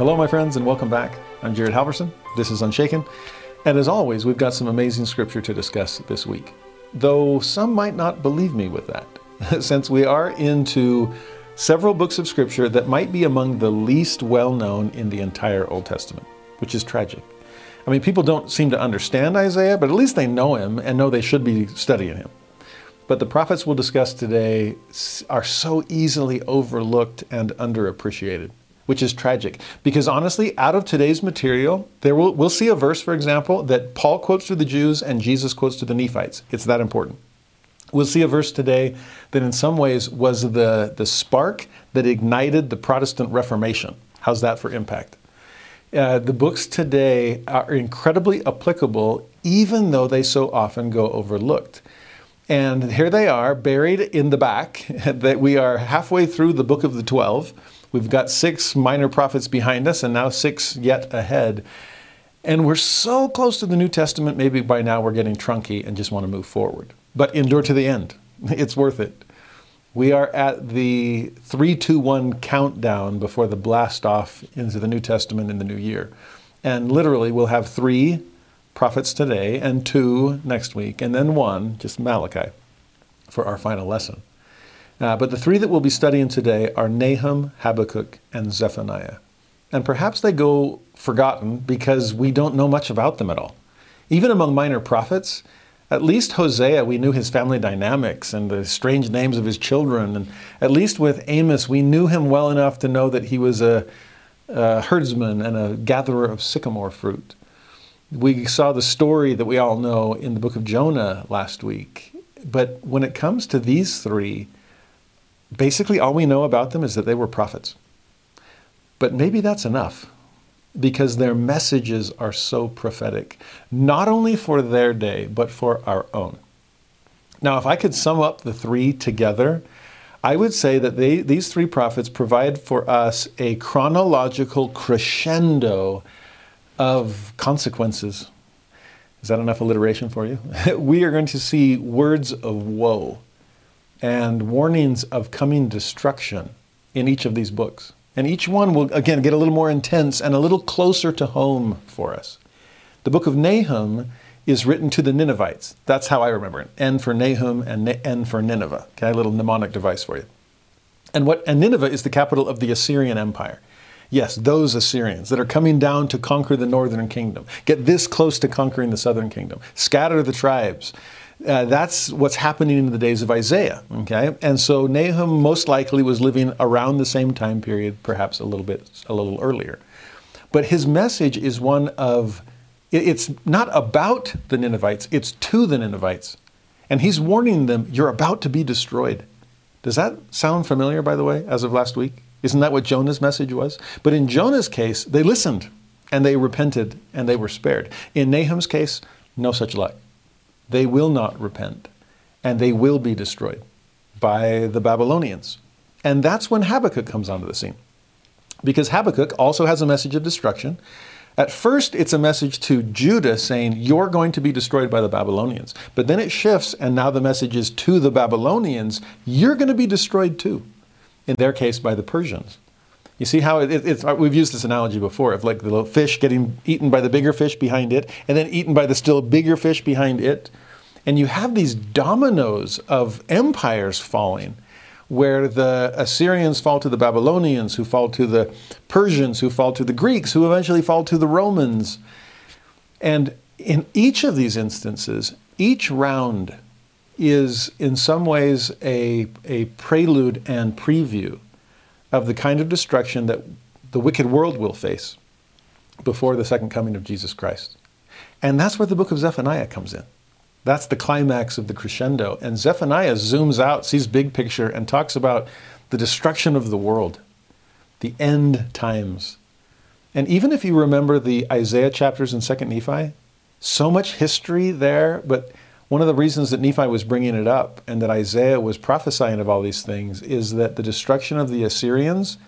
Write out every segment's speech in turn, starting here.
Hello, my friends, and welcome back. I'm Jared Halverson. This is Unshaken. And as always, we've got some amazing scripture to discuss this week. Though some might not believe me with that, since we are into several books of scripture that might be among the least well known in the entire Old Testament, which is tragic. I mean, people don't seem to understand Isaiah, but at least they know him and know they should be studying him. But the prophets we'll discuss today are so easily overlooked and underappreciated which is tragic. Because honestly, out of today's material, there will, we'll see a verse, for example, that Paul quotes to the Jews and Jesus quotes to the Nephites. It's that important. We'll see a verse today that in some ways was the, the spark that ignited the Protestant Reformation. How's that for impact? Uh, the books today are incredibly applicable, even though they so often go overlooked. And here they are, buried in the back, that we are halfway through the book of the 12 We've got six minor prophets behind us and now six yet ahead. And we're so close to the New Testament, maybe by now we're getting trunky and just want to move forward. But endure to the end. It's worth it. We are at the 321 countdown before the blast off into the New Testament in the new year. And literally, we'll have three prophets today and two next week, and then one, just Malachi, for our final lesson. Uh, but the three that we'll be studying today are Nahum, Habakkuk, and Zephaniah. And perhaps they go forgotten because we don't know much about them at all. Even among minor prophets, at least Hosea, we knew his family dynamics and the strange names of his children. And at least with Amos, we knew him well enough to know that he was a, a herdsman and a gatherer of sycamore fruit. We saw the story that we all know in the book of Jonah last week. But when it comes to these three, basically all we know about them is that they were prophets. But maybe that's enough because their messages are so prophetic, not only for their day, but for our own. Now, if I could sum up the three together, I would say that they, these three prophets provide for us a chronological crescendo of consequences. Is that enough alliteration for you? we are going to see words of woe and warnings of coming destruction in each of these books. And each one will, again, get a little more intense and a little closer to home for us. The book of Nahum is written to the Ninevites. That's how I remember it. N for Nahum and N for Nineveh. Okay, a little mnemonic device for you. And what and Nineveh is the capital of the Assyrian Empire. Yes, those Assyrians that are coming down to conquer the northern kingdom, get this close to conquering the southern kingdom, scatter the tribes, uh, that's what's happening in the days of Isaiah. Okay, and so Nahum most likely was living around the same time period, perhaps a little bit, a little earlier. But his message is one of, it's not about the Ninevites; it's to the Ninevites, and he's warning them, "You're about to be destroyed." Does that sound familiar, by the way, as of last week? Isn't that what Jonah's message was? But in Jonah's case, they listened and they repented and they were spared. In Nahum's case, no such luck they will not repent and they will be destroyed by the Babylonians. And that's when Habakkuk comes onto the scene. Because Habakkuk also has a message of destruction. At first, it's a message to Judah saying, You're going to be destroyed by the Babylonians. But then it shifts, and now the message is to the Babylonians, You're going to be destroyed too. In their case, by the Persians. You see how it, it's, uh, we've used this analogy before of like the little fish getting eaten by the bigger fish behind it, and then eaten by the still bigger fish behind it. And you have these dominoes of empires falling, where the Assyrians fall to the Babylonians, who fall to the Persians, who fall to the Greeks, who eventually fall to the Romans. And in each of these instances, each round is in some ways a, a prelude and preview of the kind of destruction that the wicked world will face before the second coming of Jesus Christ. And that's where the book of Zephaniah comes in. That's the climax of the crescendo. And Zephaniah zooms out, sees big picture, and talks about the destruction of the world, the end times. And even if you remember the Isaiah chapters in 2nd Nephi, so much history there, but one of the reasons that Nephi was bringing it up and that Isaiah was prophesying of all these things is that the destruction of the Assyrians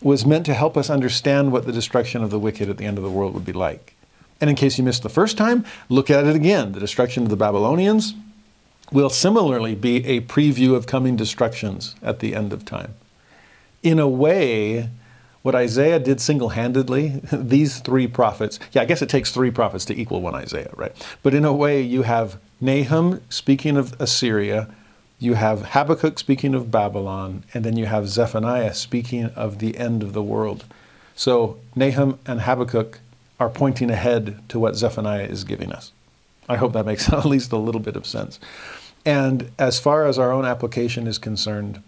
was meant to help us understand what the destruction of the wicked at the end of the world would be like. And in case you missed the first time, look at it again. The destruction of the Babylonians will similarly be a preview of coming destructions at the end of time. In a way, what Isaiah did single handedly, these three prophets, yeah, I guess it takes three prophets to equal one Isaiah, right? But in a way, you have Nahum speaking of Assyria, you have Habakkuk speaking of Babylon, and then you have Zephaniah speaking of the end of the world. So Nahum and Habakkuk are pointing ahead to what Zephaniah is giving us. I hope that makes at least a little bit of sense. And as far as our own application is concerned,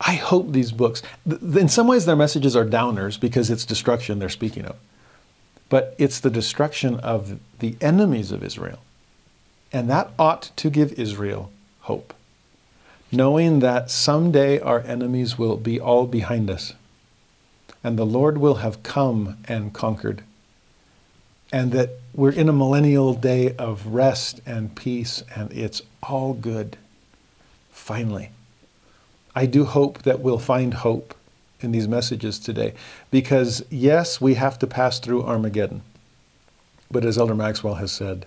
I hope these books, in some ways, their messages are downers because it's destruction they're speaking of. But it's the destruction of the enemies of Israel. And that ought to give Israel hope, knowing that someday our enemies will be all behind us and the Lord will have come and conquered. And that we're in a millennial day of rest and peace, and it's all good. Finally. I do hope that we'll find hope in these messages today. Because, yes, we have to pass through Armageddon. But as Elder Maxwell has said,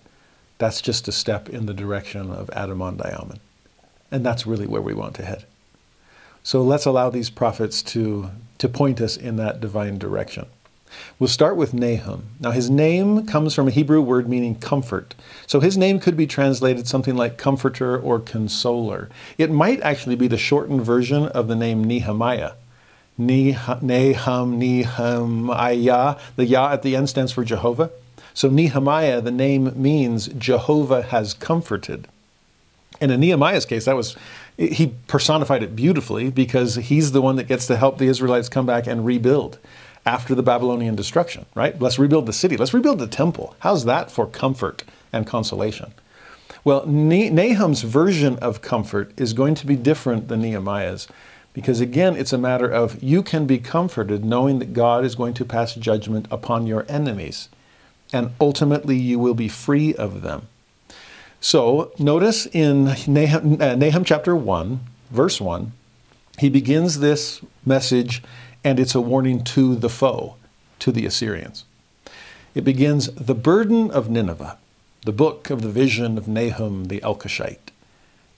that's just a step in the direction of Adam-ondi-Ahman. And that's really where we want to head. So let's allow these prophets to, to point us in that divine direction. We'll start with Nahum. Now, his name comes from a Hebrew word meaning comfort. So his name could be translated something like comforter or consoler. It might actually be the shortened version of the name Nehemiah. Nahum, Nehemiah. The Yah at the end stands for Jehovah. So Nehemiah, the name means Jehovah has comforted. And in Nehemiah's case, that was he personified it beautifully because he's the one that gets to help the Israelites come back and rebuild after the Babylonian destruction, right? Let's rebuild the city. Let's rebuild the temple. How's that for comfort and consolation? Well, Nahum's version of comfort is going to be different than Nehemiah's because, again, it's a matter of you can be comforted knowing that God is going to pass judgment upon your enemies, and ultimately you will be free of them. So notice in Nahum, uh, Nahum chapter 1, verse 1, he begins this message and it's a warning to the foe, to the Assyrians. It begins, The burden of Nineveh, the book of the vision of Nahum the Elkoshite.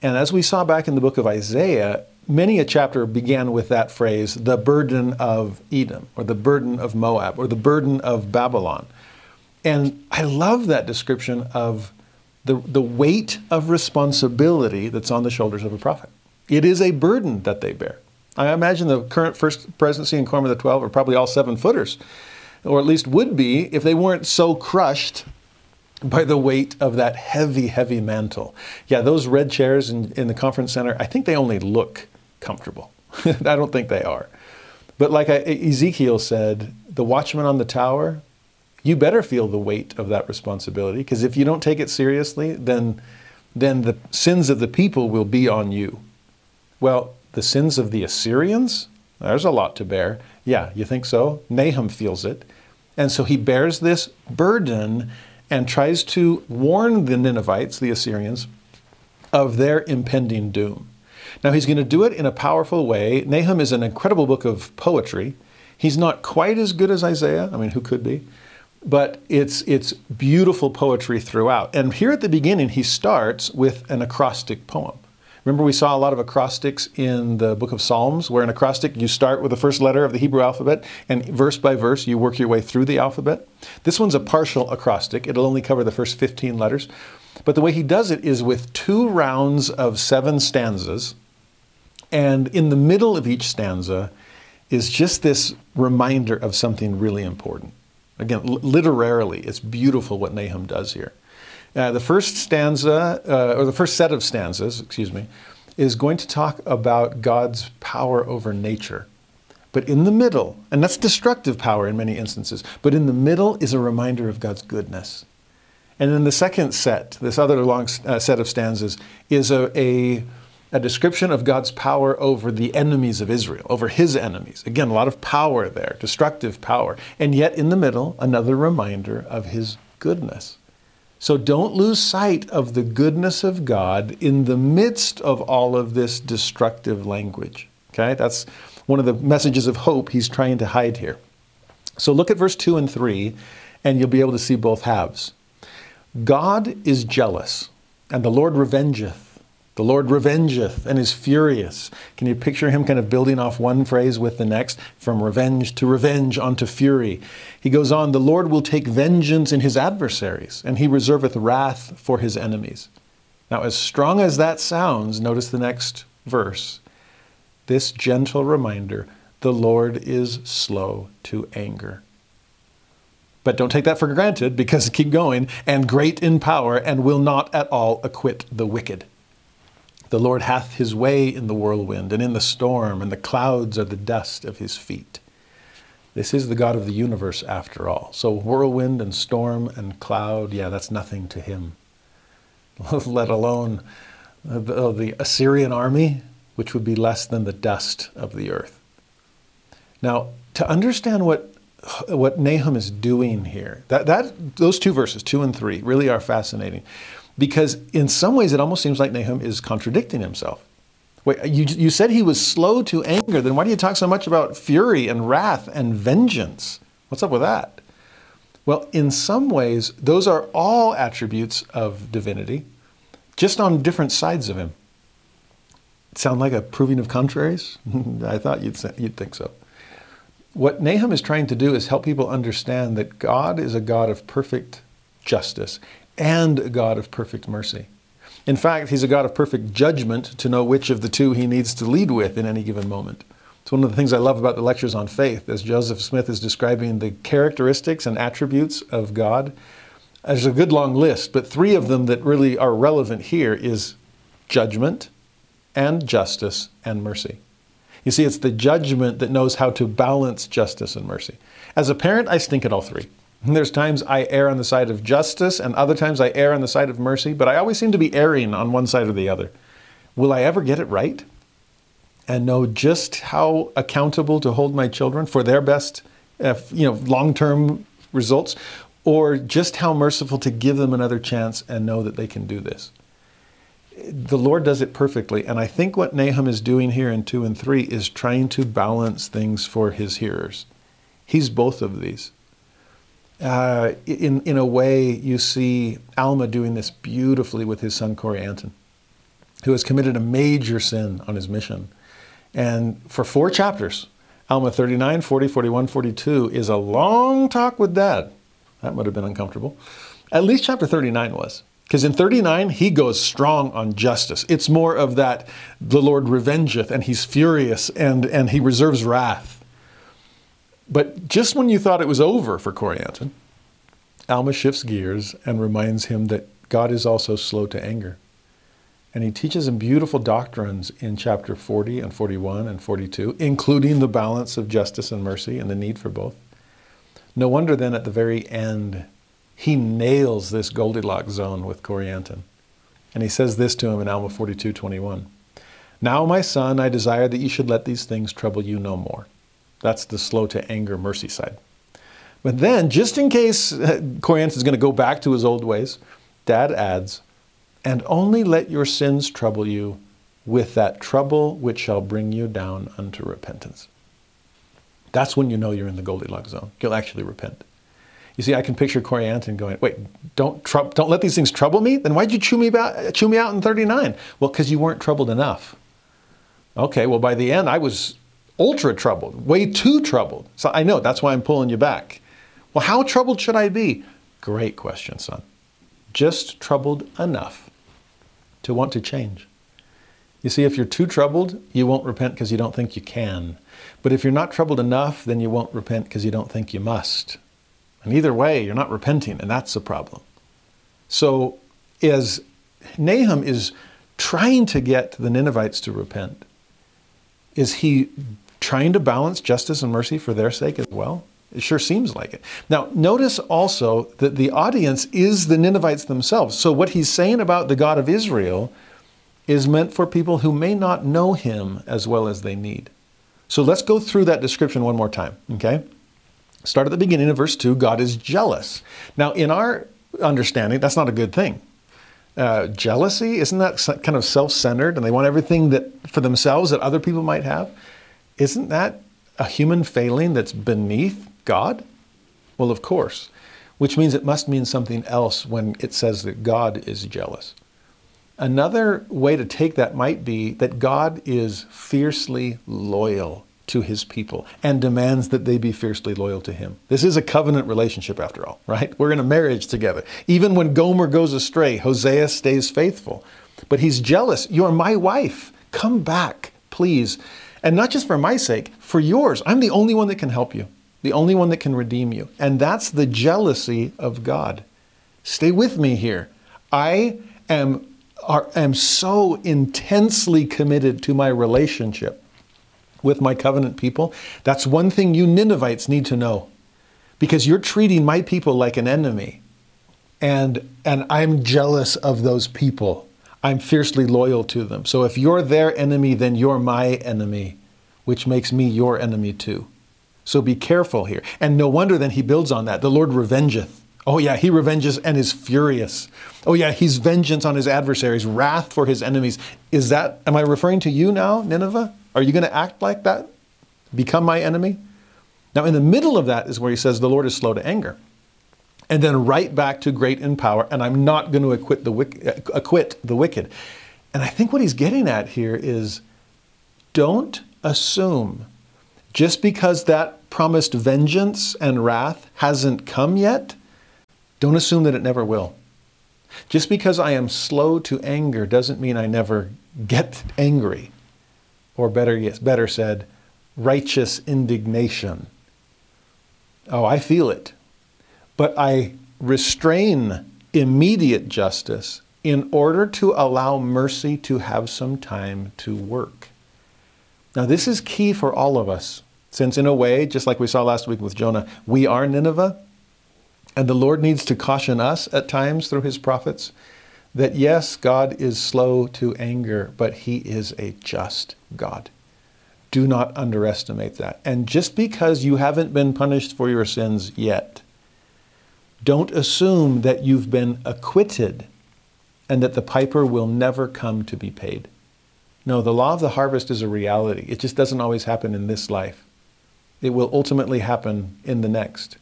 And as we saw back in the book of Isaiah, many a chapter began with that phrase, the burden of Edom, or the burden of Moab, or the burden of Babylon. And I love that description of the, the weight of responsibility that's on the shoulders of a prophet. It is a burden that they bear. I imagine the current first presidency and quorum of the 12 are probably all seven footers, or at least would be if they weren't so crushed by the weight of that heavy, heavy mantle. Yeah, those red chairs in, in the conference center, I think they only look comfortable. I don't think they are. But like I, Ezekiel said, the watchman on the tower, you better feel the weight of that responsibility because if you don't take it seriously, then, then the sins of the people will be on you. Well, the sins of the Assyrians, there's a lot to bear. Yeah, you think so? Nahum feels it. And so he bears this burden and tries to warn the Ninevites, the Assyrians, of their impending doom. Now, he's going to do it in a powerful way. Nahum is an incredible book of poetry. He's not quite as good as Isaiah. I mean, who could be? but it's it's beautiful poetry throughout. And here at the beginning, he starts with an acrostic poem. Remember, we saw a lot of acrostics in the book of Psalms, where an acrostic you start with the first letter of the Hebrew alphabet, and verse by verse you work your way through the alphabet. This one's a partial acrostic; it'll only cover the first 15 letters. But the way he does it is with two rounds of seven stanzas, and in the middle of each stanza is just this reminder of something really important. Again, literarily, it's beautiful what Nahum does here. Uh, the first stanza, uh, or the first set of stanzas, excuse me, is going to talk about God's power over nature. But in the middle, and that's destructive power in many instances, but in the middle is a reminder of God's goodness. And then the second set, this other long uh, set of stanzas, is a, a, a description of God's power over the enemies of Israel, over his enemies. Again, a lot of power there, destructive power. And yet, in the middle, another reminder of his goodness. So don't lose sight of the goodness of God in the midst of all of this destructive language. Okay? That's one of the messages of hope he's trying to hide here. So look at verse 2 and 3, and you'll be able to see both halves. God is jealous, and the Lord revengeth. The Lord revengeth and is furious. Can you picture him kind of building off one phrase with the next, from revenge to revenge unto fury? He goes on, The Lord will take vengeance in his adversaries, and he reserveth wrath for his enemies. Now, as strong as that sounds, notice the next verse. This gentle reminder the Lord is slow to anger. But don't take that for granted because keep going, and great in power, and will not at all acquit the wicked. The Lord hath his way in the whirlwind and in the storm, and the clouds are the dust of his feet. This is the God of the universe after all. So, whirlwind and storm and cloud, yeah, that's nothing to him. Let alone the Assyrian army, which would be less than the dust of the earth. Now, to understand what what Nahum is doing here, that, that those two verses, two and three, really are fascinating because in some ways it almost seems like Nahum is contradicting himself. Wait, you, you said he was slow to anger, then why do you talk so much about fury and wrath and vengeance? What's up with that? Well, in some ways, those are all attributes of divinity, just on different sides of him. Sound like a proving of contraries? I thought you'd, you'd think so. What Nahum is trying to do is help people understand that God is a God of perfect justice and a God of perfect mercy. In fact, he's a God of perfect judgment to know which of the two he needs to lead with in any given moment. It's one of the things I love about the lectures on faith, as Joseph Smith is describing the characteristics and attributes of God. There's a good long list, but three of them that really are relevant here is judgment and justice and mercy. You see, it's the judgment that knows how to balance justice and mercy. As a parent, I stink at all three. There's times I err on the side of justice, and other times I err on the side of mercy, but I always seem to be erring on one side or the other. Will I ever get it right and know just how accountable to hold my children for their best, uh, you know, long-term results, or just how merciful to give them another chance and know that they can do this? The Lord does it perfectly, and I think what Nahum is doing here in two and three is trying to balance things for his hearers. He's both of these uh, in, in a way, you see Alma doing this beautifully with his son Corianton, who has committed a major sin on his mission. And for four chapters, Alma 39, 40, 41, 42 is a long talk with dad. That would have been uncomfortable. At least chapter 39 was. Because in 39, he goes strong on justice. It's more of that the Lord revengeth and he's furious and, and he reserves wrath. But just when you thought it was over for Corianton, Alma shifts gears and reminds him that God is also slow to anger. And he teaches him beautiful doctrines in chapter 40 and 41 and 42, including the balance of justice and mercy and the need for both. No wonder then at the very end, he nails this Goldilocks zone with Corianton. And he says this to him in Alma 42 21. Now, my son, I desire that you should let these things trouble you no more. That's the slow to anger mercy side. But then, just in case Corianton is going to go back to his old ways, Dad adds, and only let your sins trouble you with that trouble which shall bring you down unto repentance. That's when you know you're in the Goldilocks zone. You'll actually repent. You see, I can picture Corianton going, wait, don't, don't let these things trouble me? Then why'd you chew me, about, chew me out in 39? Well, because you weren't troubled enough. Okay, well, by the end, I was ultra troubled, way too troubled. So I know that's why I'm pulling you back. Well, how troubled should I be? Great question, son. Just troubled enough to want to change. You see, if you're too troubled, you won't repent because you don't think you can. But if you're not troubled enough, then you won't repent because you don't think you must. And either way, you're not repenting, and that's the problem. So, as Nahum is trying to get the Ninevites to repent, is he trying to balance justice and mercy for their sake as well? It sure seems like it. Now, notice also that the audience is the Ninevites themselves. So, what he's saying about the God of Israel is meant for people who may not know him as well as they need. So, let's go through that description one more time, okay? Start at the beginning of verse 2 God is jealous. Now, in our understanding, that's not a good thing. Uh, jealousy, isn't that kind of self centered and they want everything that for themselves that other people might have? Isn't that a human failing that's beneath God? Well, of course, which means it must mean something else when it says that God is jealous. Another way to take that might be that God is fiercely loyal to his people and demands that they be fiercely loyal to him. This is a covenant relationship after all, right? We're in a marriage together. Even when Gomer goes astray, Hosea stays faithful. But he's jealous. You're my wife. Come back, please. And not just for my sake, for yours. I'm the only one that can help you the only one that can redeem you. And that's the jealousy of God. Stay with me here. I am, are, am so intensely committed to my relationship with my covenant people. That's one thing you Ninevites need to know because you're treating my people like an enemy. And, and I'm jealous of those people. I'm fiercely loyal to them. So if you're their enemy, then you're my enemy, which makes me your enemy too. So be careful here. And no wonder then he builds on that. The Lord revengeth. Oh, yeah, he revenges and is furious. Oh, yeah, he's vengeance on his adversaries, wrath for his enemies. Is that, am I referring to you now, Nineveh? Are you going to act like that? Become my enemy? Now, in the middle of that is where he says the Lord is slow to anger. And then right back to great in power, and I'm not going to acquit the, acquit the wicked. And I think what he's getting at here is don't assume just because that promised vengeance and wrath hasn't come yet, don't assume that it never will. Just because I am slow to anger doesn't mean I never get angry. Or better, yes, better said, righteous indignation. Oh, I feel it. But I restrain immediate justice in order to allow mercy to have some time to work. Now, this is key for all of us. Since, in a way, just like we saw last week with Jonah, we are Nineveh, and the Lord needs to caution us at times through his prophets that yes, God is slow to anger, but he is a just God. Do not underestimate that. And just because you haven't been punished for your sins yet, don't assume that you've been acquitted and that the piper will never come to be paid. No, the law of the harvest is a reality. It just doesn't always happen in this life. It will ultimately happen in the next.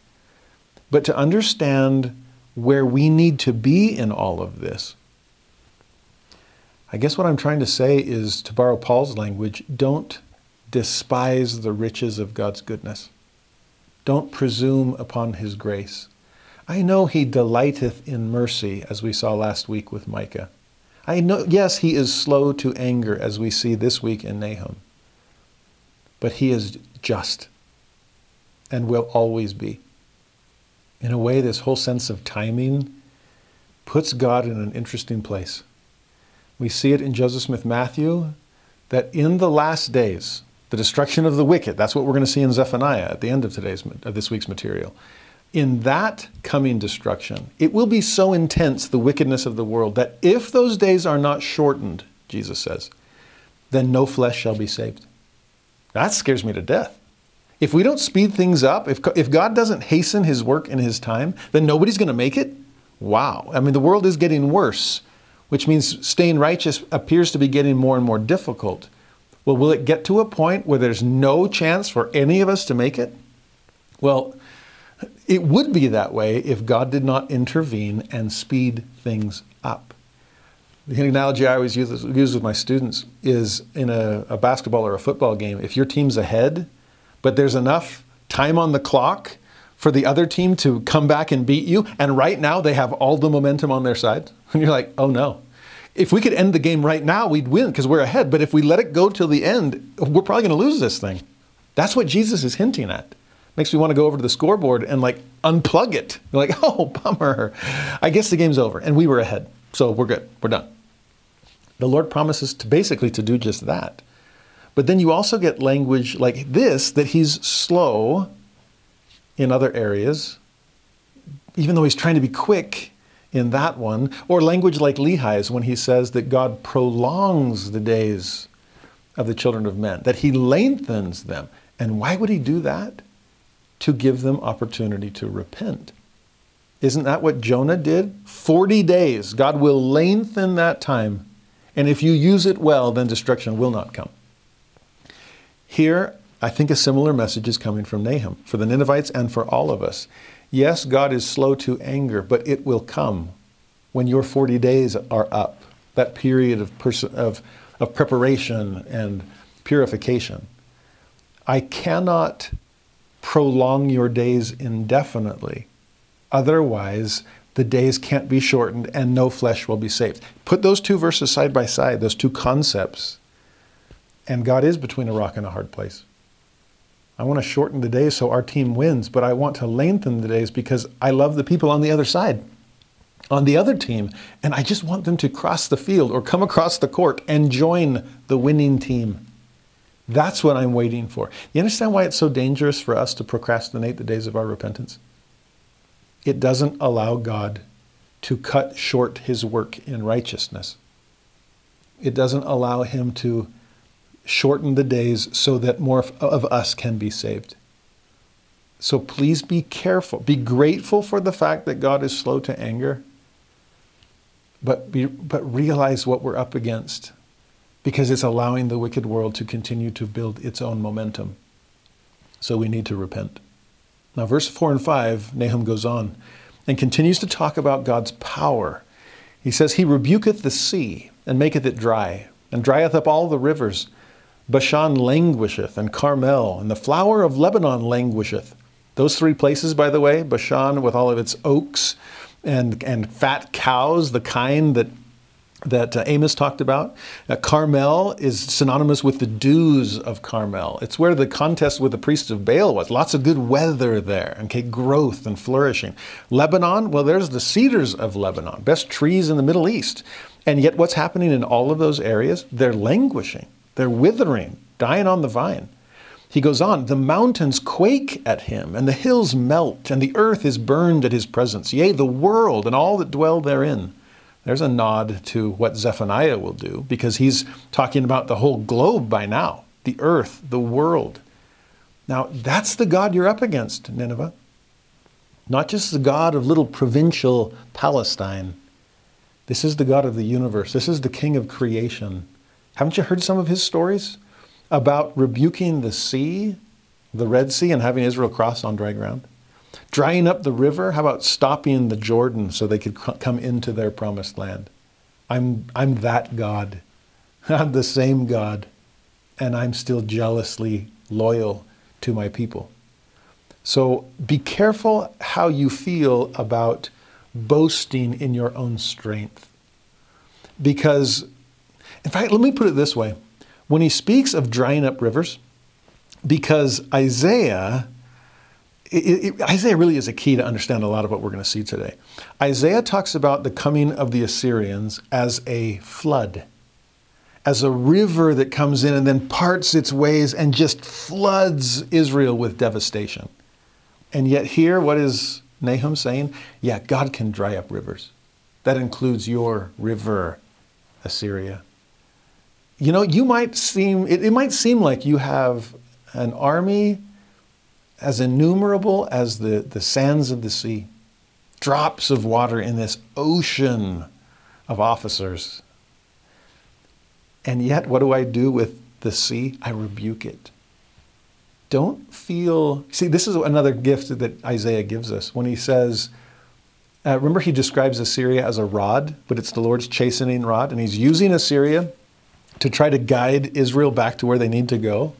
But to understand where we need to be in all of this, I guess what I'm trying to say is, to borrow Paul's language, don't despise the riches of God's goodness. Don't presume upon his grace. I know he delighteth in mercy, as we saw last week with Micah. I know, yes, he is slow to anger, as we see this week in Nahum. But he is just and will always be. In a way, this whole sense of timing puts God in an interesting place. We see it in Joseph Smith Matthew that in the last days, the destruction of the wicked, that's what we're going to see in Zephaniah at the end of today's of this week's material. In that coming destruction, it will be so intense, the wickedness of the world, that if those days are not shortened, Jesus says, then no flesh shall be saved. That scares me to death. If we don't speed things up, if, if God doesn't hasten his work in his time, then nobody's going to make it? Wow. I mean, the world is getting worse, which means staying righteous appears to be getting more and more difficult. Well, will it get to a point where there's no chance for any of us to make it? Well, it would be that way if God did not intervene and speed things up. The analogy I always use, use with my students is in a, a basketball or a football game, if your team's ahead, but there's enough time on the clock for the other team to come back and beat you. And right now they have all the momentum on their side. And you're like, oh no. If we could end the game right now, we'd win because we're ahead. But if we let it go till the end, we're probably going to lose this thing. That's what Jesus is hinting at. Makes me want to go over to the scoreboard and like unplug it. You're like, oh, bummer. I guess the game's over. And we were ahead. So we're good. We're done. The Lord promises to basically to do just that. But then you also get language like this that he's slow in other areas, even though he's trying to be quick in that one, or language like Lehi's when he says that God prolongs the days of the children of men, that he lengthens them. And why would he do that? To give them opportunity to repent. Isn't that what Jonah did? 40 days. God will lengthen that time. And if you use it well, then destruction will not come. Here, I think a similar message is coming from Nahum for the Ninevites and for all of us. Yes, God is slow to anger, but it will come when your 40 days are up, that period of, pers- of, of preparation and purification. I cannot prolong your days indefinitely. Otherwise, the days can't be shortened and no flesh will be saved. Put those two verses side by side, those two concepts, and God is between a rock and a hard place. I want to shorten the days so our team wins, but I want to lengthen the days because I love the people on the other side, on the other team, and I just want them to cross the field or come across the court and join the winning team. That's what I'm waiting for. You understand why it's so dangerous for us to procrastinate the days of our repentance? It doesn't allow God to cut short his work in righteousness. It doesn't allow him to shorten the days so that more of us can be saved. So please be careful. Be grateful for the fact that God is slow to anger, but, be, but realize what we're up against because it's allowing the wicked world to continue to build its own momentum. So we need to repent. Now, verse 4 and 5, Nahum goes on and continues to talk about God's power. He says, He rebuketh the sea and maketh it dry, and drieth up all the rivers. Bashan languisheth, and Carmel, and the flower of Lebanon languisheth. Those three places, by the way, Bashan with all of its oaks and, and fat cows, the kind that that uh, Amos talked about. Uh, Carmel is synonymous with the dews of Carmel. It's where the contest with the priests of Baal was. Lots of good weather there, okay, growth and flourishing. Lebanon, well, there's the cedars of Lebanon, best trees in the Middle East. And yet, what's happening in all of those areas? They're languishing. They're withering, dying on the vine. He goes on, the mountains quake at him, and the hills melt, and the earth is burned at his presence, yea, the world and all that dwell therein. There's a nod to what Zephaniah will do, because he's talking about the whole globe by now the earth, the world. Now, that's the God you're up against, Nineveh. Not just the God of little provincial Palestine. This is the God of the universe. This is the King of creation. Haven't you heard some of his stories about rebuking the sea, the Red Sea, and having Israel cross on dry ground? Drying up the river? How about stopping the Jordan so they could come into their promised land? I'm, I'm that God. I'm the same God, and I'm still jealously loyal to my people. So be careful how you feel about boasting in your own strength. Because in fact, let me put it this way when he speaks of drying up rivers, because Isaiah, it, it, Isaiah really is a key to understand a lot of what we're going to see today. Isaiah talks about the coming of the Assyrians as a flood, as a river that comes in and then parts its ways and just floods Israel with devastation. And yet, here, what is Nahum saying? Yeah, God can dry up rivers. That includes your river, Assyria you know, you might seem, it, it might seem like you have an army as innumerable as the, the sands of the sea, drops of water in this ocean of officers. And yet, what do I do with the sea? I rebuke it. Don't feel, see, this is another gift that Isaiah gives us when he says, uh, remember, he describes Assyria as a rod, but it's the Lord's chastening rod, and he's using Assyria to try to guide Israel back to where they need to go.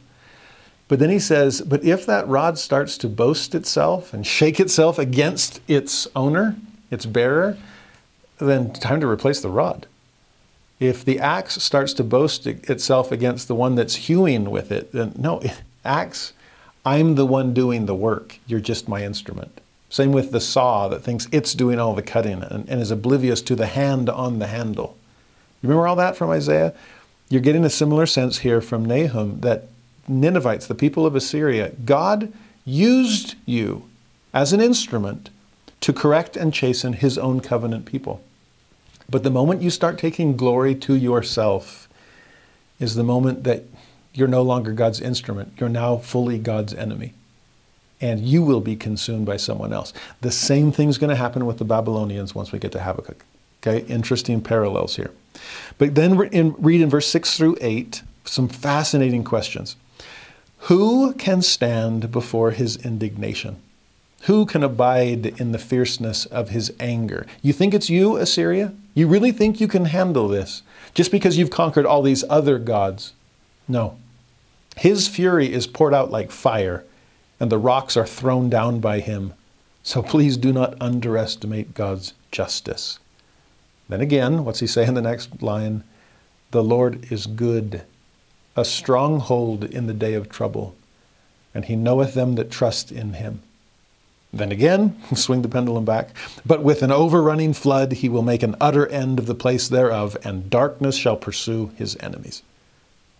But then he says, But if that rod starts to boast itself and shake itself against its owner, its bearer, then time to replace the rod. If the axe starts to boast itself against the one that's hewing with it, then no, axe, I'm the one doing the work. You're just my instrument. Same with the saw that thinks it's doing all the cutting and, and is oblivious to the hand on the handle. You remember all that from Isaiah? You're getting a similar sense here from Nahum that Ninevites, the people of Assyria, God used you as an instrument to correct and chasten his own covenant people. But the moment you start taking glory to yourself is the moment that you're no longer God's instrument. You're now fully God's enemy. And you will be consumed by someone else. The same thing's going to happen with the Babylonians once we get to Habakkuk. Okay, interesting parallels here. But then in, read in verse 6 through 8 some fascinating questions. Who can stand before his indignation? Who can abide in the fierceness of his anger? You think it's you, Assyria? You really think you can handle this just because you've conquered all these other gods? No. His fury is poured out like fire, and the rocks are thrown down by him. So please do not underestimate God's justice. Then again, what's he say in the next line? The Lord is good, a stronghold in the day of trouble, and he knoweth them that trust in him. Then again, swing the pendulum back. But with an overrunning flood, he will make an utter end of the place thereof, and darkness shall pursue his enemies.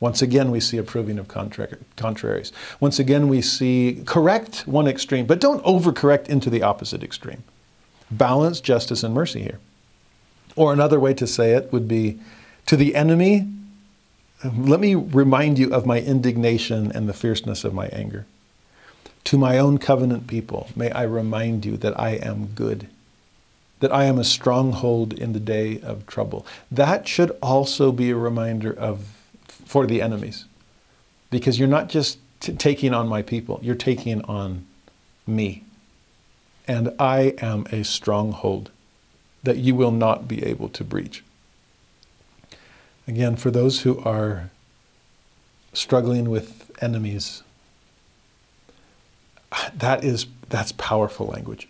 Once again, we see approving of contra- contraries. Once again, we see correct one extreme, but don't overcorrect into the opposite extreme. Balance justice and mercy here. Or another way to say it would be to the enemy, let me remind you of my indignation and the fierceness of my anger. To my own covenant people, may I remind you that I am good, that I am a stronghold in the day of trouble. That should also be a reminder of for the enemies, because you're not just t- taking on my people; you're taking on me, and I am a stronghold that you will not be able to breach. Again, for those who are struggling with enemies that is that's powerful language.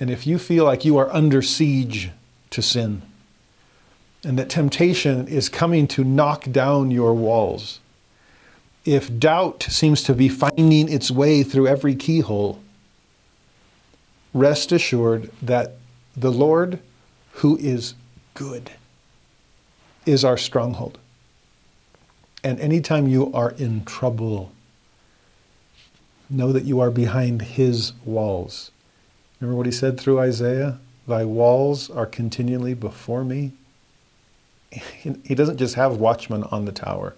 And if you feel like you are under siege to sin, and that temptation is coming to knock down your walls, if doubt seems to be finding its way through every keyhole, rest assured that the Lord, who is good, is our stronghold. And anytime you are in trouble, Know that you are behind his walls. Remember what he said through Isaiah? Thy walls are continually before me. He doesn't just have watchmen on the tower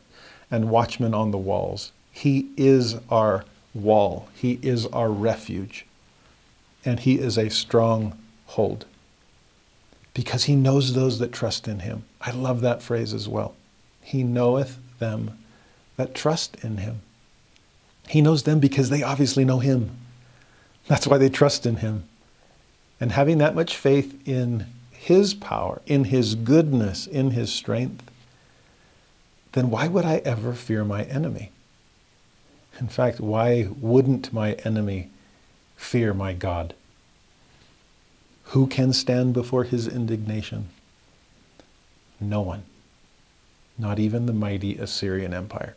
and watchmen on the walls. He is our wall, He is our refuge, and He is a strong hold because He knows those that trust in Him. I love that phrase as well. He knoweth them that trust in Him. He knows them because they obviously know Him. That's why they trust in Him. And having that much faith in His power, in His goodness, in His strength, then why would I ever fear my enemy? In fact, why wouldn't my enemy fear my God? Who can stand before his indignation? No one, not even the mighty Assyrian Empire.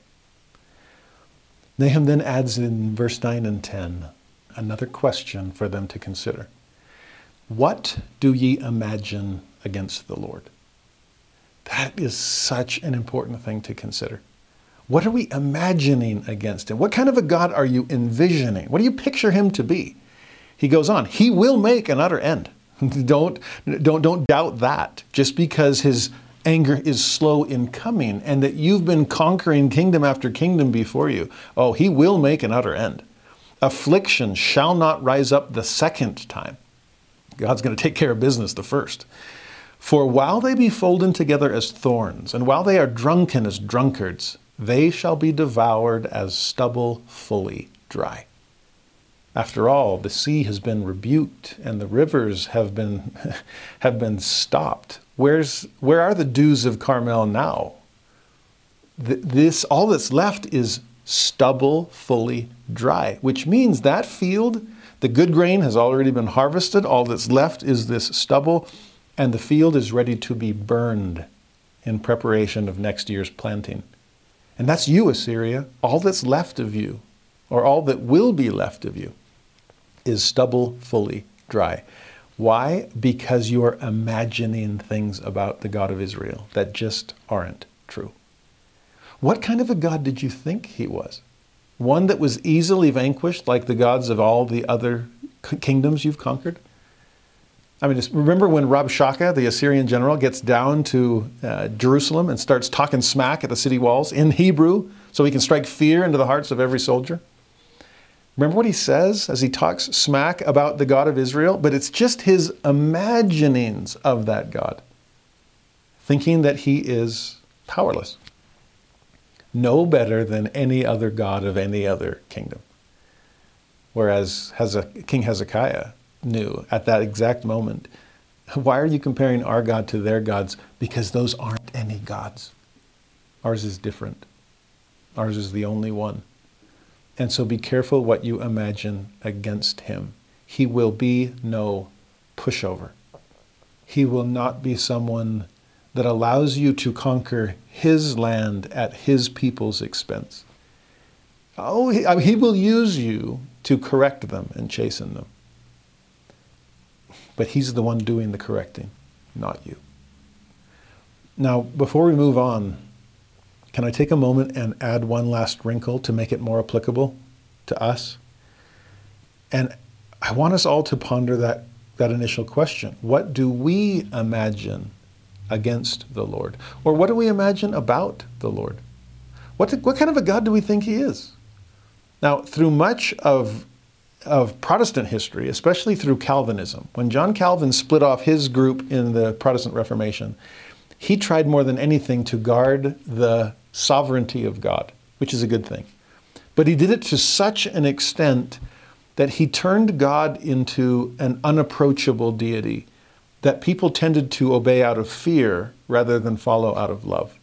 Nahum then adds in verse 9 and 10 another question for them to consider. What do ye imagine against the Lord? That is such an important thing to consider. What are we imagining against him? What kind of a God are you envisioning? What do you picture him to be? He goes on, he will make an utter end. don't, don't, don't doubt that. Just because his anger is slow in coming and that you've been conquering kingdom after kingdom before you. Oh, he will make an utter end. Affliction shall not rise up the second time. God's going to take care of business the first. For while they be folden together as thorns, and while they are drunken as drunkards, they shall be devoured as stubble fully dry. After all, the sea has been rebuked and the rivers have been, have been stopped. Where's, where are the dews of Carmel now? This, all that's left is stubble fully dry, which means that field, the good grain has already been harvested. All that's left is this stubble, and the field is ready to be burned in preparation of next year's planting. And that's you, Assyria. All that's left of you, or all that will be left of you, is stubble fully dry. Why? Because you are imagining things about the God of Israel that just aren't true. What kind of a God did you think he was? One that was easily vanquished, like the gods of all the other kingdoms you've conquered? I mean, remember when Rabshakeh, the Assyrian general, gets down to uh, Jerusalem and starts talking smack at the city walls in Hebrew so he can strike fear into the hearts of every soldier? Remember what he says as he talks smack about the God of Israel? But it's just his imaginings of that God, thinking that he is powerless, no better than any other God of any other kingdom. Whereas King Hezekiah knew at that exact moment. Why are you comparing our God to their gods? Because those aren't any gods. Ours is different. Ours is the only one. And so be careful what you imagine against him. He will be no pushover. He will not be someone that allows you to conquer his land at his people's expense. Oh, he, I mean, he will use you to correct them and chasten them. But He's the one doing the correcting, not you. Now, before we move on, can I take a moment and add one last wrinkle to make it more applicable to us? And I want us all to ponder that, that initial question. What do we imagine against the Lord? Or what do we imagine about the Lord? What, what kind of a God do we think He is? Now, through much of of Protestant history, especially through Calvinism. When John Calvin split off his group in the Protestant Reformation, he tried more than anything to guard the sovereignty of God, which is a good thing. But he did it to such an extent that he turned God into an unapproachable deity that people tended to obey out of fear rather than follow out of love.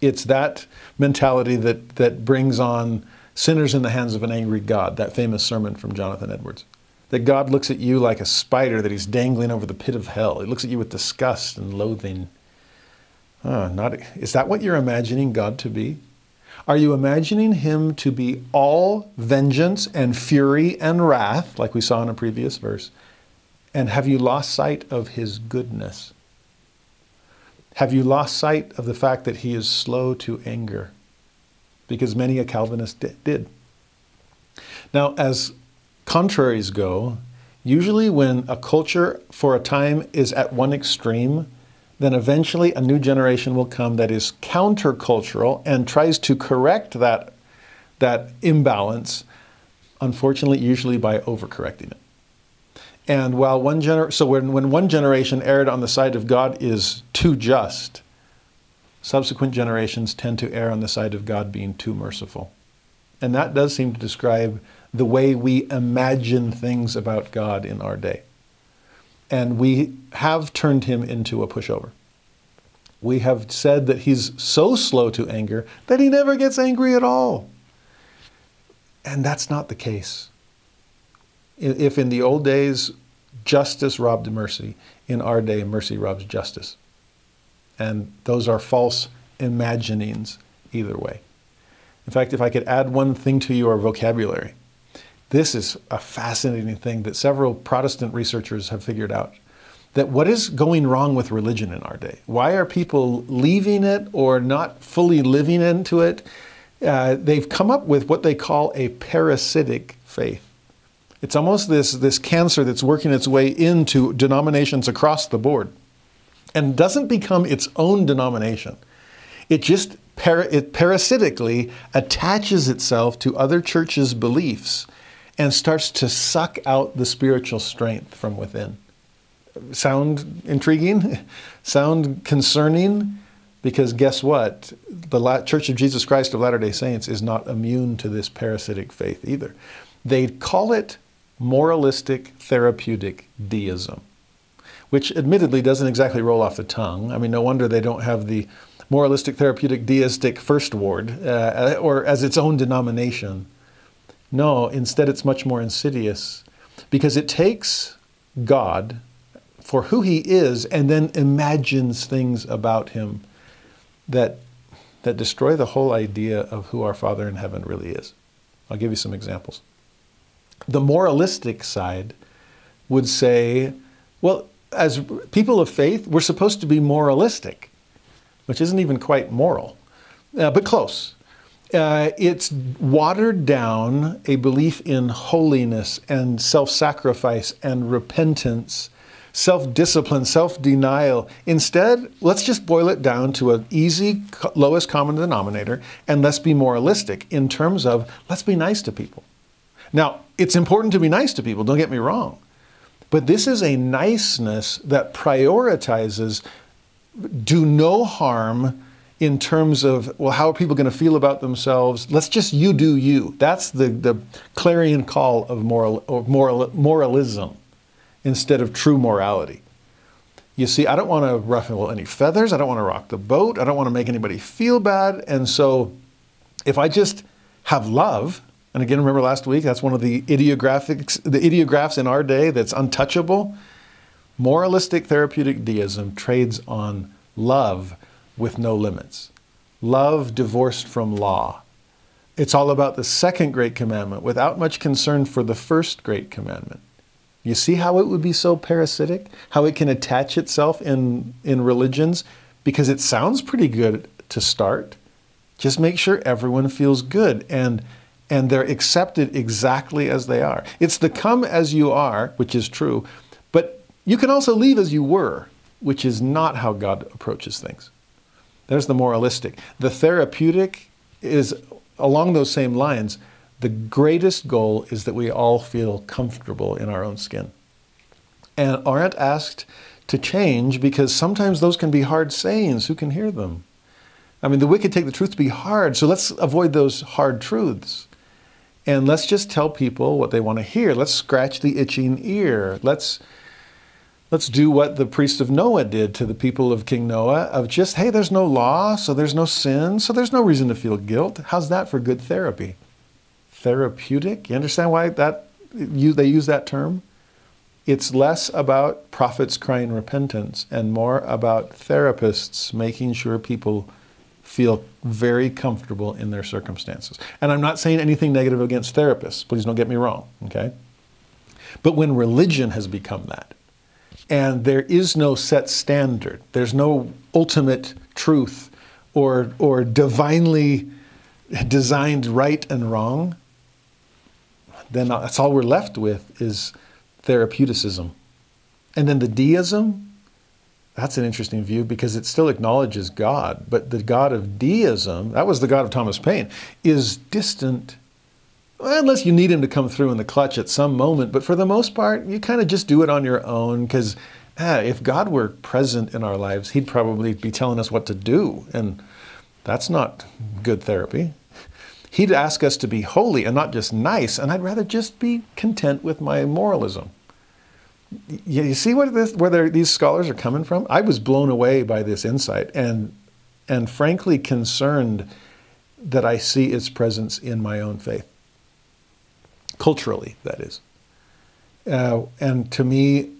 It's that mentality that, that brings on Sinners in the Hands of an Angry God, that famous sermon from Jonathan Edwards. That God looks at you like a spider that he's dangling over the pit of hell. He looks at you with disgust and loathing. Oh, not, is that what you're imagining God to be? Are you imagining him to be all vengeance and fury and wrath, like we saw in a previous verse? And have you lost sight of his goodness? Have you lost sight of the fact that he is slow to anger? because many a Calvinist did. Now, as contraries go, usually when a culture for a time is at one extreme, then eventually a new generation will come that is countercultural and tries to correct that, that imbalance, unfortunately, usually by overcorrecting it. And while one gener- so when, when one generation erred on the side of God is too just, subsequent generations tend to err on the side of God being too merciful. And that does seem to describe the way we imagine things about God in our day. And we have turned him into a pushover. We have said that he's so slow to anger that he never gets angry at all. And that's not the case. If in the old days justice robbed mercy, in our day mercy robs justice. And those are false imaginings either way. In fact, if I could add one thing to your vocabulary, this is a fascinating thing that several Protestant researchers have figured out. That what is going wrong with religion in our day? Why are people leaving it or not fully living into it? Uh, they've come up with what they call a parasitic faith. It's almost this, this cancer that's working its way into denominations across the board and doesn't become its own denomination. It just para- it parasitically attaches itself to other churches' beliefs and starts to suck out the spiritual strength from within. Sound intriguing? Sound concerning? Because guess what? The Church of Jesus Christ of Latter day Saints is not immune to this parasitic faith either. They call it moralistic therapeutic deism which admittedly doesn't exactly roll off the tongue. I mean, no wonder they don't have the moralistic, therapeutic, deistic first ward uh, or as its own denomination. No, instead, it's much more insidious because it takes God for who he is and then imagines things about him that, that destroy the whole idea of who our Father in heaven really is. I'll give you some examples. The moralistic side would say, well, as people of faith, we're supposed to be moralistic, which isn't even quite moral, uh, but close. Uh, it's watered down a belief in holiness and self sacrifice and repentance, self discipline, self denial. Instead, let's just boil it down to an easy, lowest common denominator, and let's be moralistic in terms of let's be nice to people. Now, it's important to be nice to people, don't get me wrong. But this is a niceness that prioritizes do no harm in terms of, well, how are people going to feel about themselves? Let's just you do you. That's the, the clarion call of moral, or moral, moralism instead of true morality. You see, I don't want to ruffle any feathers. I don't want to rock the boat. I don't want to make anybody feel bad. And so if I just have love, and again, remember last week, that's one of the ideographics, the ideographs in our day that's untouchable. Moralistic therapeutic deism trades on love with no limits, love divorced from law. It's all about the second great commandment without much concern for the first great commandment. You see how it would be so parasitic? How it can attach itself in, in religions? Because it sounds pretty good to start. Just make sure everyone feels good and and they're accepted exactly as they are. It's the come as you are, which is true, but you can also leave as you were, which is not how God approaches things. There's the moralistic. The therapeutic is along those same lines. The greatest goal is that we all feel comfortable in our own skin and aren't asked to change because sometimes those can be hard sayings. Who can hear them? I mean, the wicked take the truth to be hard, so let's avoid those hard truths. And let's just tell people what they want to hear. Let's scratch the itching ear. Let's let's do what the priest of Noah did to the people of King Noah of just, hey, there's no law, so there's no sin, so there's no reason to feel guilt. How's that for good therapy? Therapeutic? You understand why that you, they use that term? It's less about prophets crying repentance and more about therapists making sure people feel very comfortable in their circumstances. And I'm not saying anything negative against therapists, please don't get me wrong, okay? But when religion has become that, and there is no set standard, there's no ultimate truth or, or divinely designed right and wrong, then that's all we're left with is therapeuticism. And then the deism, that's an interesting view because it still acknowledges God, but the God of deism, that was the God of Thomas Paine, is distant. Well, unless you need him to come through in the clutch at some moment, but for the most part, you kind of just do it on your own because ah, if God were present in our lives, he'd probably be telling us what to do, and that's not good therapy. He'd ask us to be holy and not just nice, and I'd rather just be content with my moralism you see what this, where these scholars are coming from? I was blown away by this insight and, and frankly concerned that I see its presence in my own faith. Culturally, that is. Uh, and to me,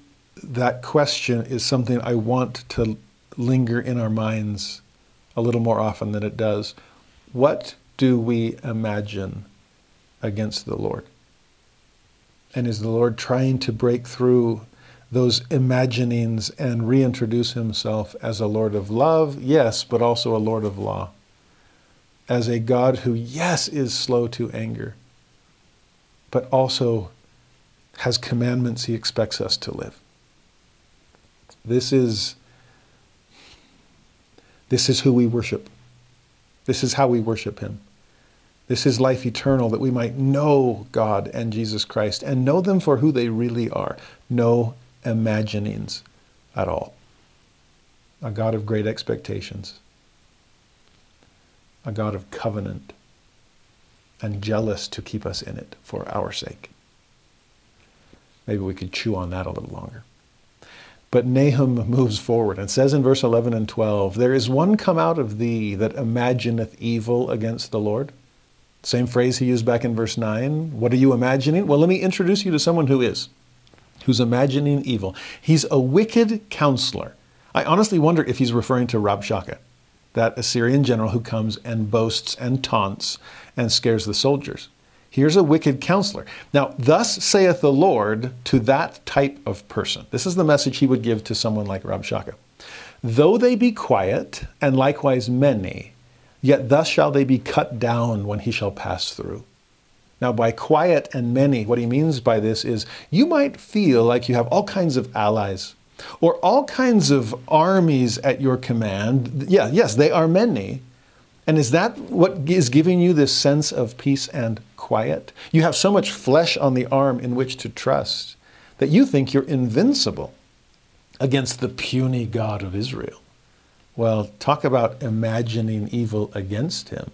that question is something I want to linger in our minds a little more often than it does. What do we imagine against the Lord? And is the Lord trying to break through those imaginings and reintroduce himself as a Lord of love? Yes, but also a Lord of law. As a God who, yes, is slow to anger, but also has commandments he expects us to live. This is, this is who we worship. This is how we worship him. This is life eternal, that we might know God and Jesus Christ and know them for who they really are. No imaginings at all. A God of great expectations, a God of covenant, and jealous to keep us in it for our sake. Maybe we could chew on that a little longer. But Nahum moves forward and says in verse 11 and 12, There is one come out of thee that imagineth evil against the Lord. Same phrase he used back in verse 9. What are you imagining? Well, let me introduce you to someone who is, who's imagining evil. He's a wicked counselor. I honestly wonder if he's referring to Rabshakeh, that Assyrian general who comes and boasts and taunts and scares the soldiers. Here's a wicked counselor. Now, thus saith the Lord to that type of person. This is the message he would give to someone like Rabshakeh. Though they be quiet, and likewise many, Yet thus shall they be cut down when he shall pass through. Now, by quiet and many, what he means by this is you might feel like you have all kinds of allies or all kinds of armies at your command. Yeah, yes, they are many. And is that what is giving you this sense of peace and quiet? You have so much flesh on the arm in which to trust that you think you're invincible against the puny God of Israel. Well, talk about imagining evil against him.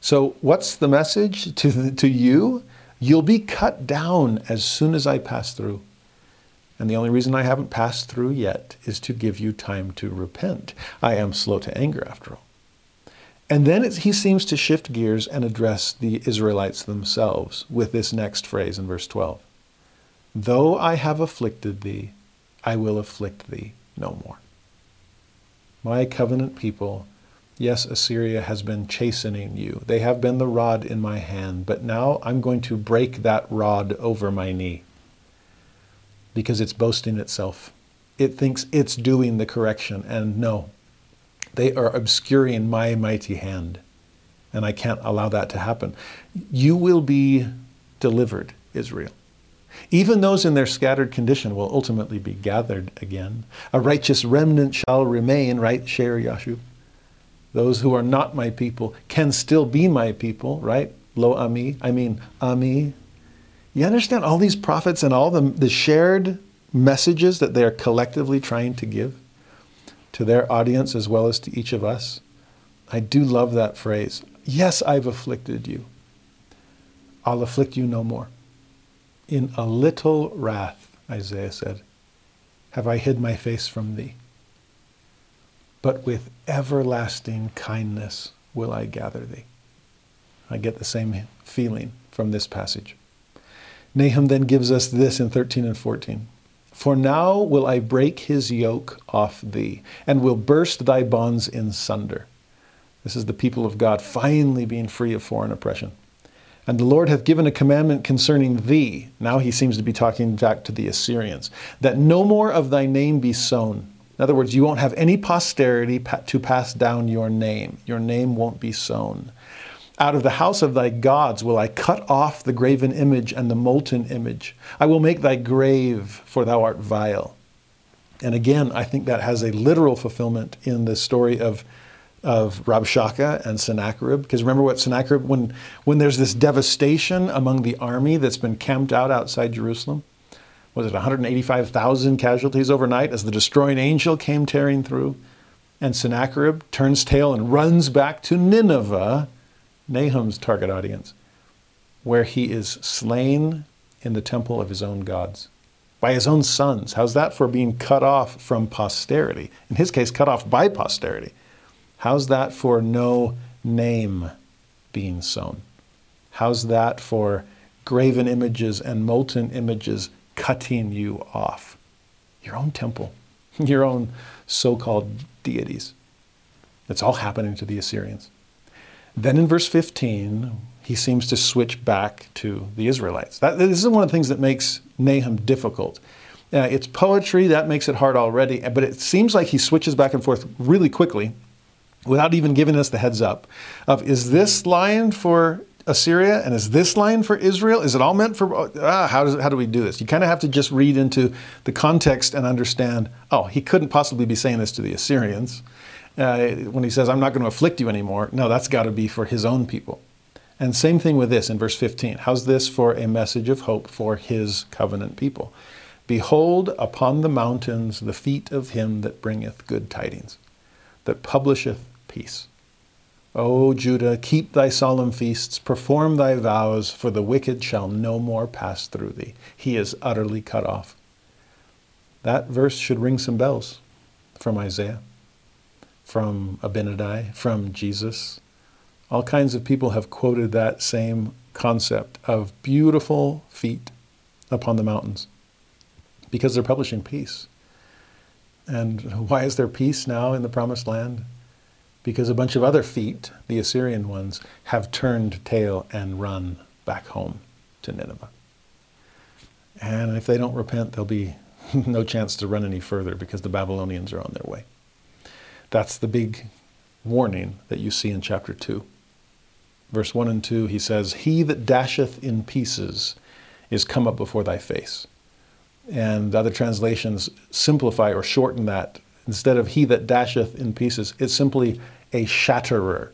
So, what's the message to, to you? You'll be cut down as soon as I pass through. And the only reason I haven't passed through yet is to give you time to repent. I am slow to anger, after all. And then he seems to shift gears and address the Israelites themselves with this next phrase in verse 12 Though I have afflicted thee, I will afflict thee no more. My covenant people, yes, Assyria has been chastening you. They have been the rod in my hand, but now I'm going to break that rod over my knee because it's boasting itself. It thinks it's doing the correction, and no, they are obscuring my mighty hand, and I can't allow that to happen. You will be delivered, Israel. Even those in their scattered condition will ultimately be gathered again. A righteous remnant shall remain, right, Sher Yashub? Those who are not my people can still be my people, right? Lo Ami, I mean Ami. You understand all these prophets and all the, the shared messages that they are collectively trying to give to their audience as well as to each of us? I do love that phrase. Yes, I've afflicted you. I'll afflict you no more. In a little wrath, Isaiah said, have I hid my face from thee. But with everlasting kindness will I gather thee. I get the same feeling from this passage. Nahum then gives us this in 13 and 14. For now will I break his yoke off thee, and will burst thy bonds in sunder. This is the people of God finally being free of foreign oppression. And the Lord hath given a commandment concerning thee. Now he seems to be talking back to the Assyrians, that no more of thy name be sown. In other words, you won't have any posterity to pass down your name. Your name won't be sown. Out of the house of thy gods will I cut off the graven image and the molten image. I will make thy grave, for thou art vile. And again, I think that has a literal fulfillment in the story of of Rabshakeh and Sennacherib. Because remember what Sennacherib, when, when there's this devastation among the army that's been camped out outside Jerusalem, was it 185,000 casualties overnight as the destroying angel came tearing through? And Sennacherib turns tail and runs back to Nineveh, Nahum's target audience, where he is slain in the temple of his own gods by his own sons. How's that for being cut off from posterity? In his case, cut off by posterity. How's that for no name being sown? How's that for graven images and molten images cutting you off? Your own temple, your own so called deities. It's all happening to the Assyrians. Then in verse 15, he seems to switch back to the Israelites. That, this is one of the things that makes Nahum difficult. Uh, it's poetry, that makes it hard already, but it seems like he switches back and forth really quickly without even giving us the heads up of is this line for Assyria and is this line for Israel? Is it all meant for ah, how does how do we do this? You kind of have to just read into the context and understand. Oh, he couldn't possibly be saying this to the Assyrians uh, when he says, "I'm not going to afflict you anymore." No, that's got to be for his own people. And same thing with this in verse 15. How's this for a message of hope for his covenant people? Behold upon the mountains the feet of him that bringeth good tidings, that publisheth peace. O Judah, keep thy solemn feasts, perform thy vows, for the wicked shall no more pass through thee. He is utterly cut off. That verse should ring some bells from Isaiah, from Abinadi, from Jesus. All kinds of people have quoted that same concept of beautiful feet upon the mountains because they're publishing peace. And why is there peace now in the promised land? because a bunch of other feet, the Assyrian ones, have turned tail and run back home to Nineveh. And if they don't repent, there'll be no chance to run any further because the Babylonians are on their way. That's the big warning that you see in chapter 2. Verse 1 and 2, he says, He that dasheth in pieces is come up before thy face. And other translations simplify or shorten that. Instead of he that dasheth in pieces, it's simply a shatterer.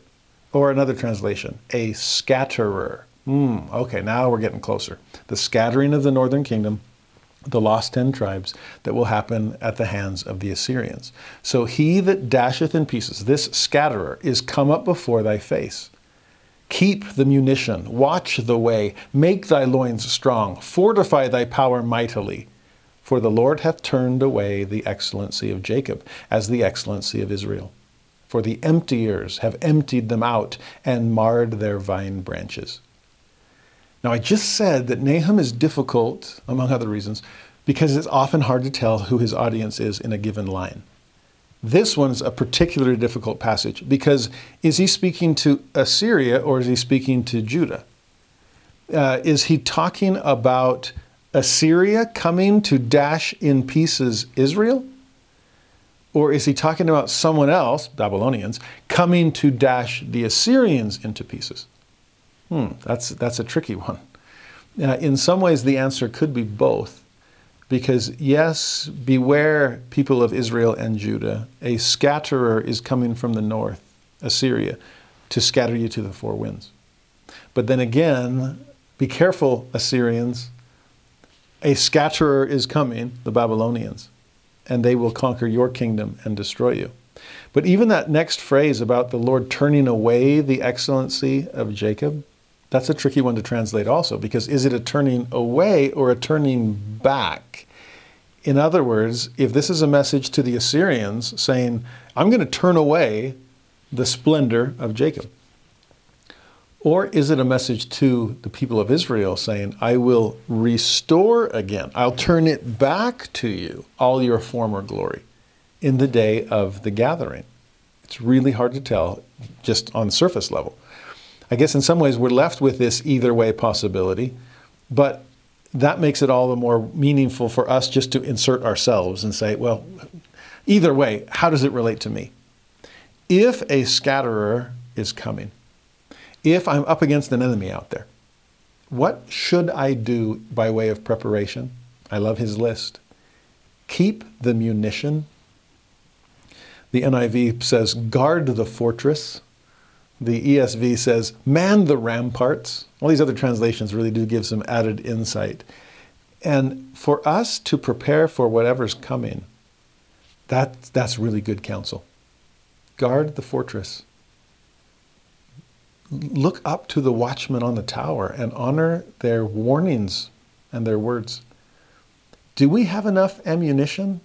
Or another translation, a scatterer. Hmm, okay, now we're getting closer. The scattering of the northern kingdom, the lost ten tribes, that will happen at the hands of the Assyrians. So he that dasheth in pieces, this scatterer, is come up before thy face. Keep the munition, watch the way, make thy loins strong, fortify thy power mightily. For the Lord hath turned away the excellency of Jacob as the excellency of Israel. For the emptiers have emptied them out and marred their vine branches. Now, I just said that Nahum is difficult, among other reasons, because it's often hard to tell who his audience is in a given line. This one's a particularly difficult passage because is he speaking to Assyria or is he speaking to Judah? Uh, is he talking about Assyria coming to dash in pieces Israel? Or is he talking about someone else, Babylonians, coming to dash the Assyrians into pieces? Hmm, that's, that's a tricky one. Uh, in some ways, the answer could be both. Because, yes, beware, people of Israel and Judah. A scatterer is coming from the north, Assyria, to scatter you to the four winds. But then again, be careful, Assyrians. A scatterer is coming, the Babylonians, and they will conquer your kingdom and destroy you. But even that next phrase about the Lord turning away the excellency of Jacob, that's a tricky one to translate also, because is it a turning away or a turning back? In other words, if this is a message to the Assyrians saying, I'm going to turn away the splendor of Jacob, or is it a message to the people of Israel saying, I will restore again, I'll turn it back to you, all your former glory, in the day of the gathering? It's really hard to tell just on surface level. I guess in some ways we're left with this either way possibility, but that makes it all the more meaningful for us just to insert ourselves and say, well, either way, how does it relate to me? If a scatterer is coming, if I'm up against an enemy out there, what should I do by way of preparation? I love his list. Keep the munition. The NIV says, guard the fortress. The ESV says, man the ramparts. All these other translations really do give some added insight. And for us to prepare for whatever's coming, that, that's really good counsel. Guard the fortress. Look up to the watchmen on the tower and honor their warnings and their words. Do we have enough ammunition?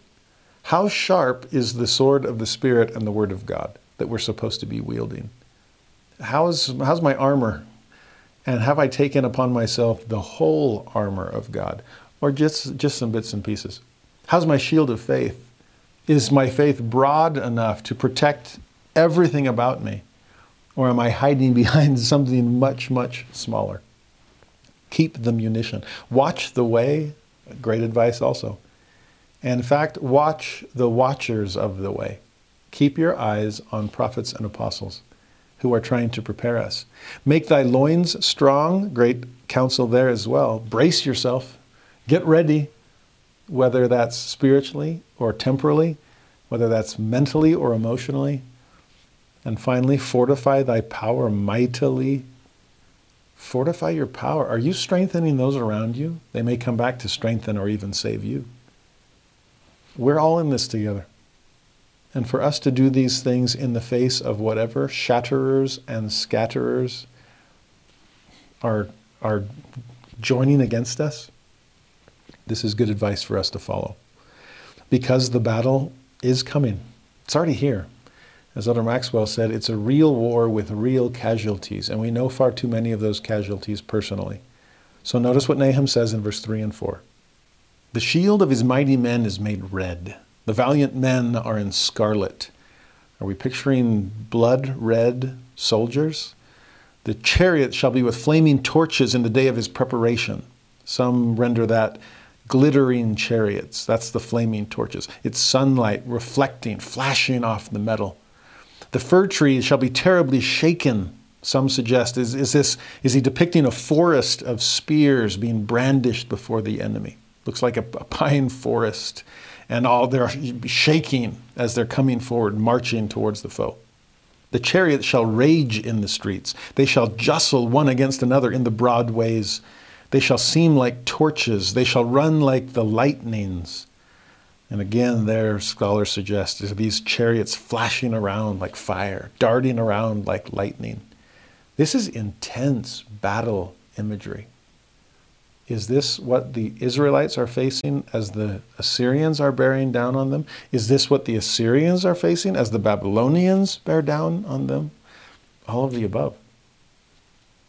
How sharp is the sword of the Spirit and the Word of God that we're supposed to be wielding? How's, how's my armor? And have I taken upon myself the whole armor of God? Or just, just some bits and pieces? How's my shield of faith? Is my faith broad enough to protect everything about me? Or am I hiding behind something much, much smaller? Keep the munition. Watch the way. Great advice also. In fact, watch the watchers of the way. Keep your eyes on prophets and apostles who are trying to prepare us. Make thy loins strong, great counsel there as well. Brace yourself, get ready, whether that's spiritually or temporally, whether that's mentally or emotionally. And finally, fortify thy power mightily. Fortify your power. Are you strengthening those around you? They may come back to strengthen or even save you. We're all in this together. And for us to do these things in the face of whatever shatterers and scatterers are, are joining against us, this is good advice for us to follow. Because the battle is coming, it's already here. As Elder Maxwell said, it's a real war with real casualties, and we know far too many of those casualties personally. So notice what Nahum says in verse 3 and 4. The shield of his mighty men is made red the valiant men are in scarlet. Are we picturing blood red soldiers? The chariot shall be with flaming torches in the day of his preparation. Some render that glittering chariots. That's the flaming torches. It's sunlight reflecting, flashing off the metal. The fir tree shall be terribly shaken. Some suggest is, is this is he depicting a forest of spears being brandished before the enemy? Looks like a, a pine forest, and all they're shaking as they're coming forward, marching towards the foe. The chariots shall rage in the streets. They shall jostle one against another in the broad ways. They shall seem like torches. They shall run like the lightnings. And again, there, scholars suggest, is these chariots flashing around like fire, darting around like lightning. This is intense battle imagery. Is this what the Israelites are facing as the Assyrians are bearing down on them? Is this what the Assyrians are facing as the Babylonians bear down on them? All of the above.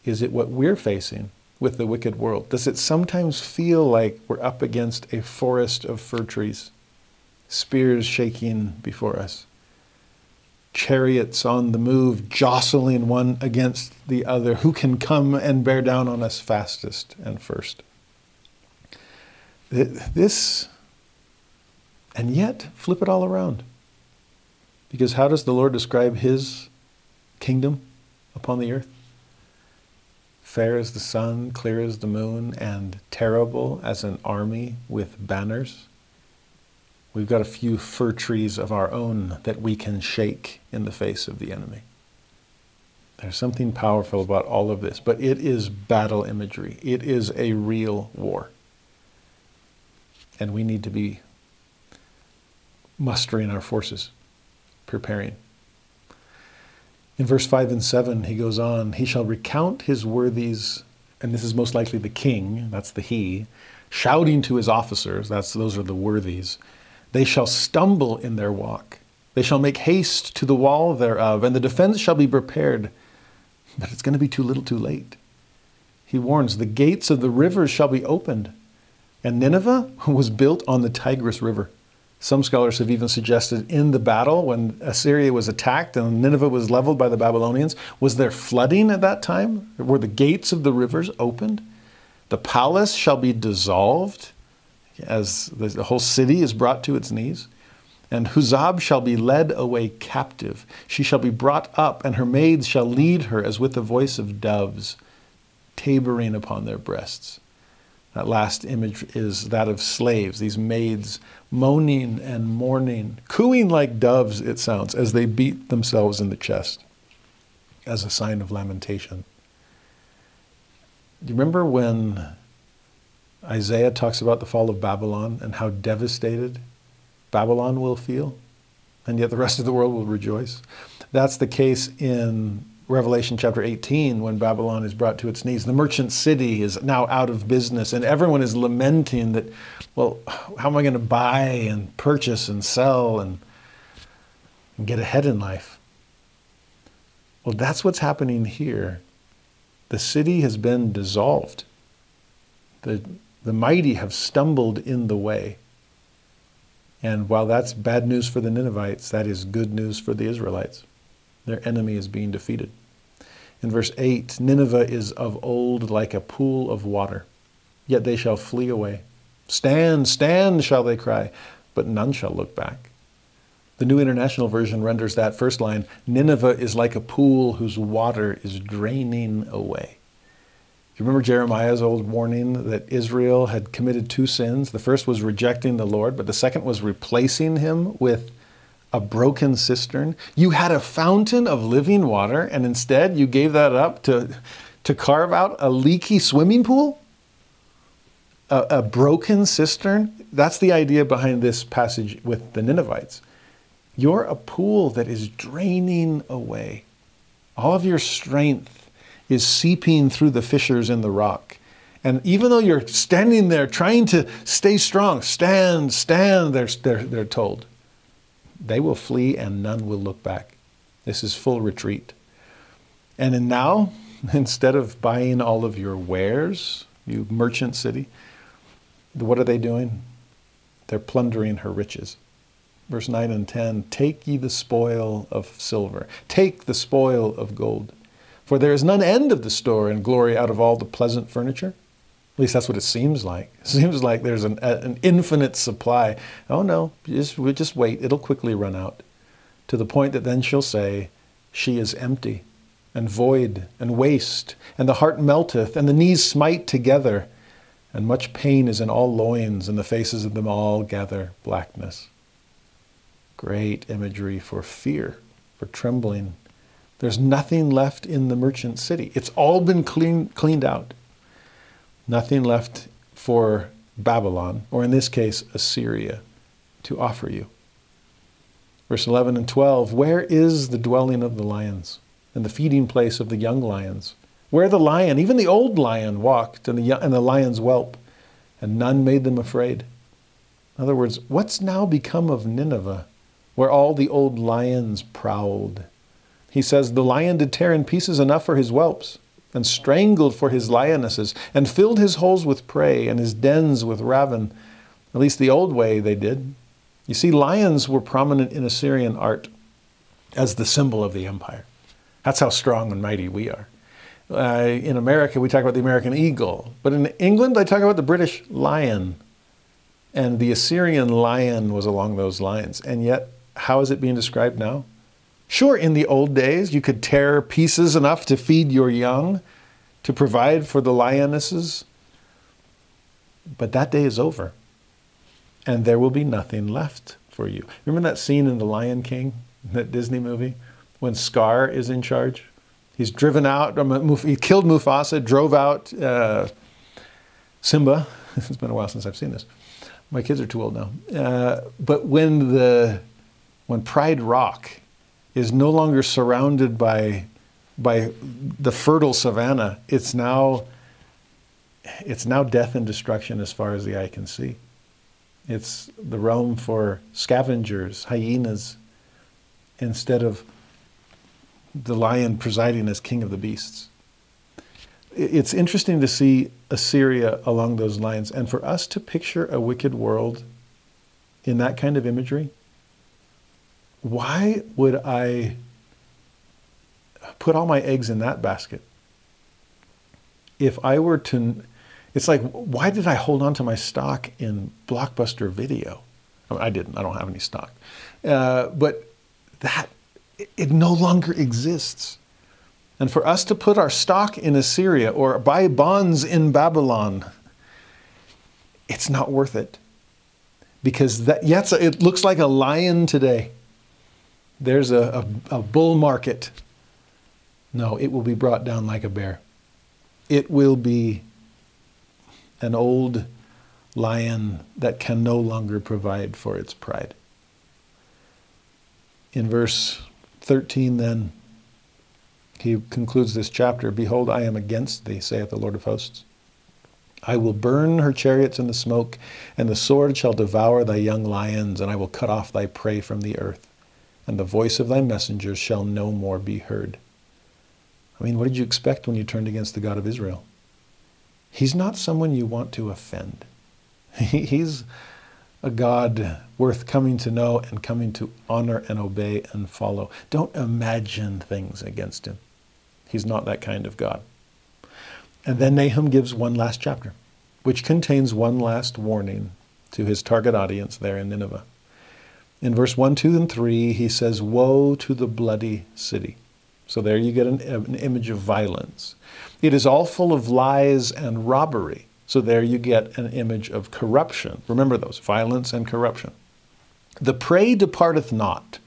Is it what we're facing with the wicked world? Does it sometimes feel like we're up against a forest of fir trees, spears shaking before us, chariots on the move, jostling one against the other? Who can come and bear down on us fastest and first? This, and yet, flip it all around. Because how does the Lord describe his kingdom upon the earth? Fair as the sun, clear as the moon, and terrible as an army with banners. We've got a few fir trees of our own that we can shake in the face of the enemy. There's something powerful about all of this, but it is battle imagery. It is a real war. And we need to be mustering our forces, preparing. In verse 5 and 7, he goes on, He shall recount his worthies, and this is most likely the king, that's the he, shouting to his officers, that's those are the worthies. They shall stumble in their walk. They shall make haste to the wall thereof, and the defense shall be prepared. But it's going to be too little too late. He warns, the gates of the rivers shall be opened. And Nineveh was built on the Tigris River. Some scholars have even suggested in the battle when Assyria was attacked and Nineveh was leveled by the Babylonians, was there flooding at that time? Were the gates of the rivers opened? The palace shall be dissolved as the whole city is brought to its knees. And Huzzab shall be led away captive. She shall be brought up, and her maids shall lead her as with the voice of doves, tabering upon their breasts. That last image is that of slaves, these maids moaning and mourning, cooing like doves, it sounds, as they beat themselves in the chest as a sign of lamentation. Do you remember when Isaiah talks about the fall of Babylon and how devastated Babylon will feel? And yet the rest of the world will rejoice. That's the case in Revelation chapter 18, when Babylon is brought to its knees, the merchant city is now out of business, and everyone is lamenting that, well, how am I going to buy and purchase and sell and, and get ahead in life? Well, that's what's happening here. The city has been dissolved. The, the mighty have stumbled in the way. And while that's bad news for the Ninevites, that is good news for the Israelites. Their enemy is being defeated. In verse 8, Nineveh is of old like a pool of water, yet they shall flee away. Stand, stand, shall they cry, but none shall look back. The New International Version renders that first line Nineveh is like a pool whose water is draining away. You remember Jeremiah's old warning that Israel had committed two sins? The first was rejecting the Lord, but the second was replacing him with a broken cistern. You had a fountain of living water, and instead you gave that up to, to carve out a leaky swimming pool? A, a broken cistern? That's the idea behind this passage with the Ninevites. You're a pool that is draining away. All of your strength is seeping through the fissures in the rock. And even though you're standing there trying to stay strong, stand, stand, they're, they're, they're told. They will flee and none will look back. This is full retreat. And now, instead of buying all of your wares, you merchant city, what are they doing? They're plundering her riches. Verse 9 and 10 Take ye the spoil of silver, take the spoil of gold. For there is none end of the store and glory out of all the pleasant furniture. At least that's what it seems like. It seems like there's an, an infinite supply. Oh no, just, we'll just wait. It'll quickly run out. to the point that then she'll say, She is empty and void and waste, and the heart melteth, and the knees smite together, and much pain is in all loins, and the faces of them all gather blackness. Great imagery for fear, for trembling. There's nothing left in the merchant city. It's all been clean, cleaned out. Nothing left for Babylon, or in this case, Assyria, to offer you. Verse 11 and 12 Where is the dwelling of the lions? and the feeding place of the young lions, where the lion, even the old lion, walked, and the, and the lion's whelp, and none made them afraid. In other words, what's now become of Nineveh, where all the old lions prowled? He says, The lion did tear in pieces enough for his whelps, and strangled for his lionesses, and filled his holes with prey, and his dens with raven. At least the old way they did. You see, lions were prominent in Assyrian art as the symbol of the empire. That's how strong and mighty we are. Uh, in America, we talk about the American eagle, but in England, I talk about the British lion. And the Assyrian lion was along those lines. And yet, how is it being described now? Sure, in the old days, you could tear pieces enough to feed your young, to provide for the lionesses. But that day is over. And there will be nothing left for you. Remember that scene in The Lion King, that Disney movie? when Scar is in charge. He's driven out, he killed Mufasa, drove out uh, Simba. it's been a while since I've seen this. My kids are too old now. Uh, but when the when Pride Rock is no longer surrounded by by the fertile savannah, it's now it's now death and destruction as far as the eye can see. It's the realm for scavengers, hyenas, instead of the lion presiding as king of the beasts. It's interesting to see Assyria along those lines, and for us to picture a wicked world in that kind of imagery. Why would I put all my eggs in that basket? If I were to, it's like, why did I hold on to my stock in Blockbuster Video? I, mean, I didn't, I don't have any stock. Uh, but that it no longer exists. And for us to put our stock in Assyria or buy bonds in Babylon, it's not worth it. Because that, yes, it looks like a lion today. There's a, a, a bull market. No, it will be brought down like a bear. It will be an old lion that can no longer provide for its pride. In verse 13 then, he concludes this chapter Behold, I am against thee, saith the Lord of hosts. I will burn her chariots in the smoke, and the sword shall devour thy young lions, and I will cut off thy prey from the earth, and the voice of thy messengers shall no more be heard. I mean, what did you expect when you turned against the God of Israel? He's not someone you want to offend. He's a God worth coming to know and coming to honor and obey and follow. Don't imagine things against him. He's not that kind of God. And then Nahum gives one last chapter, which contains one last warning to his target audience there in Nineveh. In verse 1, 2, and 3, he says, Woe to the bloody city. So there you get an, an image of violence. It is all full of lies and robbery. So there you get an image of corruption. Remember those violence and corruption. The prey departeth not.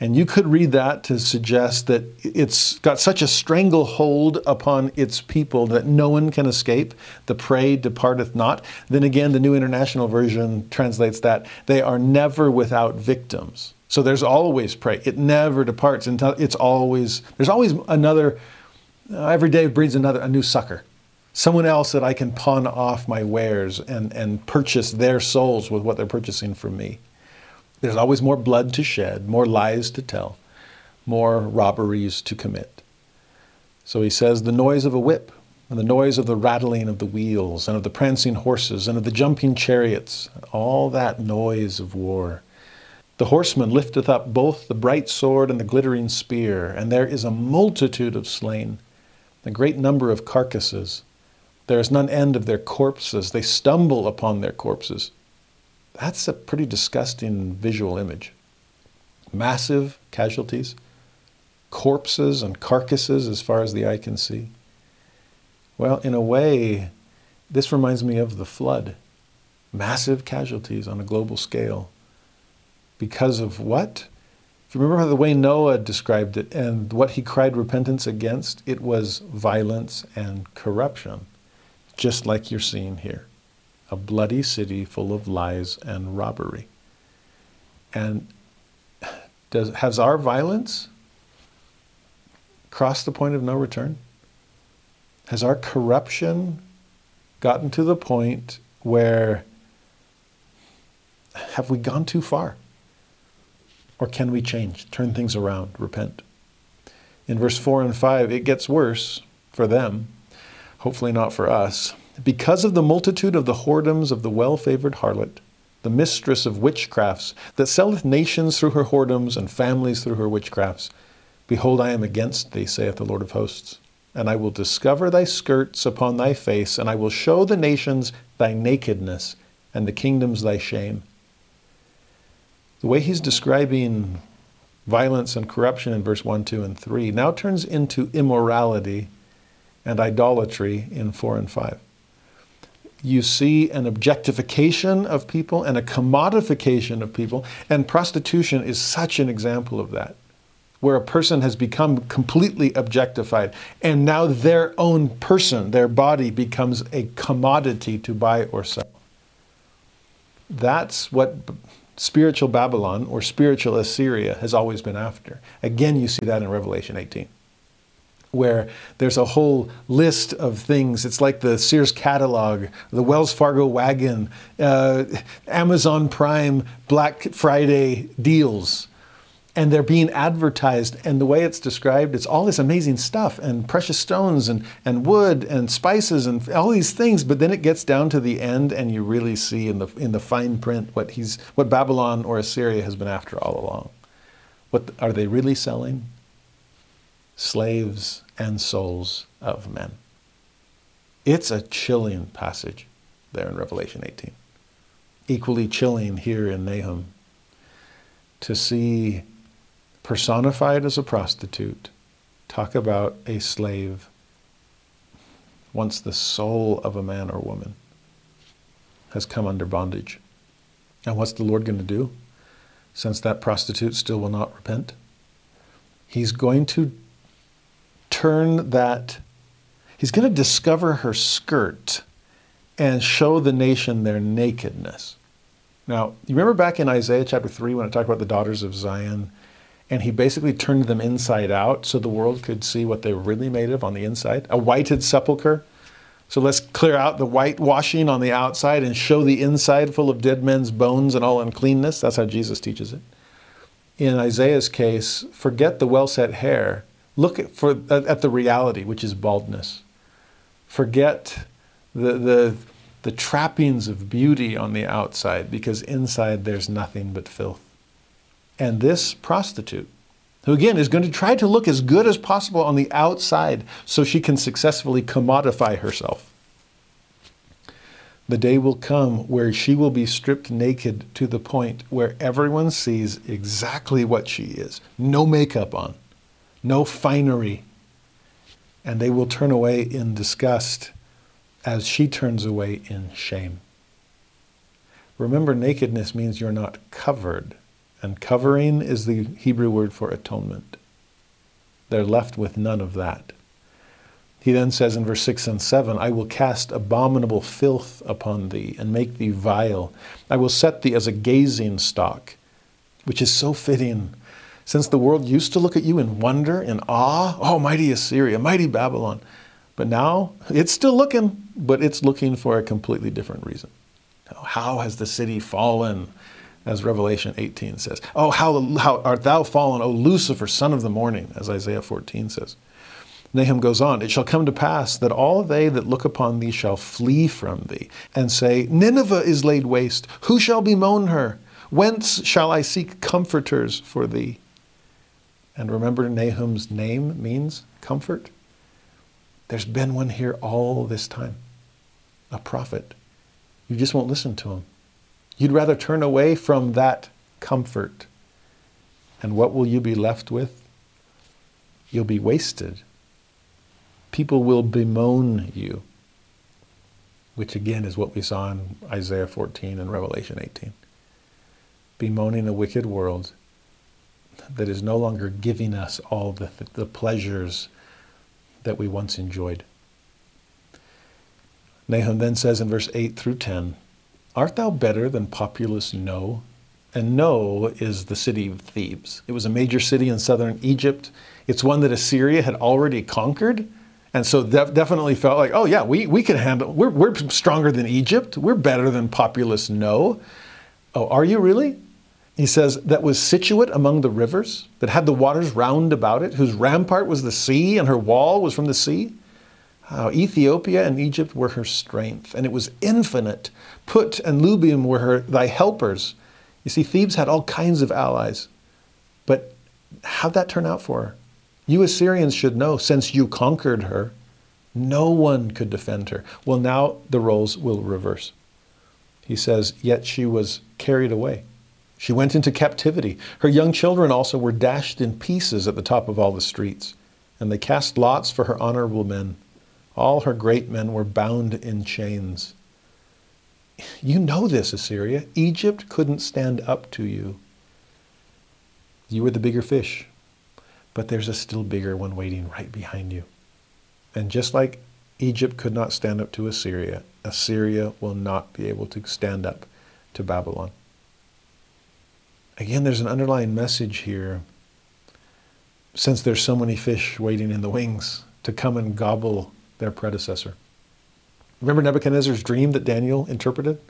And you could read that to suggest that it's got such a stranglehold upon its people that no one can escape. The prey departeth not. Then again, the New International Version translates that they are never without victims. So there's always prey. It never departs until it's always, there's always another, uh, every day breeds another, a new sucker someone else that I can pawn off my wares and, and purchase their souls with what they're purchasing from me. There's always more blood to shed, more lies to tell, more robberies to commit. So he says, the noise of a whip, and the noise of the rattling of the wheels, and of the prancing horses, and of the jumping chariots, all that noise of war. The horseman lifteth up both the bright sword and the glittering spear, and there is a multitude of slain, a great number of carcasses. There is none end of their corpses. They stumble upon their corpses. That's a pretty disgusting visual image. massive casualties, corpses and carcasses as far as the eye can see. Well, in a way, this reminds me of the flood. Massive casualties on a global scale. Because of what? If you remember the way Noah described it and what he cried repentance against, it was violence and corruption, just like you're seeing here. A bloody city full of lies and robbery. And does, has our violence crossed the point of no return? Has our corruption gotten to the point where have we gone too far? Or can we change, turn things around, repent? In verse 4 and 5, it gets worse for them, hopefully not for us. Because of the multitude of the whoredoms of the well favored harlot, the mistress of witchcrafts, that selleth nations through her whoredoms and families through her witchcrafts. Behold, I am against thee, saith the Lord of hosts. And I will discover thy skirts upon thy face, and I will show the nations thy nakedness, and the kingdoms thy shame. The way he's describing violence and corruption in verse 1, 2, and 3 now turns into immorality and idolatry in 4 and 5 you see an objectification of people and a commodification of people. And prostitution is such an example of that, where a person has become completely objectified. And now their own person, their body, becomes a commodity to buy or sell. That's what spiritual Babylon or spiritual Assyria has always been after. Again, you see that in Revelation 18 where there's a whole list of things. It's like the Sears catalog, the Wells Fargo wagon, uh, Amazon Prime Black Friday deals. And they're being advertised, and the way it's described, it's all this amazing stuff and precious stones and, and wood and spices and all these things. But then it gets down to the end, and you really see in the, in the fine print what, he's, what Babylon or Assyria has been after all along. What are they really selling? Slaves and souls of men. It's a chilling passage there in Revelation 18. Equally chilling here in Nahum to see personified as a prostitute talk about a slave, once the soul of a man or woman has come under bondage. And what's the Lord going to do since that prostitute still will not repent? He's going to turn that, he's going to discover her skirt and show the nation their nakedness. Now, you remember back in Isaiah chapter 3 when I talked about the daughters of Zion? And he basically turned them inside out so the world could see what they were really made of on the inside. A whited sepulchre. So let's clear out the whitewashing on the outside and show the inside full of dead men's bones and all uncleanness. That's how Jesus teaches it. In Isaiah's case, forget the well set hair Look at, for, at the reality, which is baldness. Forget the, the, the trappings of beauty on the outside, because inside there's nothing but filth. And this prostitute, who again is going to try to look as good as possible on the outside so she can successfully commodify herself. The day will come where she will be stripped naked to the point where everyone sees exactly what she is. No makeup on, no finery. And they will turn away in disgust as she turns away in shame. Remember, nakedness means you're not covered, and covering is the Hebrew word for atonement. They're left with none of that. He then says in verse 6 and 7 I will cast abominable filth upon thee and make thee vile. I will set thee as a gazing stock, which is so fitting since the world used to look at you in wonder and awe, oh, mighty Assyria, mighty Babylon. But now it's still looking, but it's looking for a completely different reason. How has the city fallen? As Revelation 18 says. Oh, how, how art thou fallen, O Lucifer, son of the morning, as Isaiah 14 says. Nahum goes on, It shall come to pass that all they that look upon thee shall flee from thee, and say, Nineveh is laid waste. Who shall bemoan her? Whence shall I seek comforters for thee? And remember, Nahum's name means comfort. There's been one here all this time, a prophet. You just won't listen to him. You'd rather turn away from that comfort And what will you be left with? You'll be wasted. People will bemoan you, which again is what we saw in Isaiah 14 and Revelation 18. Bemoaning a wicked world that is no longer giving us all the, the pleasures that we once enjoyed. Nahum then says in verse 8 through 10 Art thou better than populous No? And No is the city of Thebes. It was a major city in southern Egypt. It's one that Assyria had already conquered. And so def- definitely felt like, oh, yeah, we, we can handle, we're, we're stronger than Egypt. We're better than populous No. Oh, are you really? He says, that was situate among the rivers, that had the waters round about it, whose rampart was the sea and her wall was from the sea. How Ethiopia and Egypt were her strength, and it was infinite. Put and Lubim were her thy helpers. You see, Thebes had all kinds of allies. But how'd that turn out for her? You Assyrians should know, since you conquered her, no one could defend her. Well, now the roles will reverse. He says, Yet she was carried away. She went into captivity. Her young children also were dashed in pieces at the top of all the streets, and they cast lots for her honorable men. All her great men were bound in chains. You know this, Assyria. Egypt couldn't stand up to you. You were the bigger fish, but there's a still bigger one waiting right behind you. And just like Egypt could not stand up to Assyria, Assyria will not be able to stand up to Babylon. Again, there's an underlying message here. Since there's so many fish waiting in the wings to come and gobble their predecessor. Remember Nebuchadnezzar's dream that Daniel interpreted?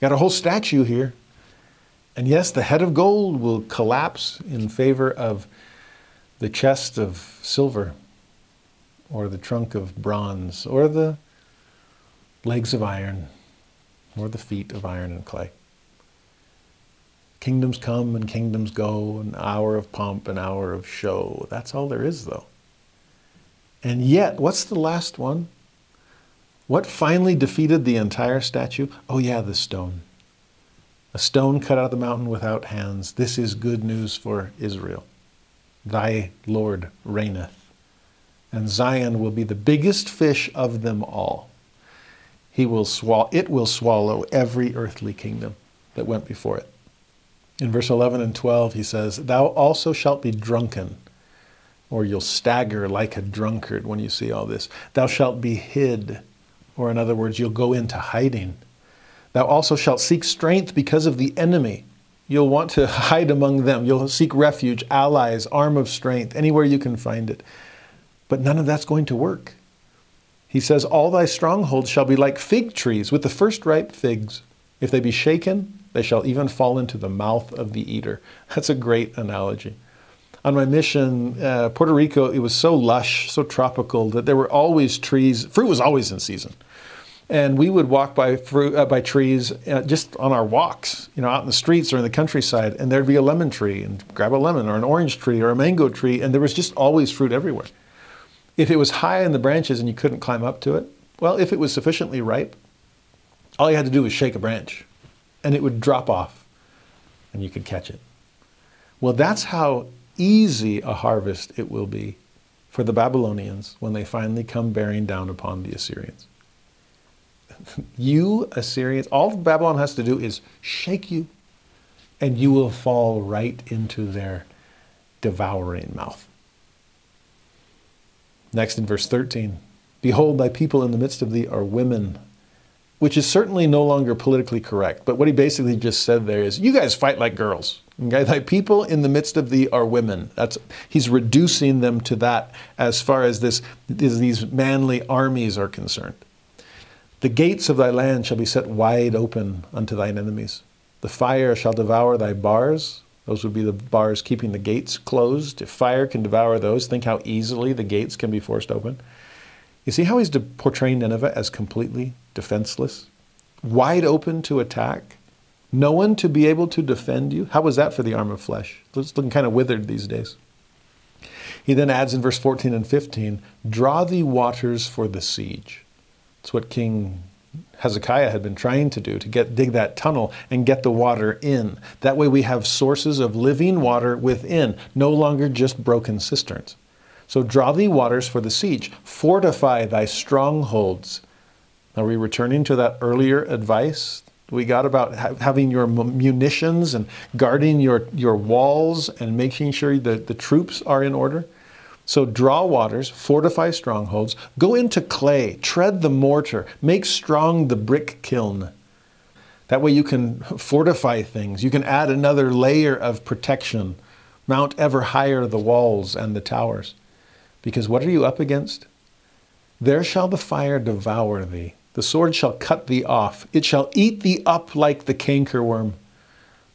Got a whole statue here. And yes, the head of gold will collapse in favor of the chest of silver, or the trunk of bronze, or the legs of iron, or the feet of iron and clay. Kingdoms come and kingdoms go, an hour of pomp, an hour of show. That's all there is, though. And yet, what's the last one? What finally defeated the entire statue? Oh, yeah, the stone. A stone cut out of the mountain without hands. This is good news for Israel. Thy Lord reigneth. And Zion will be the biggest fish of them all. He will swallow, it will swallow every earthly kingdom that went before it. In verse 11 and 12, he says, Thou also shalt be drunken or you'll stagger like a drunkard when you see all this. Thou shalt be hid, or in other words, you'll go into hiding. Thou also shalt seek strength because of the enemy. You'll want to hide among them. You'll seek refuge, allies, arm of strength, anywhere you can find it. But none of that's going to work. He says, All thy strongholds shall be like fig trees with the first ripe figs. If they be shaken, they shall even fall into the mouth of the eater. That's a great analogy on my mission, uh, Puerto Rico, it was so lush, so tropical that there were always trees. Fruit was always in season, and we would walk by fruit uh, by trees uh, just on our walks, you know, out in the streets or in the countryside, and there'd be a lemon tree, and grab a lemon or an orange tree or a mango tree, and there was just always fruit everywhere. If it was high in the branches and you couldn't climb up to it, well, if it was sufficiently ripe, all you had to do was shake a branch, and it would drop off, and you could catch it. Well, that's how easy a harvest it will be for the Babylonians when they finally come bearing down upon the Assyrians. you, Assyrians, all Babylon has to do is shake you, and you will fall right into their devouring mouth. Next in verse 13 Behold, thy people in the midst of thee are women, which is certainly no longer politically correct. But what he basically just said there is, you guys fight like girls. Okay, thy people in the midst of thee are women. That's he's reducing them to that as far as this these manly armies are concerned. The gates of thy land shall be set wide open unto thine enemies. The fire shall devour thy bars. Those would be the bars keeping the gates closed. If fire can devour those, think how easily the gates can be forced open. You see how he's portraying Nineveh as completely defenseless, wide open to attack no one to be able to defend you? How was that for the arm of flesh? It's looking kind of withered these days. He then adds in verse 14 and 15 Draw thee waters for the siege. It's what King Hezekiah had been trying to do to get dig that tunnel and get the water in. That way we have sources of living water within, no longer just broken cisterns. So draw thee waters for the siege, fortify thy strongholds. Are we returning to that earlier advice we got about ha- having your munitions and guarding your, your walls and making sure that the troops are in order? So draw waters, fortify strongholds, go into clay, tread the mortar, make strong the brick kiln. That way you can fortify things. You can add another layer of protection, mount ever higher the walls and the towers. Because what are you up against? There shall the fire devour thee, the sword shall cut thee off, it shall eat thee up like the cankerworm.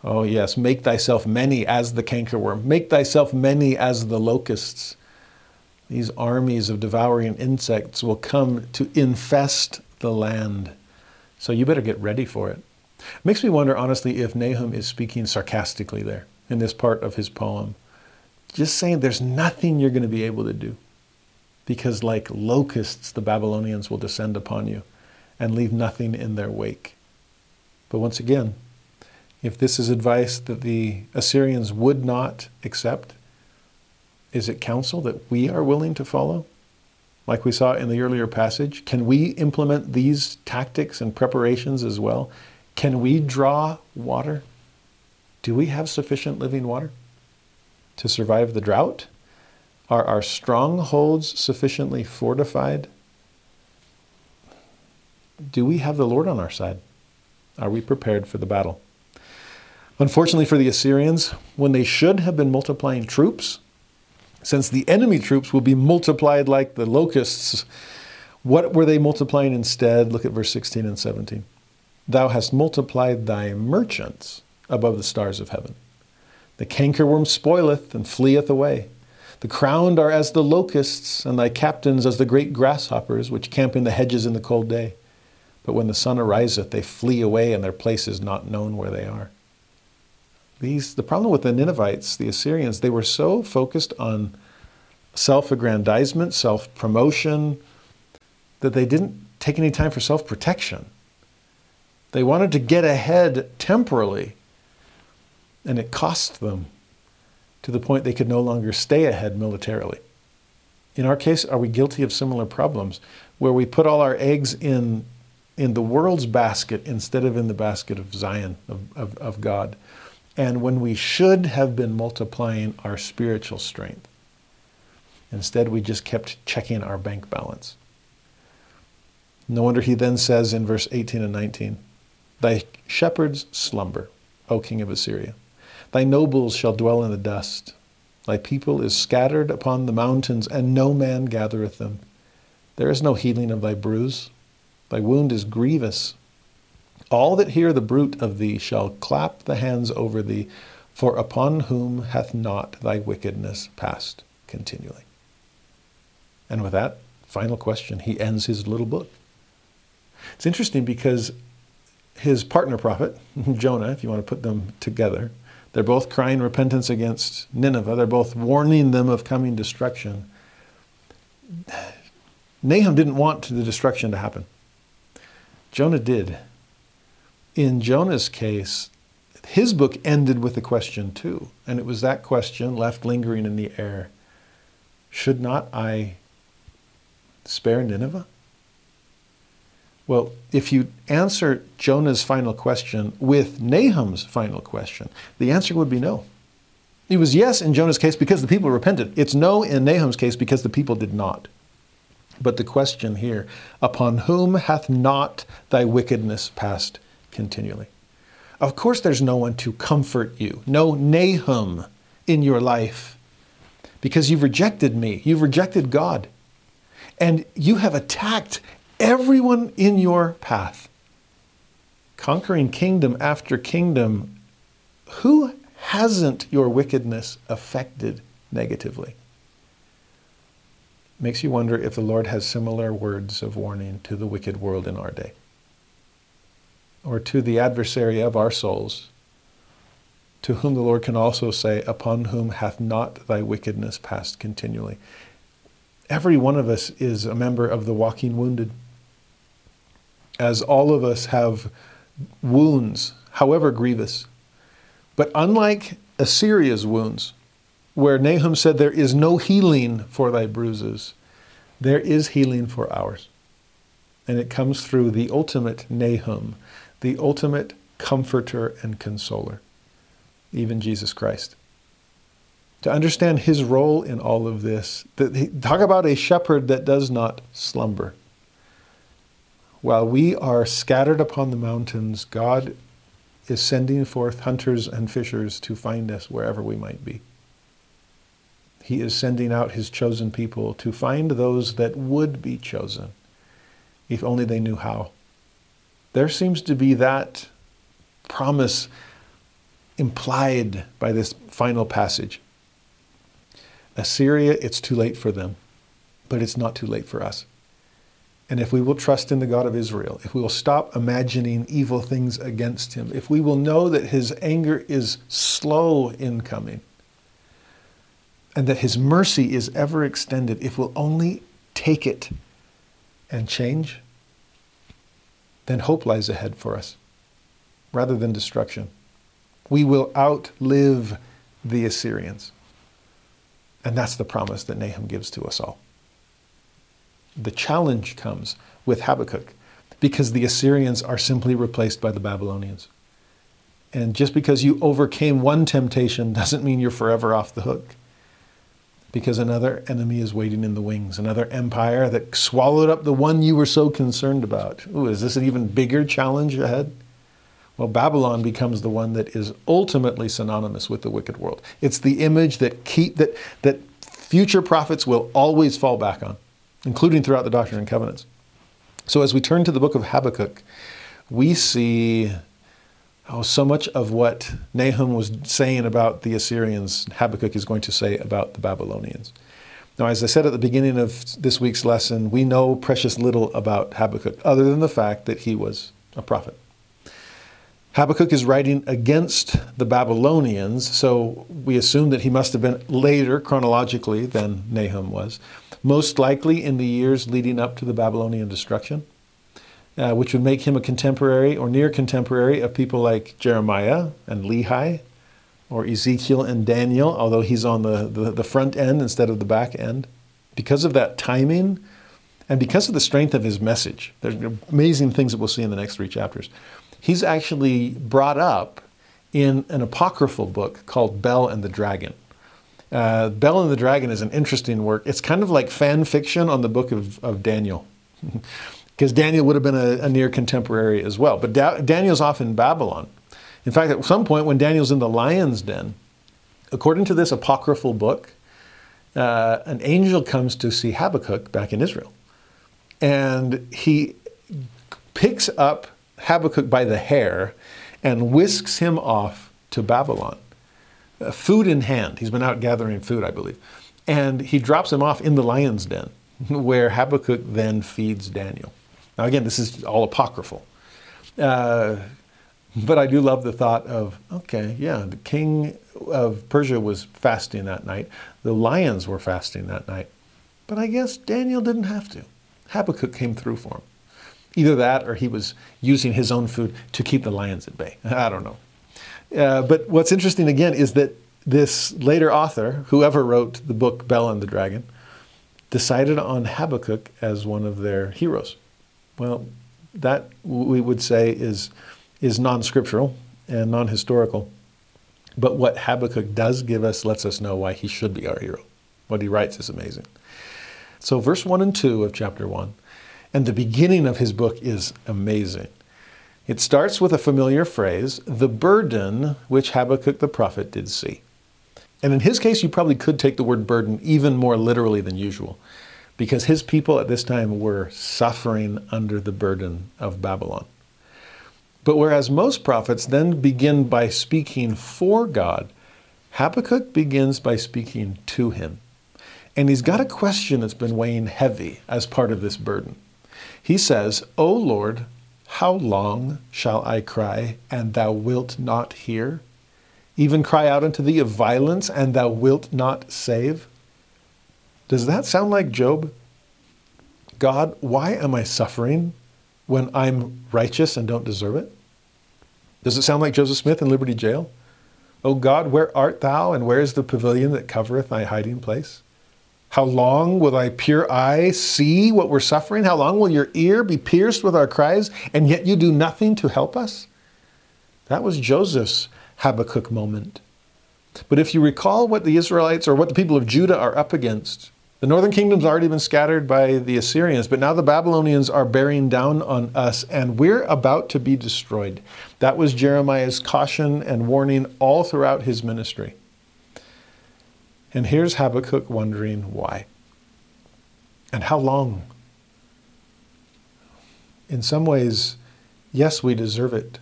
Oh, yes, make thyself many as the cankerworm, make thyself many as the locusts. These armies of devouring insects will come to infest the land. So you better get ready for it. Makes me wonder, honestly, if Nahum is speaking sarcastically there in this part of his poem. Just saying there's nothing you're going to be able to do. Because, like locusts, the Babylonians will descend upon you and leave nothing in their wake. But once again, if this is advice that the Assyrians would not accept, is it counsel that we are willing to follow? Like we saw in the earlier passage, can we implement these tactics and preparations as well? Can we draw water? Do we have sufficient living water to survive the drought? Are our strongholds sufficiently fortified? Do we have the Lord on our side? Are we prepared for the battle? Unfortunately for the Assyrians, when they should have been multiplying troops, since the enemy troops will be multiplied like the locusts, what were they multiplying instead? Look at verse 16 and 17. Thou hast multiplied thy merchants above the stars of heaven. The cankerworm spoileth and fleeth away. The crowned are as the locusts, and thy captains as the great grasshoppers, which camp in the hedges in the cold day. But when the sun ariseth, they flee away, and their place is not known where they are. These, the problem with the Ninevites, the Assyrians, they were so focused on self aggrandizement, self promotion, that they didn't take any time for self protection. They wanted to get ahead temporally, and it cost them to the point they could no longer stay ahead militarily. In our case, are we guilty of similar problems where we put all our eggs in, in the world's basket instead of in the basket of Zion, of, of, of God? and when we should have been multiplying our spiritual strength. Instead, we just kept checking our bank balance. No wonder he then says in verse 18 and 19, Thy shepherds slumber, O king of Assyria. Thy nobles shall dwell in the dust. Thy people is scattered upon the mountains, and no man gathereth them. There is no healing of thy bruise. Thy wound is grievous. All that hear the bruit of thee shall clap the hands over thee, for upon whom hath not thy wickedness passed continually? And with that final question, he ends his little book. It's interesting because his partner prophet, Jonah, if you want to put them together, they're both crying repentance against Nineveh. They're both warning them of coming destruction. Nahum didn't want the destruction to happen. Jonah did in Jonah's case, his book ended with a question too, and it was that question left lingering in the air Should not I spare Nineveh? Well, if you answer Jonah's final question with Nahum's final question, the answer would be no. It was yes in Jonah's case because the people repented. It's no in Nahum's case because the people did not. But the question here, upon whom hath not thy wickedness passed continually. Of course, there's no one to comfort you, no Nahum in your life, because you've rejected me, you've rejected God, and you have attacked everyone in your path. Conquering kingdom after kingdom, who hasn't your wickedness affected negatively? Makes you wonder if the Lord has similar words of warning to the wicked world in our day or to the adversary of our souls, to whom the Lord can also say, Upon whom hath not thy wickedness passed continually? Every one of us is a member of the walking wounded. as all of us have wounds, however grievous. But unlike Assyria's wounds, where Nahum said, There is no healing for thy bruises, there is healing for ours. And it comes through the ultimate Nahum, the ultimate comforter and consoler, even Jesus Christ. To understand his role in all of this, talk about a shepherd that does not slumber. While we are scattered upon the mountains, God is sending forth hunters and fishers to find us wherever we might be. He is sending out his chosen people to find those that would be chosen if only they knew how. There seems to be that promise implied by this final passage. Assyria, it's too late for them, but it's not too late for us. And if we will trust in the God of Israel, if we will stop imagining evil things against him, if we will know that his anger is slow in coming, and that his mercy is ever extended, if we'll only take it and change, then hope lies ahead for us rather than destruction. We will outlive the Assyrians. And that's the promise that Nahum gives to us all the challenge comes with Habakkuk because the Assyrians are simply replaced by the Babylonians. And just because you overcame one temptation doesn't mean you're forever off the hook. Because another enemy is waiting in the wings, another empire that swallowed up the one you were so concerned about. Ooh, is this an even bigger challenge ahead? Well, Babylon becomes the one that is ultimately synonymous with the wicked world. It's the image that keep that that future prophets will always fall back on including throughout the Doctrine and Covenants. So as we turn to the book of Habakkuk, we see oh, so much of what Nahum was saying about the Assyrians, Habakkuk is going to say about the Babylonians. Now, as I said at the beginning of this week's lesson, we know precious little about Habakkuk other than the fact that he was a prophet. Habakkuk is writing against the Babylonians, so we assume that he must have been later chronologically than Nahum was most likely in the years leading up to the Babylonian destruction, uh, which would make him a contemporary or near contemporary of people like Jeremiah and Lehi, or Ezekiel and Daniel, although he's on the, the, the front end instead of the back end. Because of that timing, and because of the strength of his message, there's amazing things that we'll see in the next three chapters. He's actually brought up in an apocryphal book called Bel and the Dragon. Uh, Bel and the Dragon is an interesting work. It's kind of like fan fiction on the book of, of Daniel, because Daniel would have been a, a, near contemporary as well. But da- Daniel's off in Babylon. In fact, at some point when Daniel's in the lion's den, according to this apocryphal book, uh, an angel comes to see Habakkuk back in Israel. And he picks up Habakkuk by the hair and whisks him off to Babylon uh, food in hand. He's been out gathering food, I believe. And he drops him off in the lion's den, where Habakkuk then feeds Daniel. Now, again, this is all apocryphal. Uh, but I do love the thought of okay, yeah, the king of Persia was fasting that night, the lions were fasting that night. But I guess Daniel didn't have to. Habakkuk came through for him. Either that or he was using his own food to keep the lions at bay. I don't know. Uh, but what's interesting again is that this later author, whoever wrote the book Bel and the Dragon, decided on Habakkuk as one of their heroes. Well, that we would say is, is non scriptural and non historical. But what Habakkuk does give us lets us know why he should be our hero. What he writes is amazing. So, verse 1 and 2 of chapter 1, and the beginning of his book is amazing. It starts with a familiar phrase, the burden which Habakkuk the prophet did see. And in his case, you probably could take the word burden even more literally than usual, because his people at this time were suffering under the burden of Babylon. But whereas most prophets then begin by speaking for God, Habakkuk begins by speaking to him. And he's got a question that's been weighing heavy as part of this burden. He says, O Lord, how long shall I cry, and thou wilt not hear? Even cry out unto thee of violence, and thou wilt not save? Does that sound like Job? God, why am I suffering? when I'm righteous and don't deserve it? Does it sound like Joseph Smith in Liberty Jail? O God, where art thou, and where is the pavilion that covereth thy hiding place? How long will thy pure eye see what we're suffering? How long will your ear be pierced with our cries, and yet you do nothing to help us? That was Joseph's Habakkuk moment. But if you recall what the Israelites or what the people of Judah are up against, the northern kingdom's already been scattered by the Assyrians, but now the Babylonians are bearing down on us, and we're about to be destroyed. That was Jeremiah's caution and warning all throughout his ministry. And here's Habakkuk wondering why. And how long? In some ways, yes, we deserve it.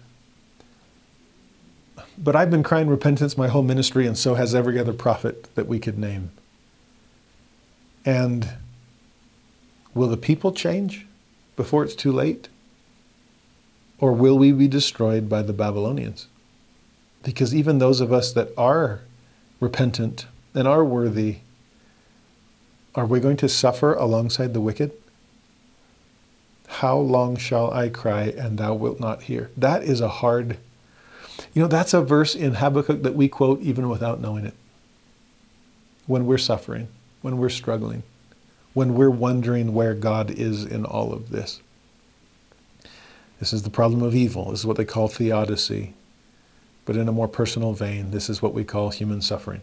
But I've been crying repentance my whole ministry, and so has every other prophet that we could name. And will the people change before it's too late? Or will we be destroyed by the Babylonians? Because even those of us that are repentant and are worthy, are we going to suffer alongside the wicked? How long shall I cry and thou wilt not hear? That is a hard, you know, that's a verse in Habakkuk that we quote even without knowing it. When we're suffering when we're struggling, when we're wondering where God is in all of this. This is the problem of evil. This is what they call theodicy. But in a more personal vein, this is what we call human suffering.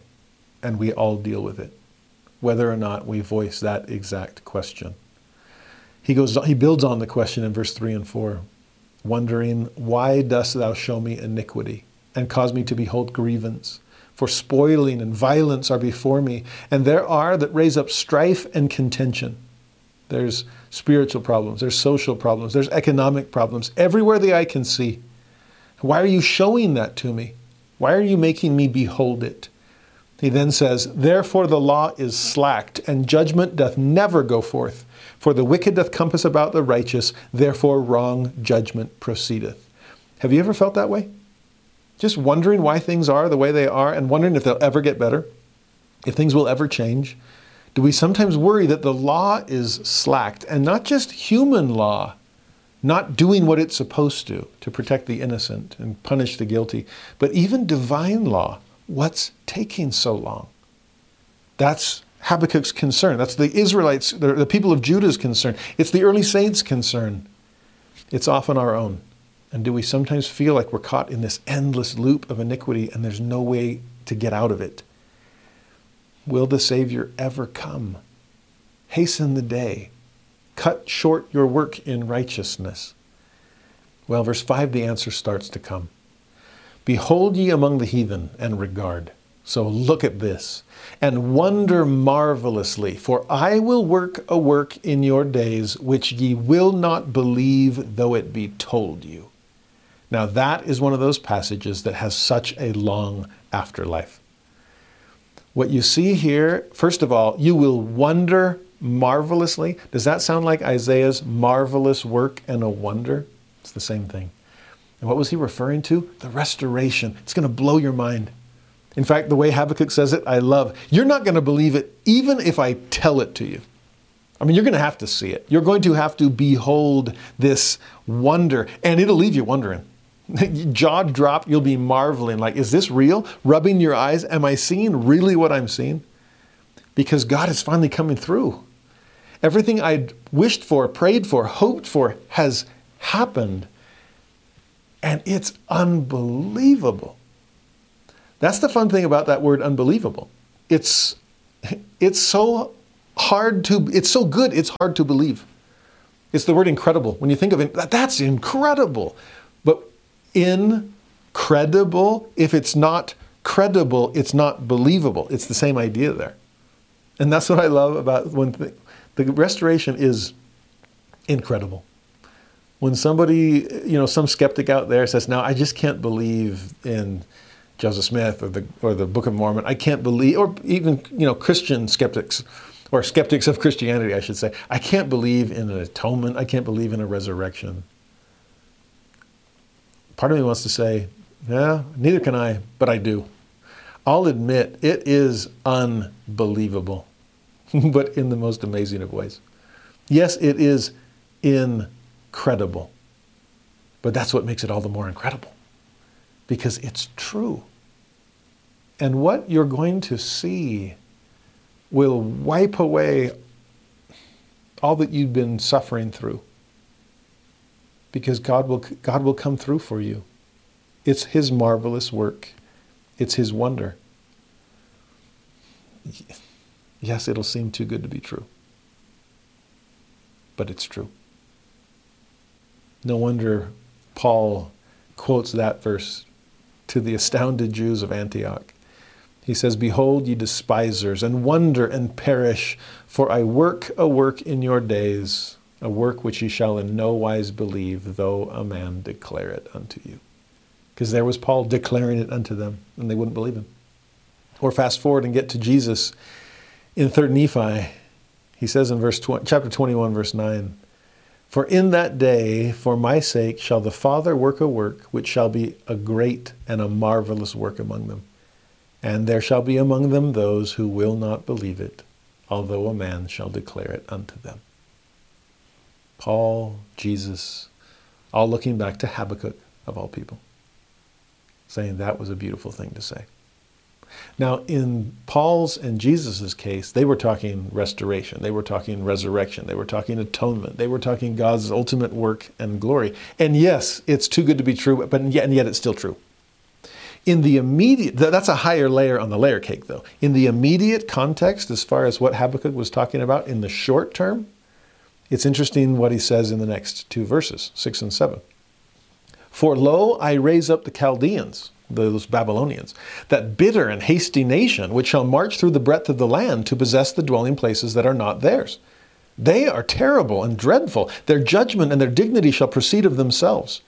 And we all deal with it, whether or not we voice that exact question. He, goes, he builds on the question in verse 3 and 4, wondering, Why dost thou show me iniquity and cause me to behold grievance? For spoiling and violence are before me, and there are that raise up strife and contention. There's spiritual problems, there's social problems, there's economic problems, everywhere the eye can see. Why are you showing that to me? Why are you making me behold it? He then says, Therefore the law is slacked, and judgment doth never go forth. For the wicked doth compass about the righteous, therefore wrong judgment proceedeth. Have you ever felt that way? Just wondering why things are the way they are and wondering if they'll ever get better, if things will ever change? Do we sometimes worry that the law is slacked and not just human law, not doing what it's supposed to to protect the innocent and punish the guilty, but even divine law? What's taking so long? That's Habakkuk's concern. That's the Israelites, the people of Judah's concern. It's the early saints' concern. It's often our own. And do we sometimes feel like we're caught in this endless loop of iniquity and there's no way to get out of it? Will the Savior ever come? Hasten the day. Cut short your work in righteousness. Well, verse 5, the answer starts to come. Behold ye among the heathen and regard. So look at this and wonder marvelously, for I will work a work in your days which ye will not believe, though it be told you. Now, that is one of those passages that has such a long afterlife. What you see here, first of all, you will wonder marvelously. Does that sound like Isaiah's marvelous work and a wonder? It's the same thing. And what was he referring to? The restoration. It's going to blow your mind. In fact, the way Habakkuk says it, I love. You're not going to believe it even if I tell it to you. I mean, you're going to have to see it. You're going to have to behold this wonder, and it'll leave you wondering. jaw drop, you'll be marveling like, is this real? Rubbing your eyes, am I seeing really what I'm seeing? Because God is finally coming through. Everything I'd wished for, prayed for, hoped for has happened. And it's unbelievable. That's the fun thing about that word unbelievable. It's, it's so hard to, it's so good, it's hard to believe. It's the word incredible. When you think of it, that's incredible. Incredible. If it's not credible, it's not believable. It's the same idea there. And that's what I love about when the, the restoration is incredible. When somebody, you know, some skeptic out there says, "Now I just can't believe in Joseph Smith or the or the Book of Mormon. I can't believe," or even you know, Christian skeptics or skeptics of Christianity, I should say, "I can't believe in an atonement. I can't believe in a resurrection." Part of me wants to say, yeah, neither can I, but I do. I'll admit it is unbelievable, but in the most amazing of ways. Yes, it is incredible. But that's what makes it all the more incredible because it's true. And what you're going to see will wipe away all that you've been suffering through. Because God will, God will come through for you. It's His marvelous work, it's His wonder. Yes, it'll seem too good to be true, but it's true. No wonder Paul quotes that verse to the astounded Jews of Antioch. He says, Behold, ye despisers, and wonder and perish, for I work a work in your days, a work which ye shall in no wise believe, though a man declare it unto you. Because there was Paul declaring it unto them, and they wouldn't believe him. Or fast forward and get to Jesus in 3rd Nephi. He says in verse 20, chapter 21, verse 9, For in that day, for my sake, shall the Father work a work which shall be a great and a marvelous work among them and there shall be among them those who will not believe it, although a man shall declare it unto them. Paul, Jesus, all looking back to Habakkuk, of all people, saying that was a beautiful thing to say. Now, in Paul's and Jesus' case, they were talking restoration, they were talking resurrection, they were talking atonement, they were talking God's ultimate work and glory. And yes, it's too good to be true, but yet, and yet it's still true. In the immediate, that's a higher layer on the layer cake, though. In the immediate context, as far as what Habakkuk was talking about in the short term, it's interesting what he says in the next two verses, six and seven. For lo, I raise up the Chaldeans, those Babylonians, that bitter and hasty nation, which shall march through the breadth of the land to possess the dwelling places that are not theirs. They are terrible and dreadful. Their judgment and their dignity shall proceed of themselves.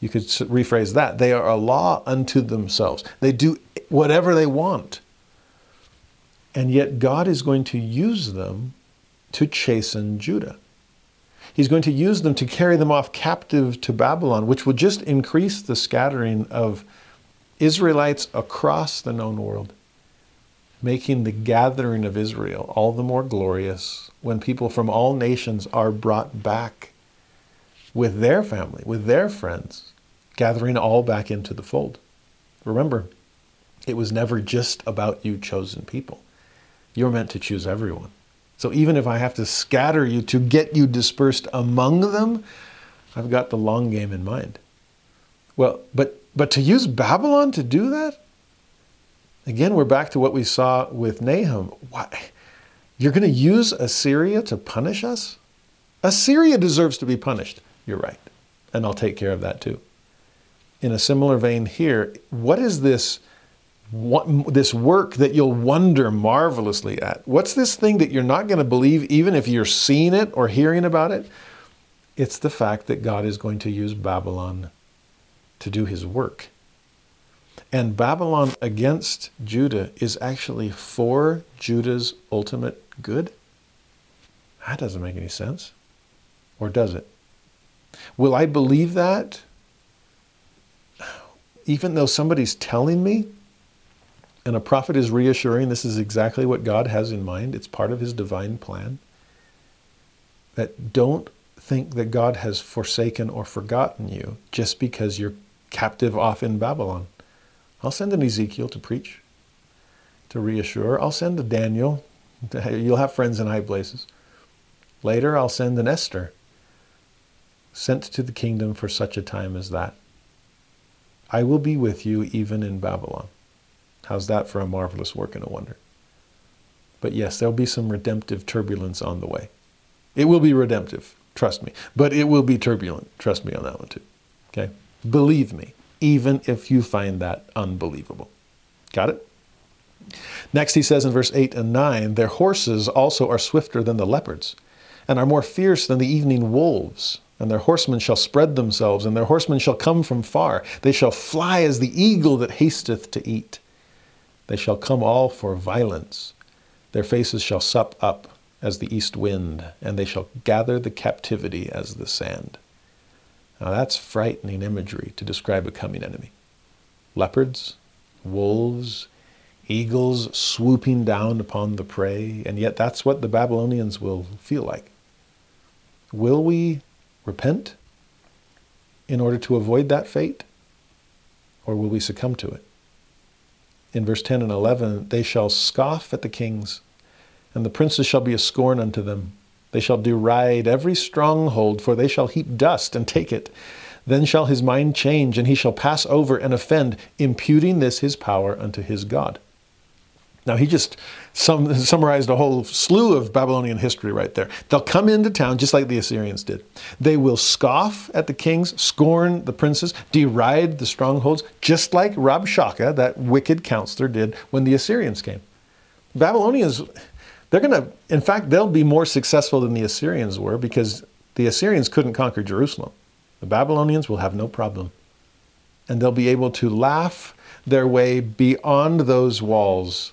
You could rephrase that. They are a law unto themselves. They do whatever they want. And yet God is going to use them to chasten Judah. He's going to use them to carry them off captive to Babylon, which will just increase the scattering of Israelites across the known world, making the gathering of Israel all the more glorious when people from all nations are brought back with their family, with their friends, gathering all back into the fold. Remember, it was never just about you chosen people. You're meant to choose everyone. So even if I have to scatter you to get you dispersed among them, I've got the long game in mind. Well, but but to use Babylon to do that? Again, we're back to what we saw with Nahum. Why? You're going to use Assyria to punish us? Assyria deserves to be punished. You're right. And I'll take care of that too in a similar vein here, what is this? This work that you'll wonder marvelously at. What's this thing that you're not going to believe even if you're seeing it or hearing about it? It's the fact that God is going to use Babylon to do his work. And Babylon against Judah is actually for Judah's ultimate good? That doesn't make any sense. Or does it? Will I believe that? even though somebody's telling me and a prophet is reassuring this is exactly what God has in mind, it's part of his divine plan, that don't think that God has forsaken or forgotten you just because you're captive off in Babylon. I'll send an Ezekiel to preach, to reassure. I'll send a Daniel. You'll have friends in high places. Later, I'll send an Esther, sent to the kingdom for such a time as that. I will be with you even in Babylon. How's that for a marvelous work and a wonder? But yes, there'll be some redemptive turbulence on the way. It will be redemptive, trust me. But it will be turbulent, trust me on that one too. Okay? Believe me, even if you find that unbelievable. Got it? Next, he says in verse 8 and 9 Their horses also are swifter than the leopards, and are more fierce than the evening wolves and their horsemen shall spread themselves, and their horsemen shall come from far. They shall fly as the eagle that hasteth to eat. They shall come all for violence. Their faces shall sup up as the east wind, and they shall gather the captivity as the sand. Now that's frightening imagery to describe a coming enemy. Leopards, wolves, eagles swooping down upon the prey, and yet that's what the Babylonians will feel like. Will we repent in order to avoid that fate? Or will we succumb to it? In verse 10 and 11, they shall scoff at the kings, and the princes shall be a scorn unto them. They shall deride every stronghold, for they shall heap dust and take it. Then shall his mind change, and he shall pass over and offend, imputing this his power unto his God. Now, he just sum, summarized a whole slew of Babylonian history right there. They'll come into town just like the Assyrians did. They will scoff at the kings, scorn the princes, deride the strongholds, just like Rabshakeh, that wicked counselor, did when the Assyrians came. Babylonians, they're going to, in fact, they'll be more successful than the Assyrians were because the Assyrians couldn't conquer Jerusalem. The Babylonians will have no problem. And they'll be able to laugh their way beyond those walls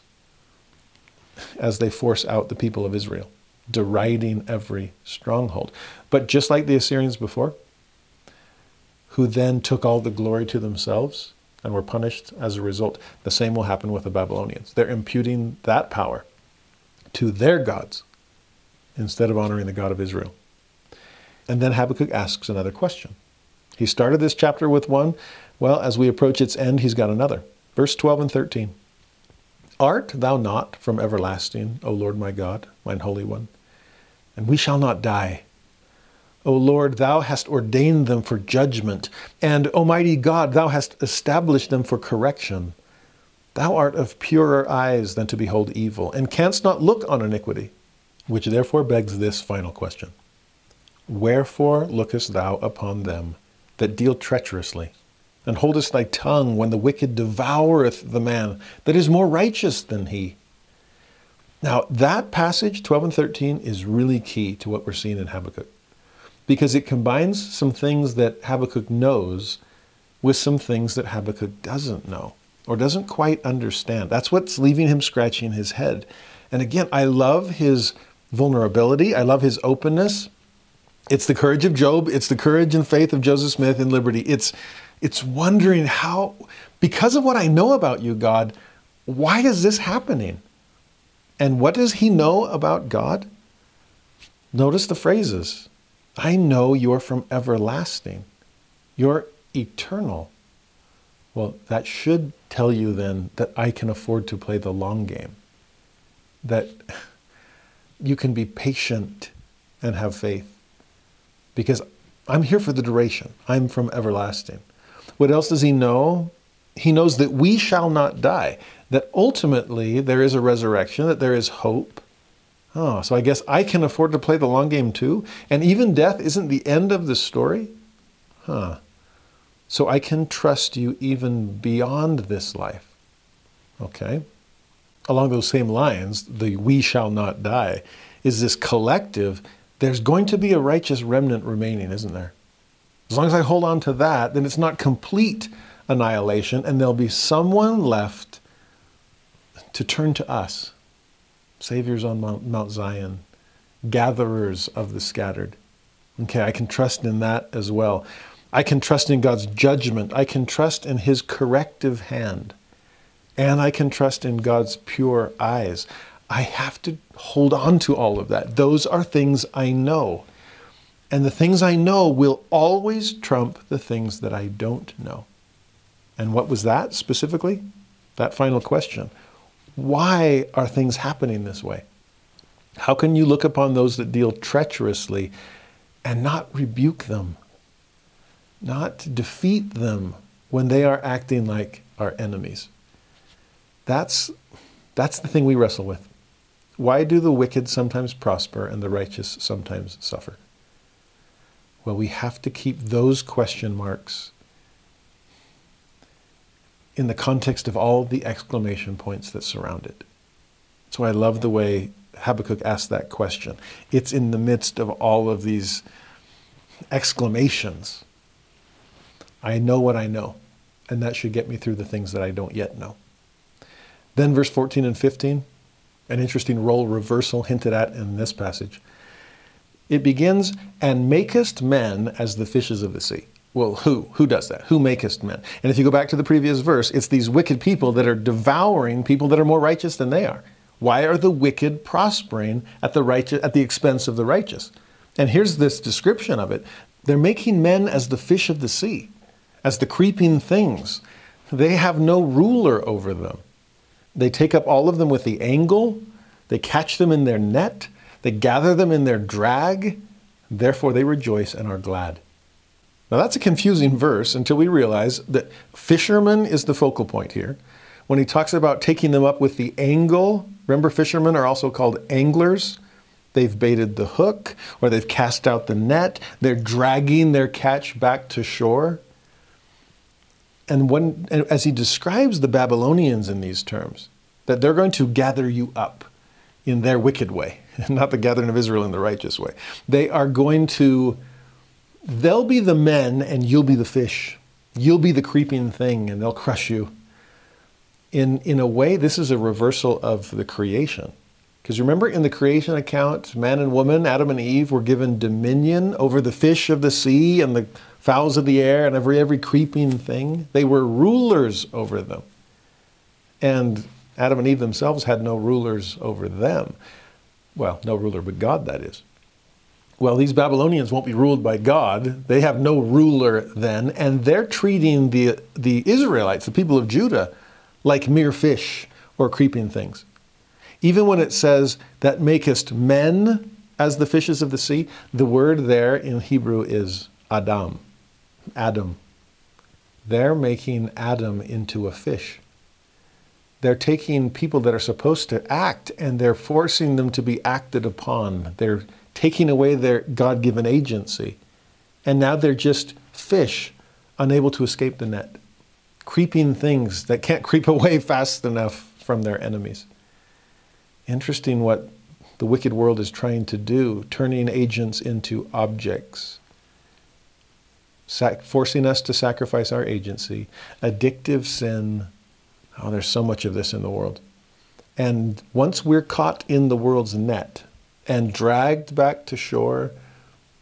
as they force out the people of Israel, deriding every stronghold. But just like the Assyrians before, who then took all the glory to themselves and were punished as a result, the same will happen with the Babylonians. They're imputing that power to their gods instead of honoring the God of Israel. And then Habakkuk asks another question. He started this chapter with one. Well, as we approach its end, he's got another. Verse 12 and 13. Art thou not from everlasting, O Lord my God, mine Holy One? And we shall not die. O Lord, thou hast ordained them for judgment, and Almighty God, thou hast established them for correction. Thou art of purer eyes than to behold evil, and canst not look on iniquity, which therefore begs this final question Wherefore lookest thou upon them that deal treacherously? And holdest thy tongue when the wicked devoureth the man that is more righteous than he. Now, that passage, 12 and 13, is really key to what we're seeing in Habakkuk because it combines some things that Habakkuk knows with some things that Habakkuk doesn't know or doesn't quite understand. That's what's leaving him scratching his head. And again, I love his vulnerability, I love his openness. It's the courage of Job, it's the courage and faith of Joseph Smith in liberty. It's it's wondering how, because of what I know about you, God, why is this happening? And what does he know about God? Notice the phrases I know you're from everlasting, you're eternal. Well, that should tell you then that I can afford to play the long game, that you can be patient and have faith, because I'm here for the duration. I'm from everlasting. What else does he know? He knows that we shall not die, that ultimately there is a resurrection, that there is hope. Oh, so I guess I can afford to play the long game too? And even death isn't the end of the story? Huh. So I can trust you even beyond this life. Okay? Along those same lines, the we shall not die is this collective. There's going to be a righteous remnant remaining, isn't there? As long as I hold on to that, then it's not complete annihilation, and there'll be someone left to turn to us, saviors on Mount, Zion, gatherers of the scattered. Okay, I can trust in that as well. I can trust in God's judgment. I can trust in His corrective hand. And I can trust in God's pure eyes. I have to hold on to all of that. Those are things I know. And the things I know will always trump the things that I don't know. And what was that specifically? That final question. Why are things happening this way? How can you look upon those that deal treacherously and not rebuke them, not defeat them when they are acting like our enemies? That's, that's the thing we wrestle with. Why do the wicked sometimes prosper and the righteous sometimes suffer? Well, we have to keep those question marks in the context of all the exclamation points that surround it. That's why I love the way Habakkuk asked that question. It's in the midst of all of these exclamations. I know what I know, and that should get me through the things that I don't yet know. Then, verse 14 and 15, an interesting role reversal hinted at in this passage. It begins, and makest men as the fishes of the sea. Well, who? Who does that? Who makest men? And if you go back to the previous verse, it's these wicked people that are devouring people that are more righteous than they are. Why are the wicked prospering at the righteous at the expense of the righteous? And here's this description of it. They're making men as the fish of the sea, as the creeping things. They have no ruler over them. They take up all of them with the angle, they catch them in their net, they gather them in their drag, therefore they rejoice and are glad. Now that's a confusing verse until we realize that fisherman is the focal point here. When he talks about taking them up with the angle, remember fishermen are also called anglers. They've baited the hook or they've cast out the net. They're dragging their catch back to shore. And, when, and as he describes the Babylonians in these terms, that they're going to gather you up in their wicked way, not the gathering of Israel in the righteous way. They are going to, they'll be the men and you'll be the fish. You'll be the creeping thing and they'll crush you. In, in a way, this is a reversal of the creation. Because remember, in the creation account, man and woman, Adam and Eve, were given dominion over the fish of the sea and the fowls of the air and every, every creeping thing. They were rulers over them. And Adam and Eve themselves had no rulers over them. Well, no ruler but God, that is. Well, these Babylonians won't be ruled by God. They have no ruler then, and they're treating the, the Israelites, the people of Judah, like mere fish or creeping things. Even when it says that makest men as the fishes of the sea, the word there in Hebrew is Adam. Adam. They're making Adam into a fish. They're taking people that are supposed to act and they're forcing them to be acted upon. They're taking away their God given agency. And now they're just fish, unable to escape the net, creeping things that can't creep away fast enough from their enemies. Interesting what the wicked world is trying to do, turning agents into objects sac- forcing us to sacrifice our agency, addictive sin. Oh, there's so much of this in the world. And once we're caught in the world's net and dragged back to shore,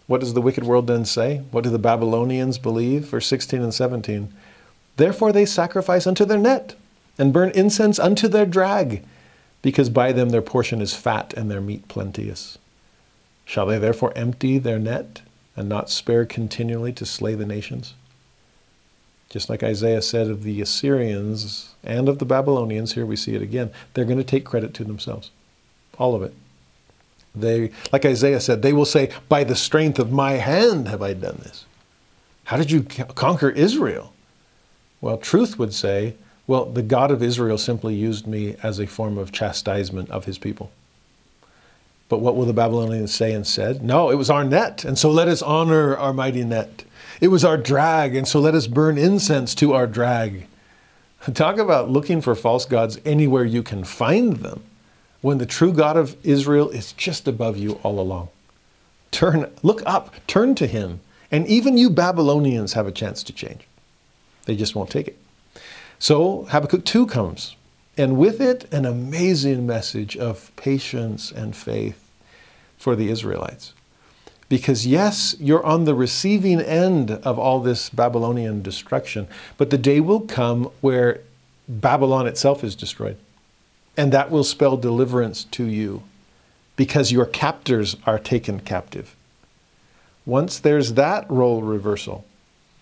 what does the wicked world then say? What do the Babylonians believe? Verse 16 and 17. Therefore they sacrifice unto their net and burn incense unto their drag, because by them their portion is fat and their meat plenteous. Shall they therefore empty their net and not spare continually to slay the nations? Just like Isaiah said of the Assyrians and of the Babylonians, here we see it again. They're going to take credit to themselves. All of it. They, like Isaiah said, they will say, By the strength of my hand have I done this. How did you conquer Israel? Well, truth would say, Well, the God of Israel simply used me as a form of chastisement of his people. But what will the Babylonians say instead? No, it was our net, and so let us honor our mighty net. It was our drag, and so let us burn incense to our drag. Talk about looking for false gods anywhere you can find them when the true God of Israel is just above you all along. Turn, look up, turn to him, and even you Babylonians have a chance to change. They just won't take it. So Habakkuk 2 comes. And with it, an amazing message of patience and faith for the Israelites. Because, yes, you're on the receiving end of all this Babylonian destruction, but the day will come where Babylon itself is destroyed. And that will spell deliverance to you because your captors are taken captive. Once there's that role reversal,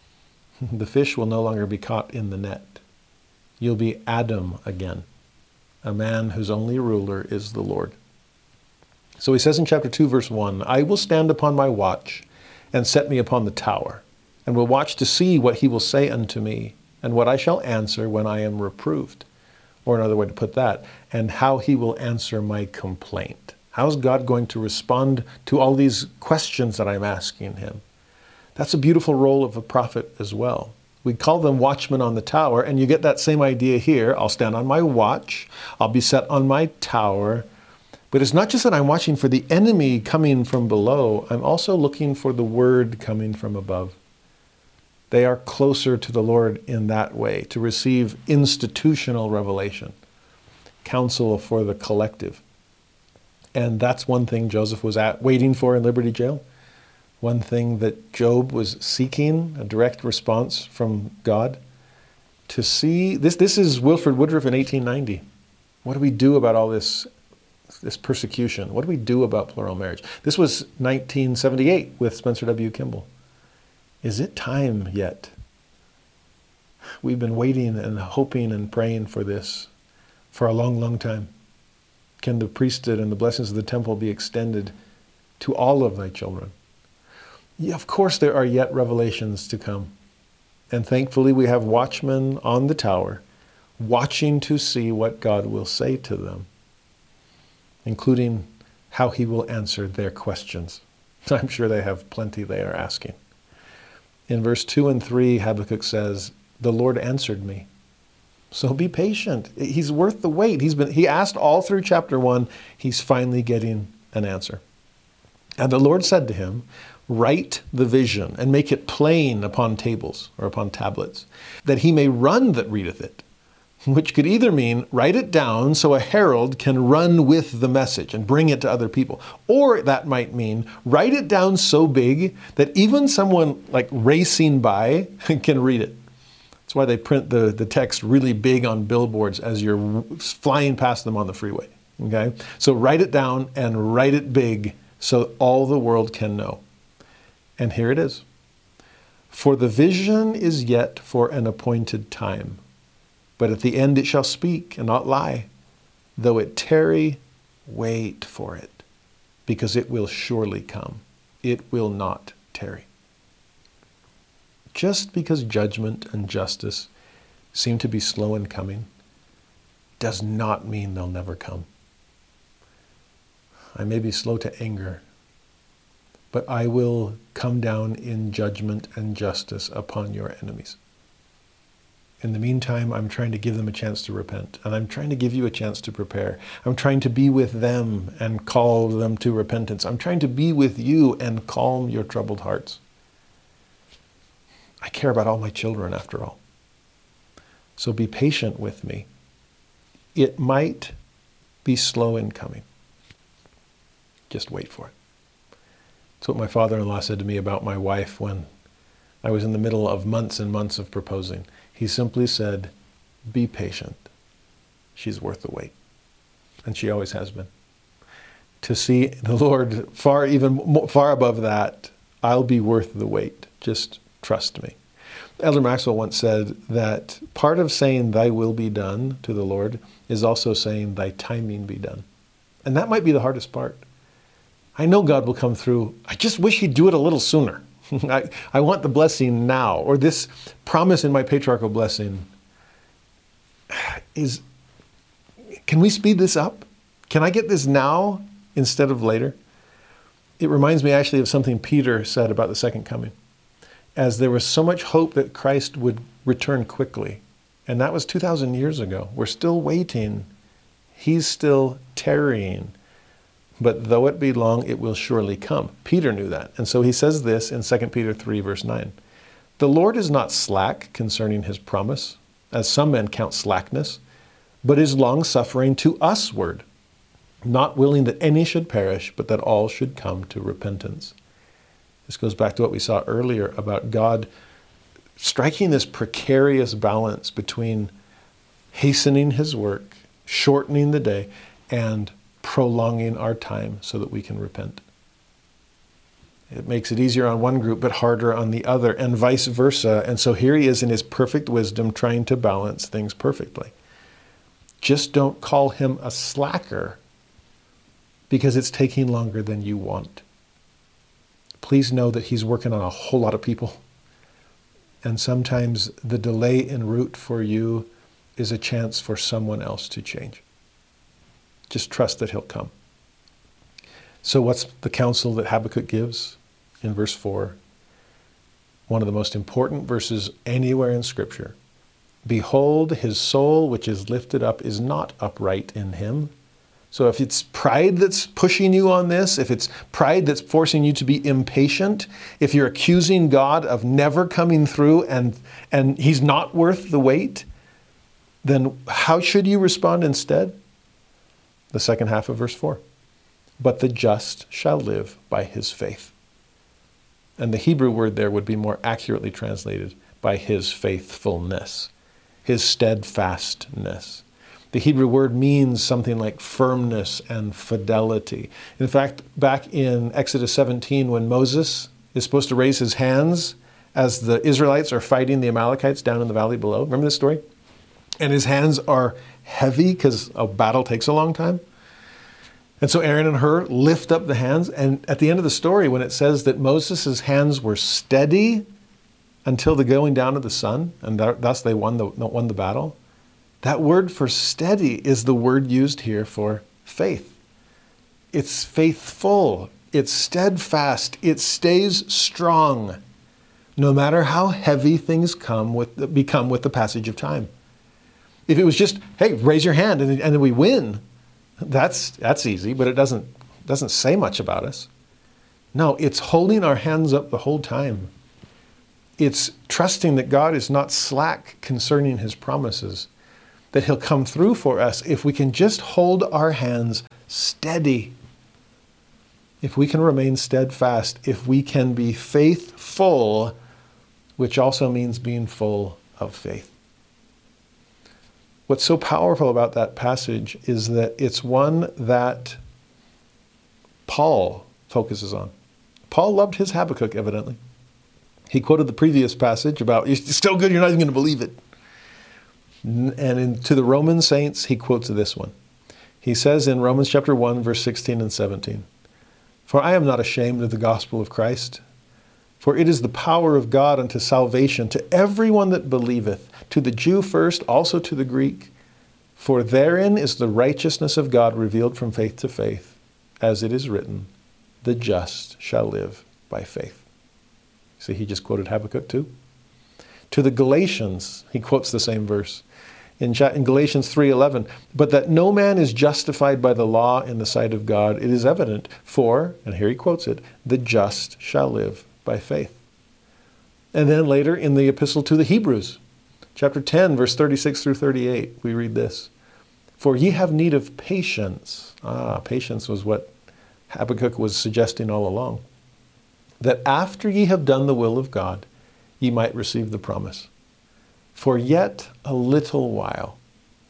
the fish will no longer be caught in the net. You'll be Adam again, a man whose only ruler is the Lord. So he says in chapter 2, verse 1 I will stand upon my watch and set me upon the tower, and will watch to see what he will say unto me, and what I shall answer when I am reproved. Or another way to put that, and how he will answer my complaint. How's God going to respond to all these questions that I'm asking him? That's a beautiful role of a prophet as well. We call them watchmen on the tower, and you get that same idea here. I'll stand on my watch, I'll be set on my tower. But it's not just that I'm watching for the enemy coming from below, I'm also looking for the word coming from above. They are closer to the Lord in that way, to receive institutional revelation, counsel for the collective. And that's one thing Joseph was at, waiting for in Liberty Jail one thing that Job was seeking, a direct response from God. To see this, this is Wilford Woodruff in 1890. What do we do about all this, this persecution? What do we do about plural marriage? This was 1978 with Spencer W. Kimball. Is it time yet? We've been waiting and hoping and praying for this for a long, long time. Can the priesthood and the blessings of the temple be extended to all of thy children? Of course, there are yet revelations to come. And thankfully, we have watchmen on the tower watching to see what God will say to them, including how he will answer their questions. I'm sure they have plenty they are asking. In verse 2 and 3, Habakkuk says, The Lord answered me. So be patient. He's worth the wait. He's been, he asked all through chapter 1. He's finally getting an answer. And the Lord said to him, Write the vision and make it plain upon tables or upon tablets, that he may run that readeth it which could either mean write it down so a herald can run with the message and bring it to other people. Or that might mean write it down so big that even someone like racing by can read it. That's why they print the, the text really big on billboards as you're flying past them on the freeway. Okay? So write it down and write it big so all the world can know. And here it is. For the vision is yet for an appointed time but at the end it shall speak and not lie. Though it tarry, wait for it, because it will surely come. It will not tarry. Just because judgment and justice seem to be slow in coming does not mean they'll never come. I may be slow to anger, but I will come down in judgment and justice upon your enemies. In the meantime, I'm trying to give them a chance to repent, and I'm trying to give you a chance to prepare. I'm trying to be with them and call them to repentance. I'm trying to be with you and calm your troubled hearts. I care about all my children, after all. So be patient with me. It might be slow in coming. Just wait for it. It's what my father in law said to me about my wife when I was in the middle of months and months of proposing. He simply said, Be patient. She's worth the wait. And she always has been. To see the Lord far, even far above that, I'll be worth the wait. Just trust me. Elder Maxwell once said that part of saying, Thy will be done to the Lord is also saying, Thy timing be done. And that might be the hardest part. I know God will come through. I just wish He'd do it a little sooner. I, I want the blessing now, or this promise in my patriarchal blessing is can we speed this up? Can I get this now instead of later? It reminds me actually of something Peter said about the second coming. As there was so much hope that Christ would return quickly, and that was 2,000 years ago. We're still waiting. He's still tarrying. But though it be long, it will surely come. Peter knew that. And so he says this in 2 Peter 3, verse 9 The Lord is not slack concerning his promise, as some men count slackness, but is long suffering to usward, not willing that any should perish, but that all should come to repentance. This goes back to what we saw earlier about God striking this precarious balance between hastening his work, shortening the day, and prolonging our time so that we can repent. It makes it easier on one group, but harder on the other, and vice versa. And so here he is in his perfect wisdom trying to balance things perfectly. Just don't call him a slacker because it's taking longer than you want. Please know that he's working on a whole lot of people. And sometimes the delay en route for you is a chance for someone else to change. Just trust that he'll come. So, what's the counsel that Habakkuk gives in verse 4? One of the most important verses anywhere in Scripture. Behold, his soul which is lifted up is not upright in him. So, if it's pride that's pushing you on this, if it's pride that's forcing you to be impatient, if you're accusing God of never coming through and, and he's not worth the wait, then how should you respond instead? The second half of verse 4. But the just shall live by his faith. And the Hebrew word there would be more accurately translated by his faithfulness, his steadfastness. The Hebrew word means something like firmness and fidelity. In fact, back in Exodus 17, when Moses is supposed to raise his hands as the Israelites are fighting the Amalekites down in the valley below. Remember this story? And his hands are heavy because a battle takes a long time. And so Aaron and Hur lift up the hands. And at the end of the story, when it says that Moses' hands were steady until the going down of the sun, and thus they won the, won the battle, that word for steady is the word used here for faith. It's faithful, it's steadfast, it stays strong, no matter how heavy things come with, become with the passage of time. If it was just, hey, raise your hand and, and we win, that's, that's easy, but it doesn't, doesn't say much about us. No, it's holding our hands up the whole time. It's trusting that God is not slack concerning his promises, that he'll come through for us if we can just hold our hands steady. If we can remain steadfast, if we can be faithful, which also means being full of faith. What's so powerful about that passage is that it's one that Paul focuses on. Paul loved his Habakkuk, evidently. He quoted the previous passage about, it's still good, you're not even going to believe it. And in, to the Roman saints, he quotes this one. He says in Romans chapter 1, verse 16 and 17, For I am not ashamed of the gospel of Christ, for it is the power of God unto salvation to everyone that believeth, to the Jew first, also to the Greek. For therein is the righteousness of God revealed from faith to faith, as it is written, the just shall live by faith. See, he just quoted Habakkuk 2. To the Galatians, he quotes the same verse in, Galatians 3:11, but that no man is justified by the law in the sight of God, it is evident, for, and here he quotes it, the just shall live by faith. And then later in the epistle to the Hebrews, chapter 10, verse 36 through 38, we read this For ye have need of patience. Ah, patience was what Habakkuk was suggesting all along. That after ye have done the will of God, ye might receive the promise. For yet a little while.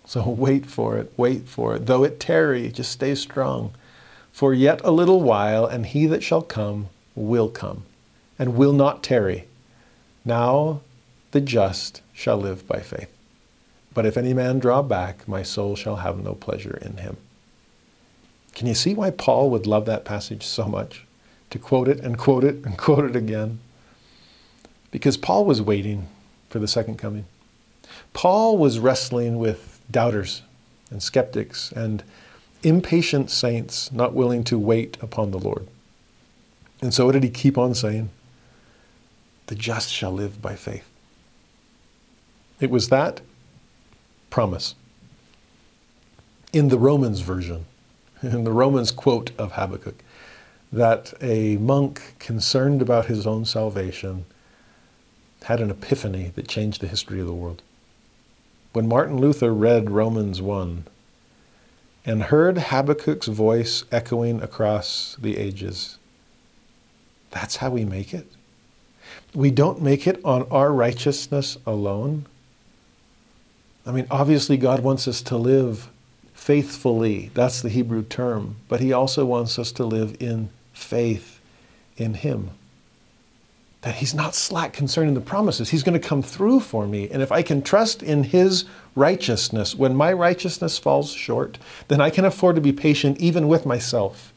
So wait for it, wait for it. Though it tarry, just stay strong. For yet a little while, and he that shall come will come and will not tarry. Now the just shall live by faith. But if any man draw back, my soul shall have no pleasure in him. Can you see why Paul would love that passage so much? To quote it and quote it and quote it again? Because Paul was waiting for the second coming. Paul was wrestling with doubters and skeptics and impatient saints not willing to wait upon the Lord. And so, what did he keep on saying? The just shall live by faith. It was that promise. In the Romans version, in the Romans quote of Habakkuk, that a monk concerned about his own salvation had an epiphany that changed the history of the world. When Martin Luther read Romans 1 and heard Habakkuk's voice echoing across the ages, that's how we make it. We don't make it on our righteousness alone. I mean, obviously, God wants us to live faithfully. That's the Hebrew term. But He also wants us to live in faith in Him. That He's not slack concerning the promises. He's going to come through for me. And if I can trust in His righteousness, when my righteousness falls short, then I can afford to be patient even with myself,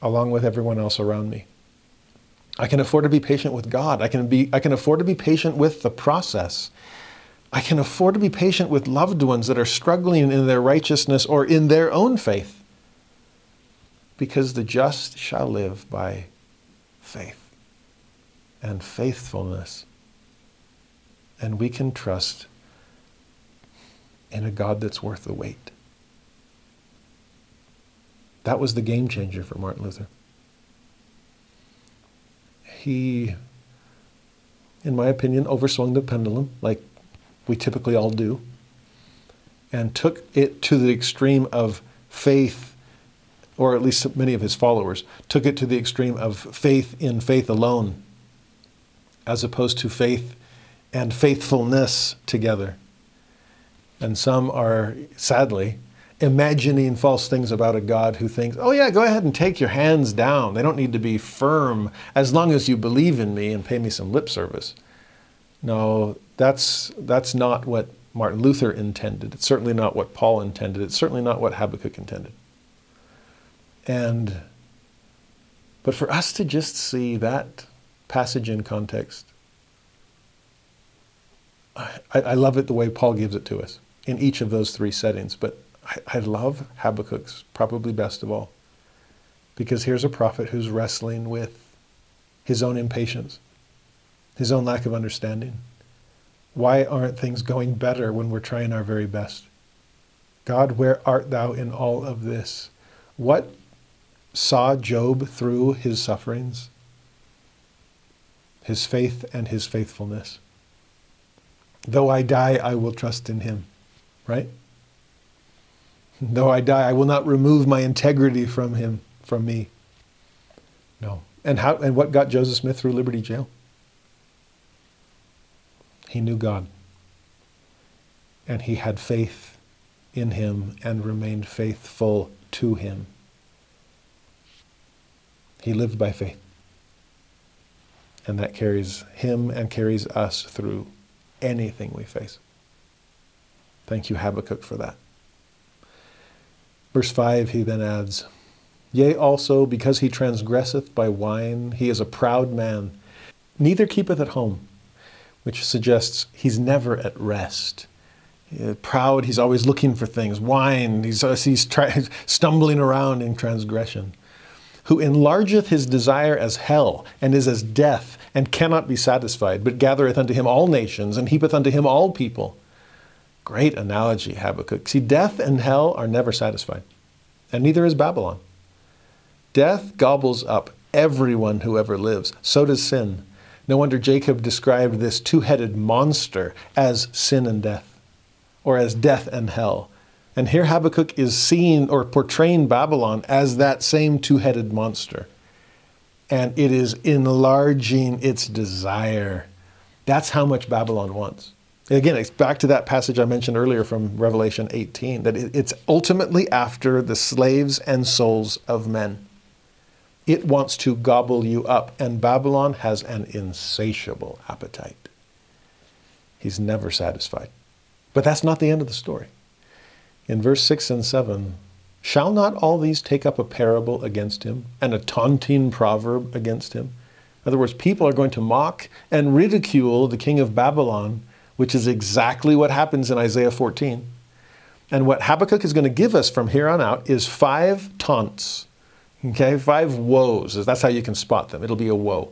along with everyone else around me. I can afford to be patient with God. I can, be, I can afford to be patient with the process. I can afford to be patient with loved ones that are struggling in their righteousness or in their own faith. Because the just shall live by faith and faithfulness. And we can trust in a God that's worth the wait. That was the game changer for Martin Luther he, in my opinion, overswung the pendulum like we typically all do and took it to the extreme of faith, or at least many of his followers took it to the extreme of faith in faith alone, as opposed to faith and faithfulness together. And some are, sadly, imagining false things about a God who thinks, oh, yeah, go ahead and take your hands down. They don't need to be firm as long as you believe in me and pay me some lip service. No, that's, that's not what Martin Luther intended. It's certainly not what Paul intended. It's certainly not what Habakkuk intended. And, but for us to just see that passage in context, I, I love it the way Paul gives it to us in each of those three settings. But I, love Habakkuk's probably best of all. Because here's a prophet who's wrestling with his own impatience, his own lack of understanding. Why aren't things going better when we're trying our very best? God, where art thou in all of this? What saw Job through his sufferings? His faith and his faithfulness. Though I die, I will trust in him. Right? Though I die, I will not remove my integrity from him, from me. No. And how and what got Joseph Smith through Liberty Jail? He knew God. And he had faith in him and remained faithful to him. He lived by faith. And that carries him and carries us through anything we face. Thank you, Habakkuk, for that. Verse 5, he then adds, Yea, also, because he transgresseth by wine, he is a proud man, neither keepeth at home, which suggests he's never at rest. Uh, proud, he's always looking for things. Wine, he's, uh, he's try, stumbling around in transgression. Who enlargeth his desire as hell, and is as death, and cannot be satisfied, but gathereth unto him all nations, and heapeth unto him all people. Great analogy, Habakkuk. See, death and hell are never satisfied, and neither is Babylon. Death gobbles up everyone who ever lives. So does sin. No wonder Jacob described this two headed monster as sin and death, or as death and hell. And here Habakkuk is seeing or portraying Babylon as that same two headed monster. And it is enlarging its desire. That's how much Babylon wants. Again, it's back to that passage I mentioned earlier from Revelation 18 that it's ultimately after the slaves and souls of men. It wants to gobble you up, and Babylon has an insatiable appetite. He's never satisfied. But that's not the end of the story. In verse 6 and 7, shall not all these take up a parable against him and a taunting proverb against him? In other words, people are going to mock and ridicule the king of Babylon which is exactly what happens in Isaiah 14. And what Habakkuk is going to give us from here on out is five taunts, okay, five woes. That's how you can spot them. It'll be a woe.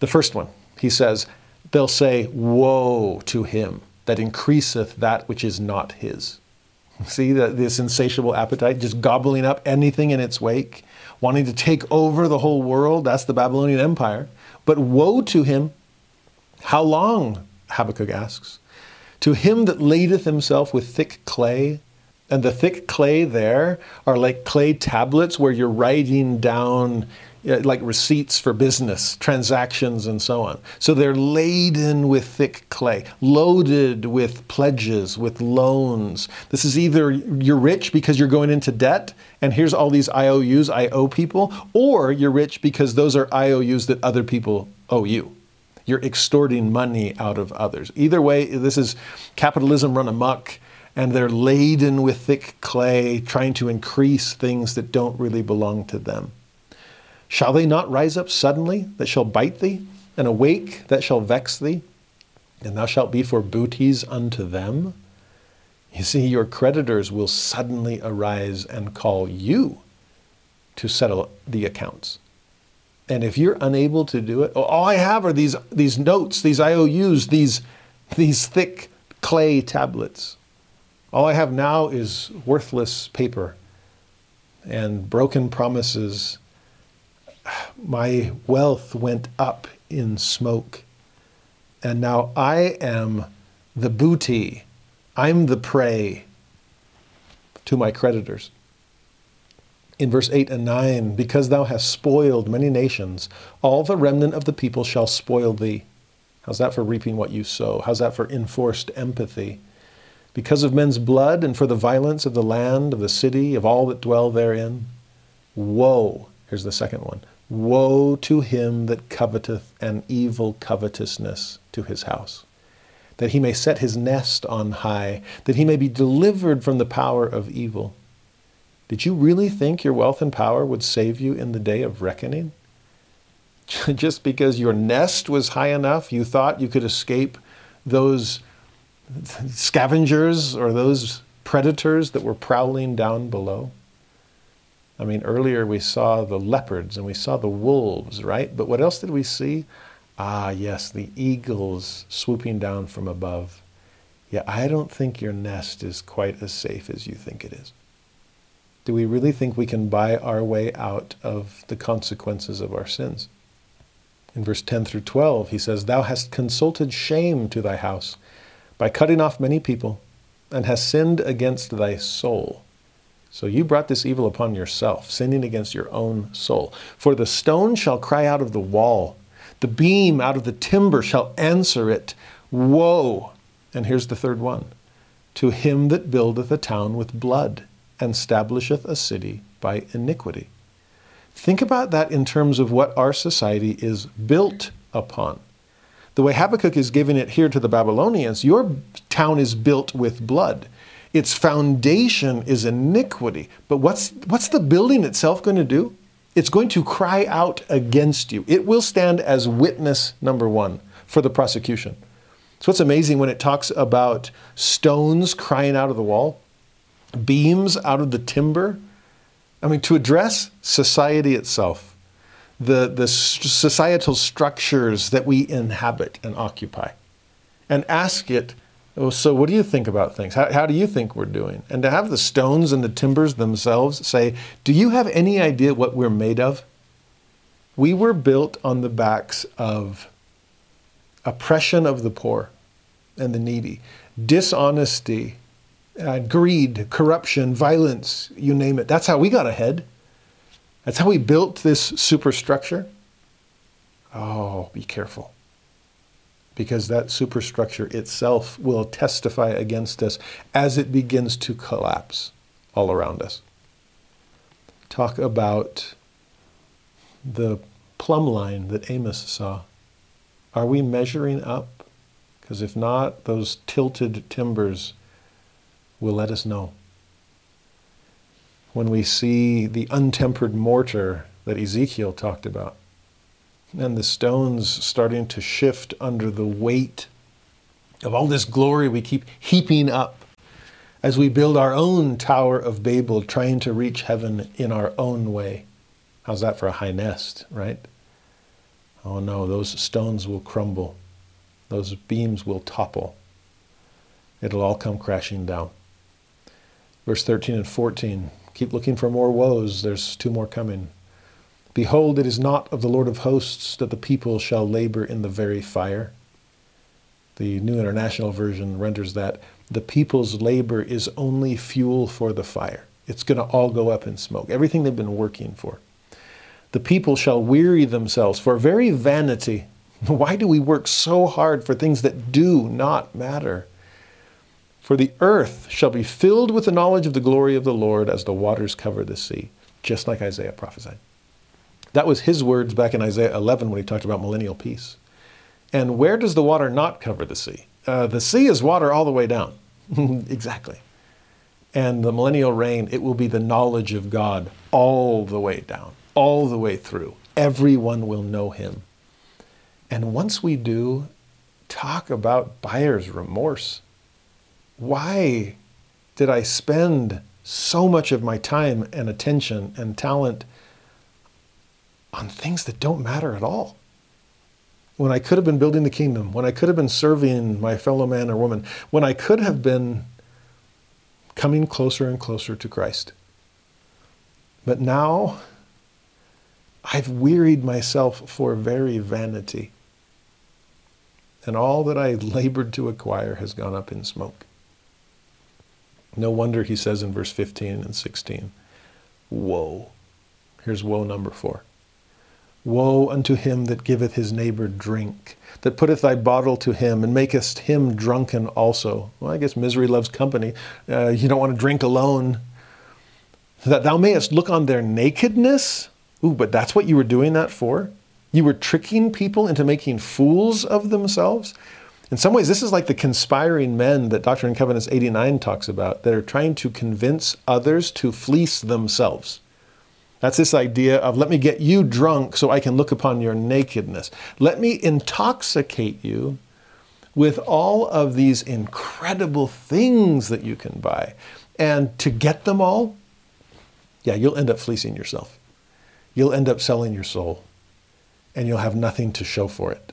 The first one, he says, they'll say, Woe to him that increaseth that which is not his. See that this insatiable appetite, just gobbling up anything in its wake, wanting to take over the whole world. That's the Babylonian Empire. But woe to him. How long Habakkuk asks. To him that ladeth himself with thick clay, and the thick clay there are like clay tablets where you're writing down uh, like receipts for business, transactions, and so on. So they're laden with thick clay, loaded with pledges, with loans. This is either you're rich because you're going into debt, and here's all these IOUs I owe people, or you're rich because those are IOUs that other people owe you. You're extorting money out of others. Either way, this is capitalism run amok, and they're laden with thick clay, trying to increase things that don't really belong to them. Shall they not rise up suddenly that shall bite thee, and awake that shall vex thee? And thou shalt be for booties unto them? You see, your creditors will suddenly arise and call you to settle the accounts. And if you're unable to do it, all I have are these, these notes, these IOUs, these, these thick clay tablets. All I have now is worthless paper and broken promises. My wealth went up in smoke. And now I am the booty. I'm the prey to my creditors in verse 8 and 9, because thou hast spoiled many nations, all the remnant of the people shall spoil thee. How's that for reaping what you sow? How's that for enforced empathy? because of men's blood and for the violence of the land, of the city, of all that dwell therein. Woe, here's the second one Woe to him that coveteth an evil covetousness to his house, that he may set his nest on high, that he may be delivered from the power of evil. Did you really think your wealth and power would save you in the day of reckoning? Just because your nest was high enough, you thought you could escape those scavengers or those predators that were prowling down below? I mean, earlier we saw the leopards and we saw the wolves, right? But what else did we see? Ah, yes, the eagles swooping down from above. Yeah, I don't think your nest is quite as safe as you think it is. Do we really think we can buy our way out of the consequences of our sins? In verse 10 through 12, he says, Thou hast consulted shame to thy house by cutting off many people, and hast sinned against thy soul. So you brought this evil upon yourself, sinning against your own soul. For the stone shall cry out of the wall, the beam out of the timber shall answer it. Woe! And here's the third one to him that buildeth a town with blood, and establisheth a city by iniquity. Think about that in terms of what our society is built upon. The way Habakkuk is giving it here to the Babylonians, your town is built with blood. Its foundation is iniquity. But what's, what's the building itself going to do? It's going to cry out against you. It will stand as witness number one for the prosecution. So what's amazing when it talks about stones crying out of the wall, beams out of the timber. I mean, to address society itself, the, the societal structures that we inhabit and occupy and ask it, oh, so what do you think about things? How, how do you think we're doing? And to have the stones and the timbers themselves say, do you have any idea what we're made of? We were built on the backs of oppression of the poor and the needy, dishonesty, uh, greed, corruption, violence, you name it. That's how we got ahead. That's how we built this superstructure. Oh, be careful. Because that superstructure itself will testify against us as it begins to collapse all around us. Talk about the plumb line that Amos saw. Are we measuring up? Because if not, those tilted timbers will let us know when we see the untempered mortar that Ezekiel talked about, and the stones starting to shift under the weight of all this glory we keep heaping up as we build our own Tower of Babel, trying to reach heaven in our own way. How's that for a high nest, right? Oh no, those stones will crumble, those beams will topple. It'll all come crashing down. Verse 13 and 14 Keep looking for more woes. There's two more coming. Behold, it is not of the Lord of hosts that the people shall labor in the very fire. The New International Version renders that the people's labor is only fuel for the fire. It's going to all go up in smoke. Everything they've been working for. The people shall weary themselves for very vanity. Why do we work so hard for things that do not matter? For the earth shall be filled with the knowledge of the glory of the Lord as the waters cover the sea, just like Isaiah prophesied. That was his words back in Isaiah 11 when he talked about millennial peace. And where does the water not cover the sea? Uh, the sea is water all the way down. exactly. And the millennial reign, it will be the knowledge of God all the way down, all the way through. Everyone will know him. And once we do, talk about buyer's remorse why did I spend so much of my time and attention and talent on things that don't matter at all? When I could have been building the kingdom, when I could have been serving my fellow man or woman, when I could have been coming closer and closer to Christ. But now I've wearied myself for very vanity. And all that I labored to acquire has gone up in smoke. No wonder he says in verse 15 and 16, Woe. Here's woe number four. Woe unto him that giveth his neighbor drink, that putteth thy bottle to him, and makest him drunken also. Well, I guess misery loves company. Uh, you don't want to drink alone. That thou mayest look on their nakedness. Ooh, but that's what you were doing that for? You were tricking people into making fools of themselves? In some ways, this is like the conspiring men that Doctrine and Covenants 89 talks about that are trying to convince others to fleece themselves. That's this idea of let me get you drunk so I can look upon your nakedness. Let me intoxicate you with all of these incredible things that you can buy. And to get them all, yeah, you'll end up fleecing yourself. You'll end up selling your soul, and you'll have nothing to show for it.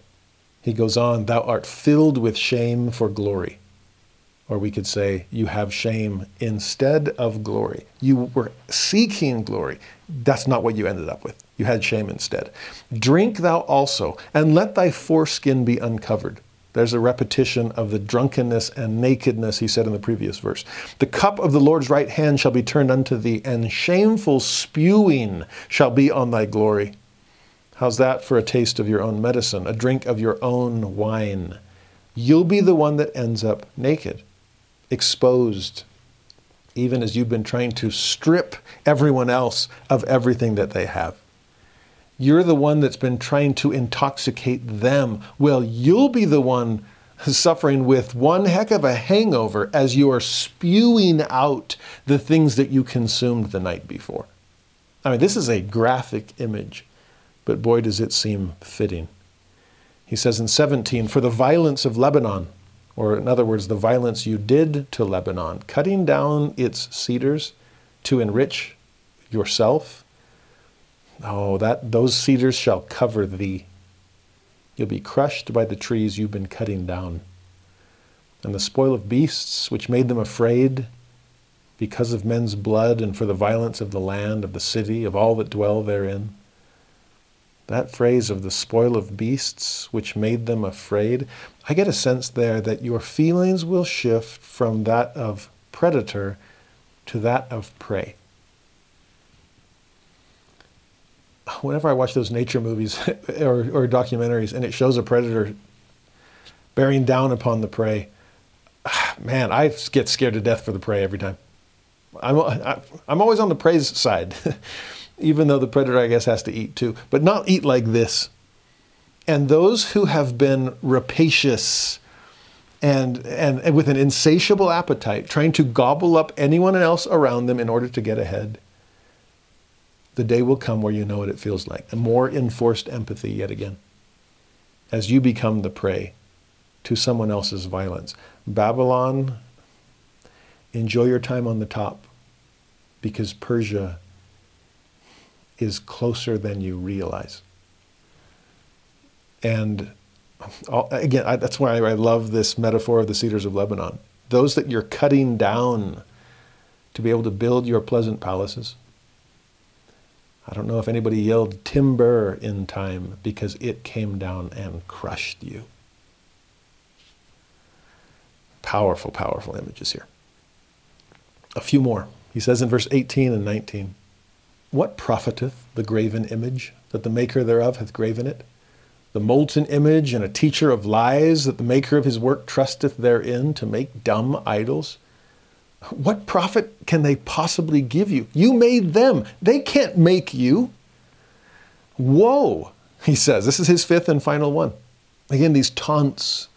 He goes on, Thou art filled with shame for glory. Or we could say, You have shame instead of glory. You were seeking glory. That's not what you ended up with. You had shame instead. Drink thou also, and let thy foreskin be uncovered. There's a repetition of the drunkenness and nakedness he said in the previous verse. The cup of the Lord's right hand shall be turned unto thee, and shameful spewing shall be on thy glory. How's that for a taste of your own medicine, a drink of your own wine? You'll be the one that ends up naked, exposed, even as you've been trying to strip everyone else of everything that they have. You're the one that's been trying to intoxicate them. Well, you'll be the one suffering with one heck of a hangover as you are spewing out the things that you consumed the night before. I mean, this is a graphic image, but boy, does it seem fitting. He says in 17, For the violence of Lebanon, or in other words, the violence you did to Lebanon, cutting down its cedars to enrich yourself Oh, that those cedars shall cover thee. You'll be crushed by the trees you've been cutting down. And the spoil of beasts, which made them afraid, because of men's blood and for the violence of the land, of the city, of all that dwell therein. That phrase of the spoil of beasts, which made them afraid, I get a sense there that your feelings will shift from that of predator to that of prey. whenever I watch those nature movies or, or documentaries and it shows a predator bearing down upon the prey, man, I get scared to death for the prey every time. I'm, I'm always on the prey's side, even though the predator, I guess, has to eat too, but not eat like this. And those who have been rapacious and, and, and with an insatiable appetite, trying to gobble up anyone else around them in order to get ahead, the day will come where you know what it feels like. More enforced empathy yet again. As you become the prey to someone else's violence. Babylon, enjoy your time on the top because Persia is closer than you realize. And again, I, that's why I love this metaphor of the cedars of Lebanon. Those that you're cutting down to be able to build your pleasant palaces, I don't know if anybody yelled timber in time because it came down and crushed you. Powerful, powerful images here. A few more. He says in verse 18 and 19 What profiteth the graven image that the maker thereof hath graven it? The molten image and a teacher of lies that the maker of his work trusteth therein to make dumb idols? What profit can they possibly give you? You made them. They can't make you. Woe, he says. This is his fifth and final one. Again, these taunts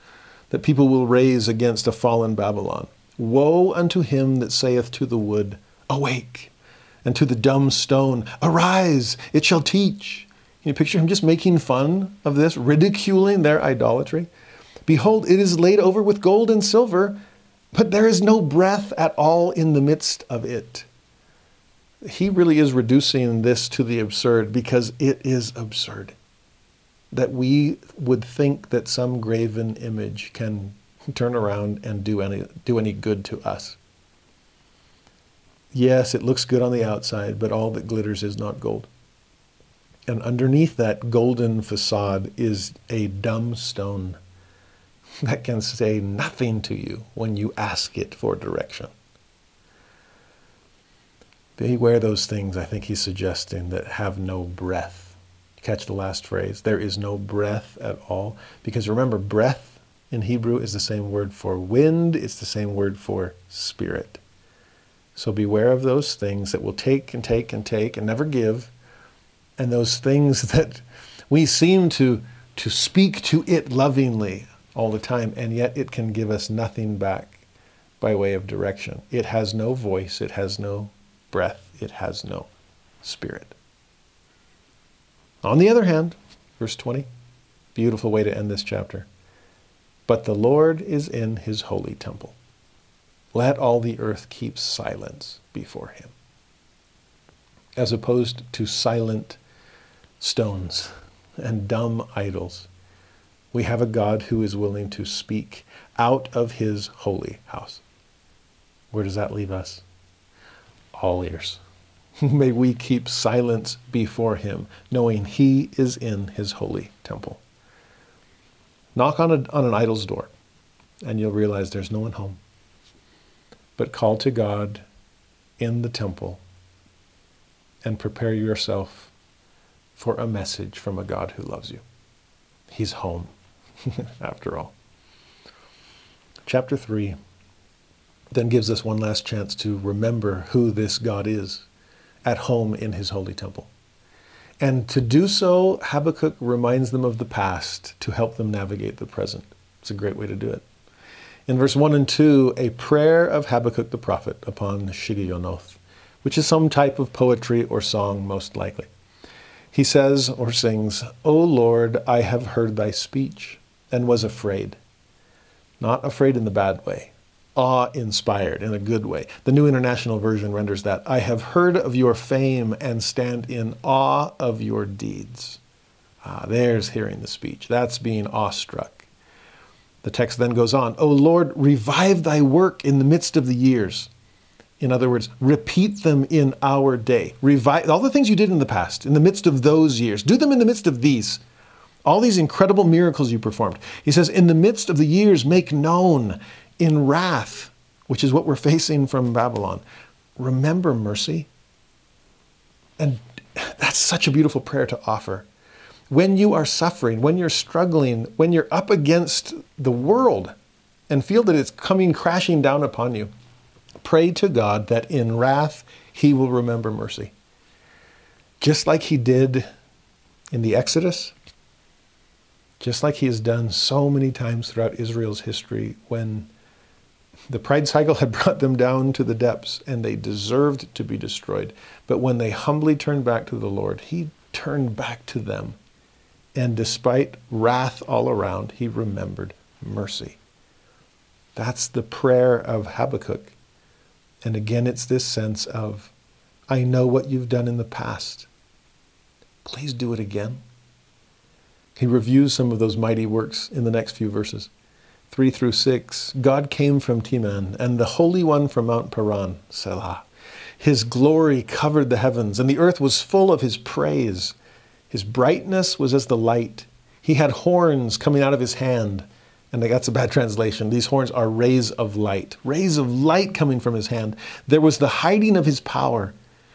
that people will raise against a fallen Babylon. Woe unto him that saith to the wood, Awake, and to the dumb stone, Arise, it shall teach. Can you picture him just making fun of this, ridiculing their idolatry? Behold, it is laid over with gold and silver, but there is no breath at all in the midst of it. He really is reducing this to the absurd because it is absurd that we would think that some graven image can turn around and do any, do any good to us. Yes, it looks good on the outside, but all that glitters is not gold. And underneath that golden facade is a dumb stone that can say nothing to you when you ask it for direction. Beware those things, I think he's suggesting, that have no breath. Catch the last phrase. There is no breath at all. Because remember, breath in Hebrew is the same word for wind, it's the same word for spirit. So beware of those things that will take and take and take and never give, and those things that we seem to, to speak to it lovingly all the time, and yet it can give us nothing back by way of direction. It has no voice, it has no breath, it has no spirit. On the other hand, verse 20, beautiful way to end this chapter. But the Lord is in his holy temple. Let all the earth keep silence before him. As opposed to silent stones and dumb idols, we have a God who is willing to speak out of his holy house. Where does that leave us? All ears. May we keep silence before him, knowing he is in his holy temple. Knock on, a, on an idol's door, and you'll realize there's no one home. But call to God in the temple and prepare yourself for a message from a God who loves you. He's home, after all. Chapter 3 then gives us one last chance to remember who this God is at home in his holy temple. And to do so, Habakkuk reminds them of the past to help them navigate the present. It's a great way to do it. In verse 1 and 2, a prayer of Habakkuk the prophet upon Shigionoth, which is some type of poetry or song, most likely. He says or sings, O Lord, I have heard thy speech and was afraid. Not afraid in the bad way, awe inspired in a good way. The New International Version renders that I have heard of your fame and stand in awe of your deeds. Ah, there's hearing the speech. That's being awestruck. The text then goes on O Lord, revive thy work in the midst of the years. In other words, repeat them in our day. Revive all the things you did in the past, in the midst of those years. Do them in the midst of these. All these incredible miracles you performed. He says, In the midst of the years, make known in wrath, which is what we're facing from Babylon, remember mercy. And that's such a beautiful prayer to offer. When you are suffering, when you're struggling, when you're up against the world and feel that it's coming crashing down upon you, pray to God that in wrath he will remember mercy. Just like he did in the Exodus, just like he has done so many times throughout Israel's history when the pride cycle had brought them down to the depths and they deserved to be destroyed. But when they humbly turned back to the Lord, He turned back to them. And despite wrath all around, He remembered mercy. That's the prayer of Habakkuk. And again, it's this sense of, I know what you've done in the past. Please do it again. He reviews some of those mighty works in the next few verses. 3 through 6, God came from Teman, and the Holy One from Mount Paran, Selah. His glory covered the heavens, and the earth was full of his praise. His brightness was as the light. He had horns coming out of his hand. And that's a bad translation. These horns are rays of light, rays of light coming from his hand. There was the hiding of his power.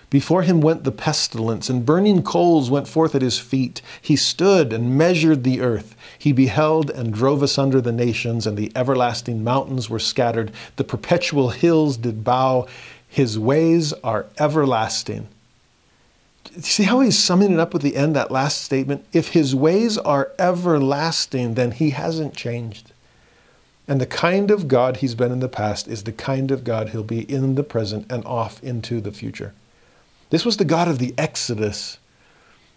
Before him went the pestilence, and burning coals went forth at his feet. He stood and measured the earth. He beheld and drove asunder the nations, and the everlasting mountains were scattered. The perpetual hills did bow. His ways are everlasting. See how he's summing it up with the end, that last statement? If his ways are everlasting, then he hasn't changed. And the kind of God he's been in the past is the kind of God he'll be in the present and off into the future. This was the God of the Exodus.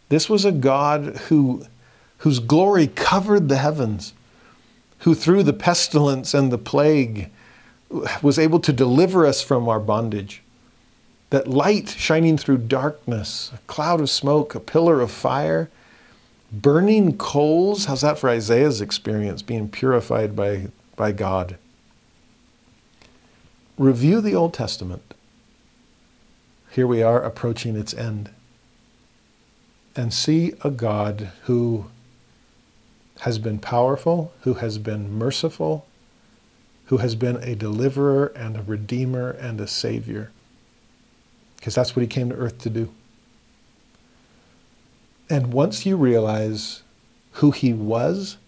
This was a God who, whose glory covered the heavens, who through the pestilence and the plague was able to deliver us from our bondage. That light shining through darkness, a cloud of smoke, a pillar of fire, burning coals. How's that for Isaiah's experience, being purified by, by God? Review the Old Testament here we are approaching its end. And see a God who has been powerful, who has been merciful, who has been a deliverer and a redeemer and a savior. Because that's what he came to earth to do. And once you realize who he was,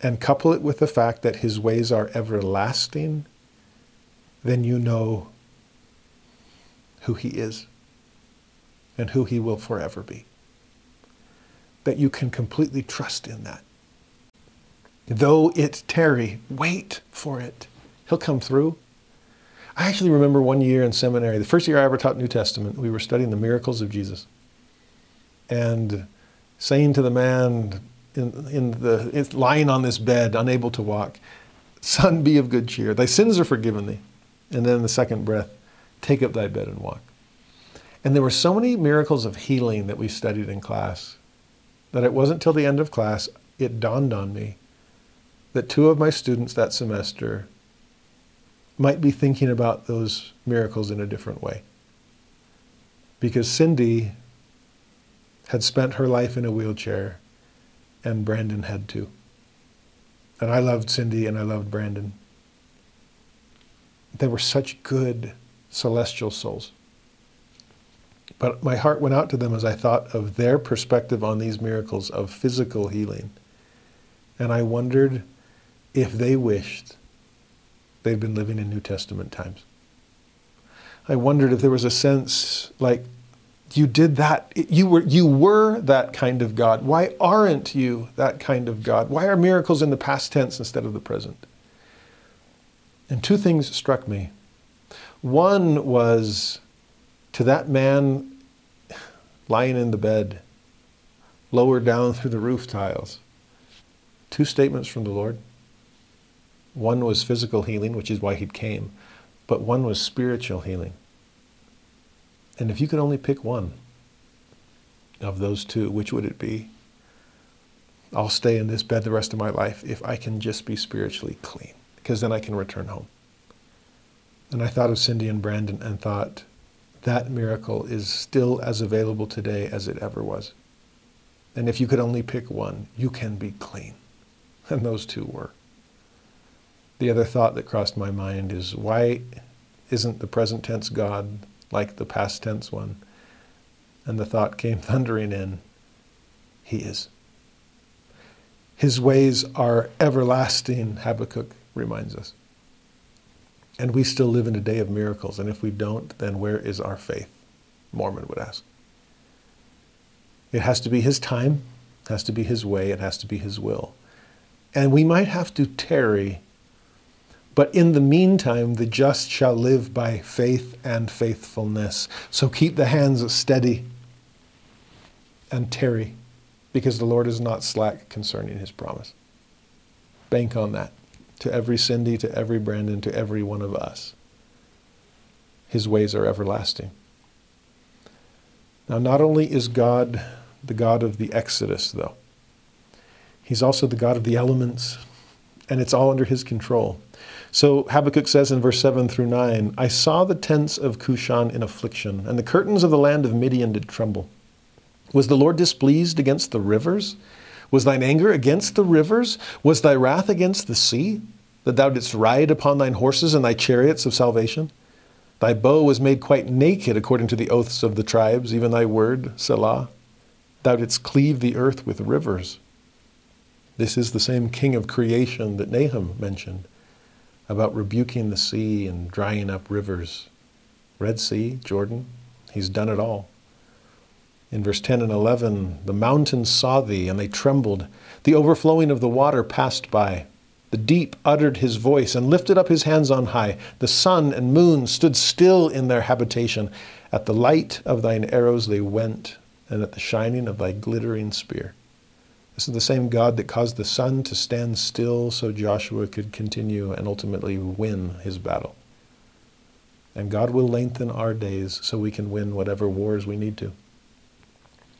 and couple it with the fact that his ways are everlasting, then you know who he is and who he will forever be. That you can completely trust in that. Though it tarry, wait for it. He'll come through. I actually remember one year in seminary, the first year I ever taught New Testament, we were studying the miracles of Jesus. And saying to the man in, in the lying on this bed, unable to walk, Son, be of good cheer. Thy sins are forgiven thee. And then the second breath, take up thy bed and walk. And there were so many miracles of healing that we studied in class that it wasn't till the end of class it dawned on me that two of my students that semester might be thinking about those miracles in a different way. Because Cindy had spent her life in a wheelchair, and Brandon had too. And I loved Cindy and I loved Brandon. They were such good celestial souls. But my heart went out to them as I thought of their perspective on these miracles of physical healing. And I wondered if they wished they'd been living in New Testament times. I wondered if there was a sense like you did that you were you were that kind of God. Why aren't you that kind of God? Why are miracles in the past tense instead of the present? And two things struck me. One was to that man lying in the bed, lower down through the roof tiles, two statements from the Lord. One was physical healing, which is why he came, but one was spiritual healing. And if you could only pick one of those two, which would it be? I'll stay in this bed the rest of my life if I can just be spiritually clean, because then I can return home. And I thought of Cindy and Brandon and thought, that miracle is still as available today as it ever was. And if you could only pick one, you can be clean. And those two were. The other thought that crossed my mind is why isn't the present tense God like the past tense one? And the thought came thundering in He is. His ways are everlasting, Habakkuk reminds us. And we still live in a day of miracles. And if we don't, then where is our faith? Mormon would ask. It has to be His time, it has to be His way, it has to be His will. And we might have to tarry but in the meantime, the just shall live by faith and faithfulness. So keep the hands steady and tarry, because the Lord is not slack concerning his promise. Bank on that to every Cindy, to every Brandon, to every one of us. His ways are everlasting. Now, not only is God the God of the Exodus, though, He's also the God of the elements, and it's all under His control. So Habakkuk says in verse 7 through 9 I saw the tents of Cushan in affliction, and the curtains of the land of Midian did tremble. Was the Lord displeased against the rivers? Was thine anger against the rivers? Was thy wrath against the sea? That thou didst ride upon thine horses and thy chariots of salvation? Thy bow was made quite naked according to the oaths of the tribes, even thy word, Selah. Thou didst cleave the earth with rivers. This is the same king of creation that Nahum mentioned about rebuking the sea and drying up rivers. Red Sea, Jordan, he's done it all. In verse 10 and 11, the mountains saw thee and they trembled. The overflowing of the water passed by. The deep uttered his voice and lifted up his hands on high. The sun and moon stood still in their habitation. At the light of thine arrows they went, and at the shining of thy glittering spear. This is the same God that caused the sun to stand still so Joshua could continue and ultimately win his battle. And God will lengthen our days so we can win whatever wars we need to.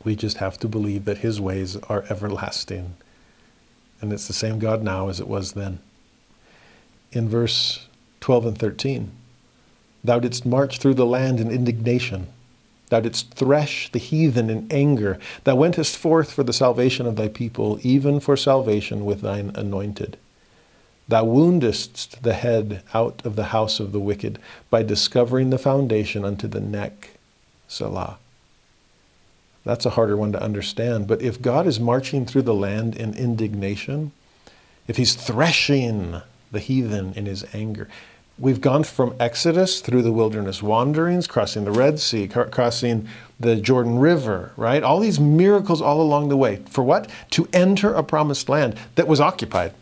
We just have to believe that his ways are everlasting. And it's the same God now as it was then. In verse 12 and 13, thou didst march through the land in indignation Thou didst thresh the heathen in anger. Thou wentest forth for the salvation of thy people, even for salvation with thine anointed. Thou woundest the head out of the house of the wicked by discovering the foundation unto the neck. Selah. That's a harder one to understand. But if God is marching through the land in indignation, if he's threshing the heathen in his anger, we've gone from Exodus through the wilderness wanderings, crossing the Red Sea, crossing the Jordan River, right? All these miracles all along the way. For what? To enter a promised land that was occupied.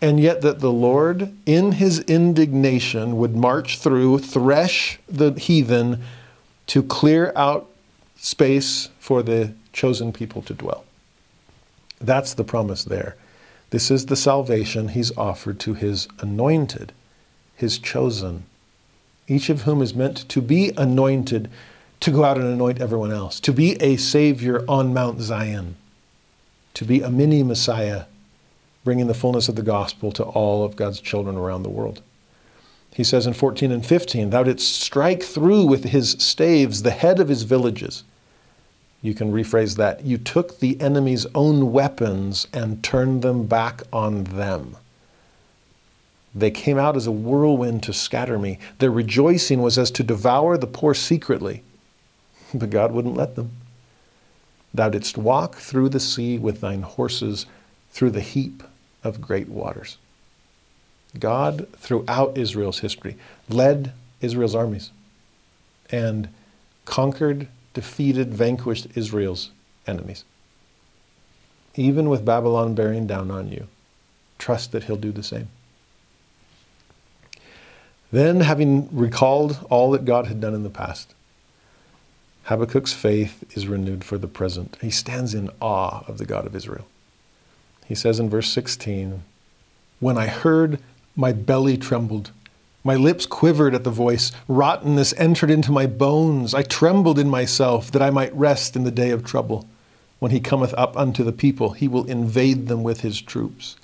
And yet, that the Lord, in his indignation, would march through, thresh the heathen to clear out space for the chosen people to dwell. That's the promise there. This is the salvation he's offered to his anointed, his chosen, each of whom is meant to be anointed to go out and anoint everyone else, to be a Savior on Mount Zion, to be a mini Messiah, bringing the fullness of the gospel to all of God's children around the world. He says in 14 and 15, Thou didst strike through with his staves the head of his villages. You can rephrase that. You took the enemy's own weapons and turned them back on them. They came out as a whirlwind to scatter me. Their rejoicing was as to devour the poor secretly but God wouldn't let them. Thou didst walk through the sea with thine horses through the heap of great waters. God, throughout Israel's history, led Israel's armies and conquered, defeated, vanquished Israel's enemies. Even with Babylon bearing down on you, trust that he'll do the same. Then, having recalled all that God had done in the past, Habakkuk's faith is renewed for the present. He stands in awe of the God of Israel. He says in verse 16, When I heard, my belly trembled. My lips quivered at the voice. Rottenness entered into my bones. I trembled in myself that I might rest in the day of trouble. When he cometh up unto the people, he will invade them with his troops.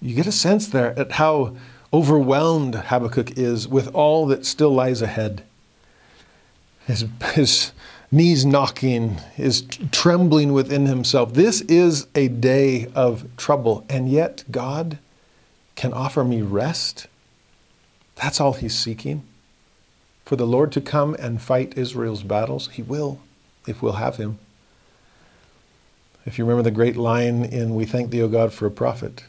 You get a sense there at how overwhelmed Habakkuk is with all that still lies ahead his, his knees knocking, his trembling within himself. This is a day of trouble, and yet God can offer me rest. That's all he's seeking. For the Lord to come and fight Israel's battles, he will, if we'll have him. If you remember the great line in We Thank Thee, O God, for a Prophet,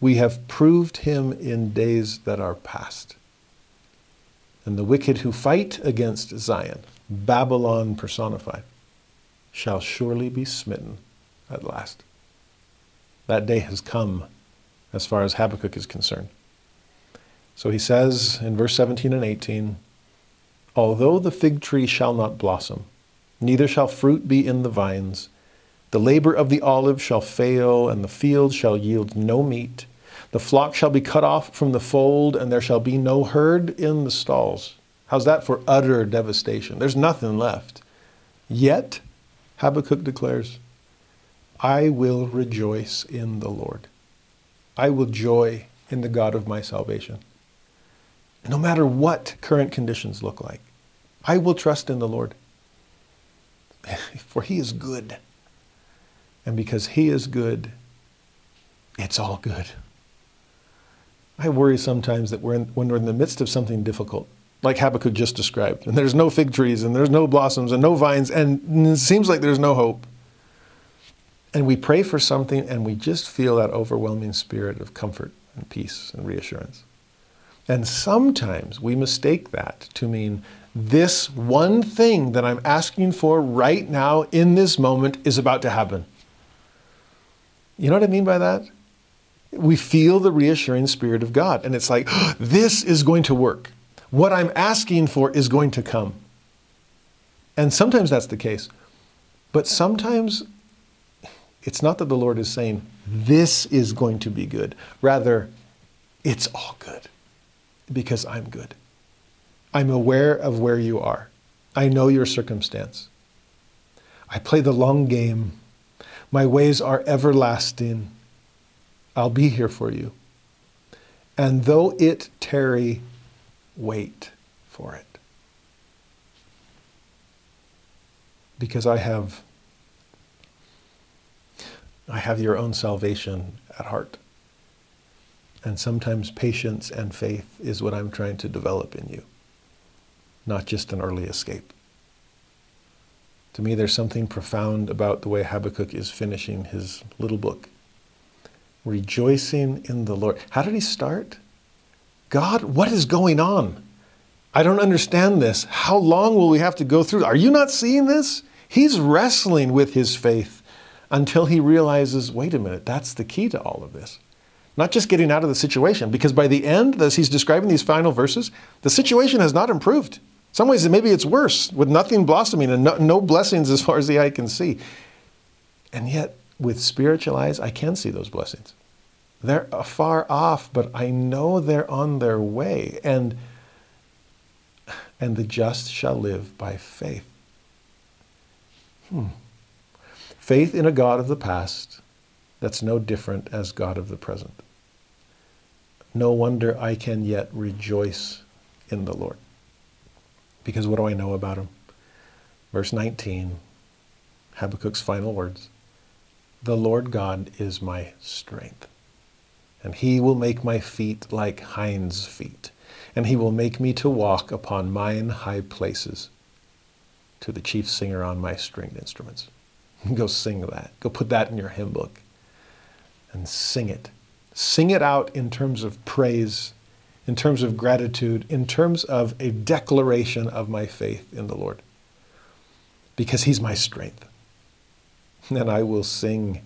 we have proved him in days that are past and the wicked who fight against Zion, Babylon personified, shall surely be smitten at last. That day has come as far as Habakkuk is concerned. So he says in verse 17 and 18 Although the fig tree shall not blossom, neither shall fruit be in the vines, the labor of the olive shall fail, and the field shall yield no meat the flock shall be cut off from the fold, and there shall be no herd in the stalls. How's that for utter devastation? There's nothing left. Yet, Habakkuk declares, I will rejoice in the Lord. I will joy in the God of my salvation. No matter what current conditions look like, I will trust in the Lord. For he is good. And because he is good, it's all good. I worry sometimes that we're in, when we're in the midst of something difficult, like Habakkuk just described, and there's no fig trees, and there's no blossoms, and no vines, and it seems like there's no hope. And we pray for something, and we just feel that overwhelming spirit of comfort and peace and reassurance. And sometimes we mistake that to mean this one thing that I'm asking for right now in this moment is about to happen. You know what I mean by that? we feel the reassuring Spirit of God. And it's like, this is going to work. What I'm asking for is going to come. And sometimes that's the case. But sometimes it's not that the Lord is saying, this is going to be good. Rather, it's all good because I'm good. I'm aware of where you are. I know your circumstance. I play the long game. My ways are everlasting. I'll be here for you. And though it tarry, wait for it. Because I have I have your own salvation at heart. And sometimes patience and faith is what I'm trying to develop in you, not just an early escape. To me, there's something profound about the way Habakkuk is finishing his little book. Rejoicing in the Lord. How did he start? God, what is going on? I don't understand this. How long will we have to go through? Are you not seeing this? He's wrestling with his faith until he realizes wait a minute, that's the key to all of this. Not just getting out of the situation, because by the end, as he's describing these final verses, the situation has not improved some ways, maybe it's worse, with nothing blossoming and no, no blessings as far as the eye can see. And yet, with spiritual eyes, I can see those blessings. They're far off, but I know they're on their way. And, and the just shall live by faith. Hmm. Faith in a God of the past that's no different as God of the present. No wonder I can yet rejoice in the Lord. Because what do I know about him? Verse 19, Habakkuk's final words The Lord God is my strength, and he will make my feet like hinds' feet, and he will make me to walk upon mine high places. To the chief singer on my stringed instruments. Go sing that. Go put that in your hymn book and sing it. Sing it out in terms of praise in terms of gratitude, in terms of a declaration of my faith in the Lord. Because He's my strength. And I will sing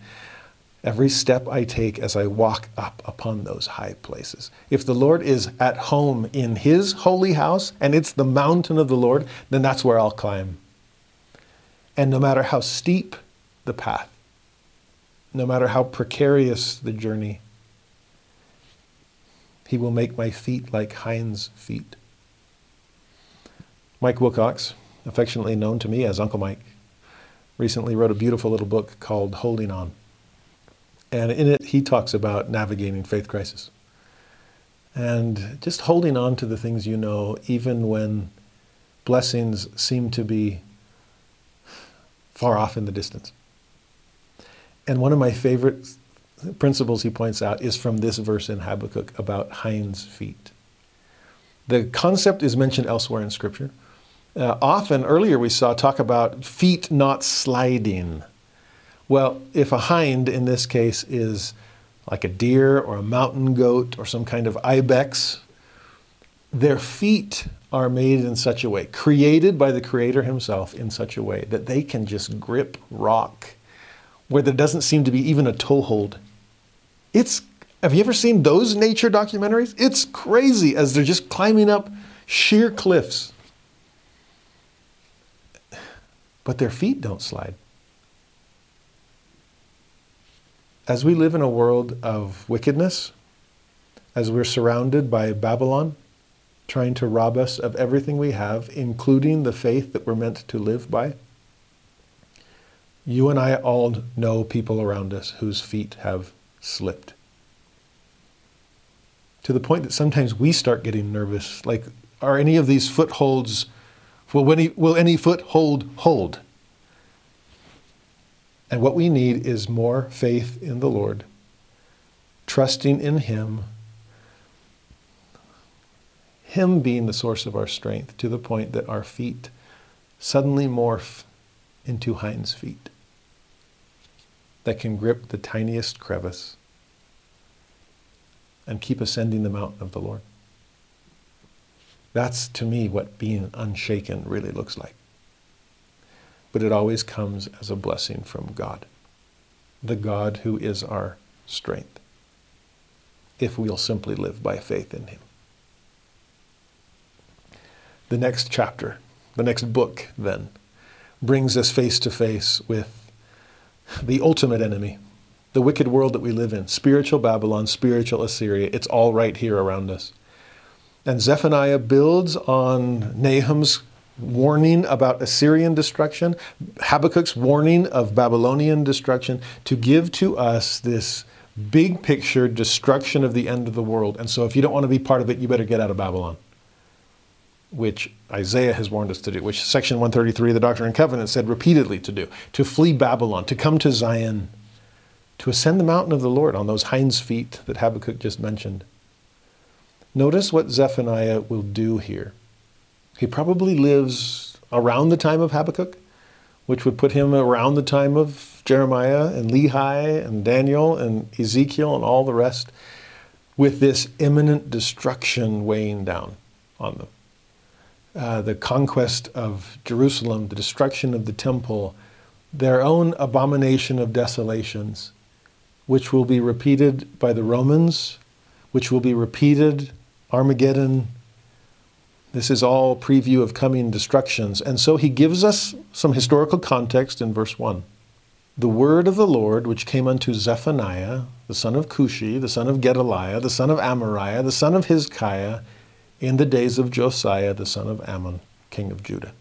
every step I take as I walk up upon those high places. If the Lord is at home in His holy house and it's the mountain of the Lord, then that's where I'll climb. And no matter how steep the path, no matter how precarious the journey, he will make my feet like hinds' feet. Mike Wilcox, affectionately known to me as Uncle Mike, recently wrote a beautiful little book called Holding On. And in it, he talks about navigating faith crisis and just holding on to the things you know, even when blessings seem to be far off in the distance. And one of my favorite principles he points out is from this verse in Habakkuk about hinds' feet. The concept is mentioned elsewhere in Scripture. Uh, often, earlier we saw talk about feet not sliding. Well, if a hind in this case is like a deer or a mountain goat or some kind of ibex, their feet are made in such a way, created by the Creator Himself in such a way that they can just grip rock where there doesn't seem to be even a toehold it's have you ever seen those nature documentaries? It's crazy as they're just climbing up sheer cliffs. But their feet don't slide. As we live in a world of wickedness, as we're surrounded by Babylon, trying to rob us of everything we have, including the faith that we're meant to live by, you and I all know people around us whose feet have slipped. To the point that sometimes we start getting nervous. Like, are any of these footholds, will any, will any foothold hold? And what we need is more faith in the Lord, trusting in Him, Him being the source of our strength to the point that our feet suddenly morph into hinds' feet that can grip the tiniest crevice and keep ascending the mountain of the Lord. That's to me what being unshaken really looks like. But it always comes as a blessing from God, the God who is our strength, if we'll simply live by faith in Him. The next chapter, the next book, then, brings us face to face with the ultimate enemy, the wicked world that we live in, spiritual Babylon, spiritual Assyria. It's all right here around us. And Zephaniah builds on Nahum's warning about Assyrian destruction, Habakkuk's warning of Babylonian destruction, to give to us this big picture destruction of the end of the world. And so, if you don't want to be part of it, you better get out of Babylon which Isaiah has warned us to do, which section 133 of the Doctrine and Covenants said repeatedly to do, to flee Babylon, to come to Zion, to ascend the mountain of the Lord on those hinds feet that Habakkuk just mentioned. Notice what Zephaniah will do here. He probably lives around the time of Habakkuk, which would put him around the time of Jeremiah and Lehi and Daniel and Ezekiel and all the rest, with this imminent destruction weighing down on them. Uh, the conquest of Jerusalem, the destruction of the temple, their own abomination of desolations, which will be repeated by the Romans, which will be repeated Armageddon. This is all preview of coming destructions. And so he gives us some historical context in verse 1. The word of the Lord which came unto Zephaniah, the son of Cushi, the son of Gedaliah, the son of Amariah, the son of Hizkiah, in the days of Josiah, the son of Amon, king of Judah.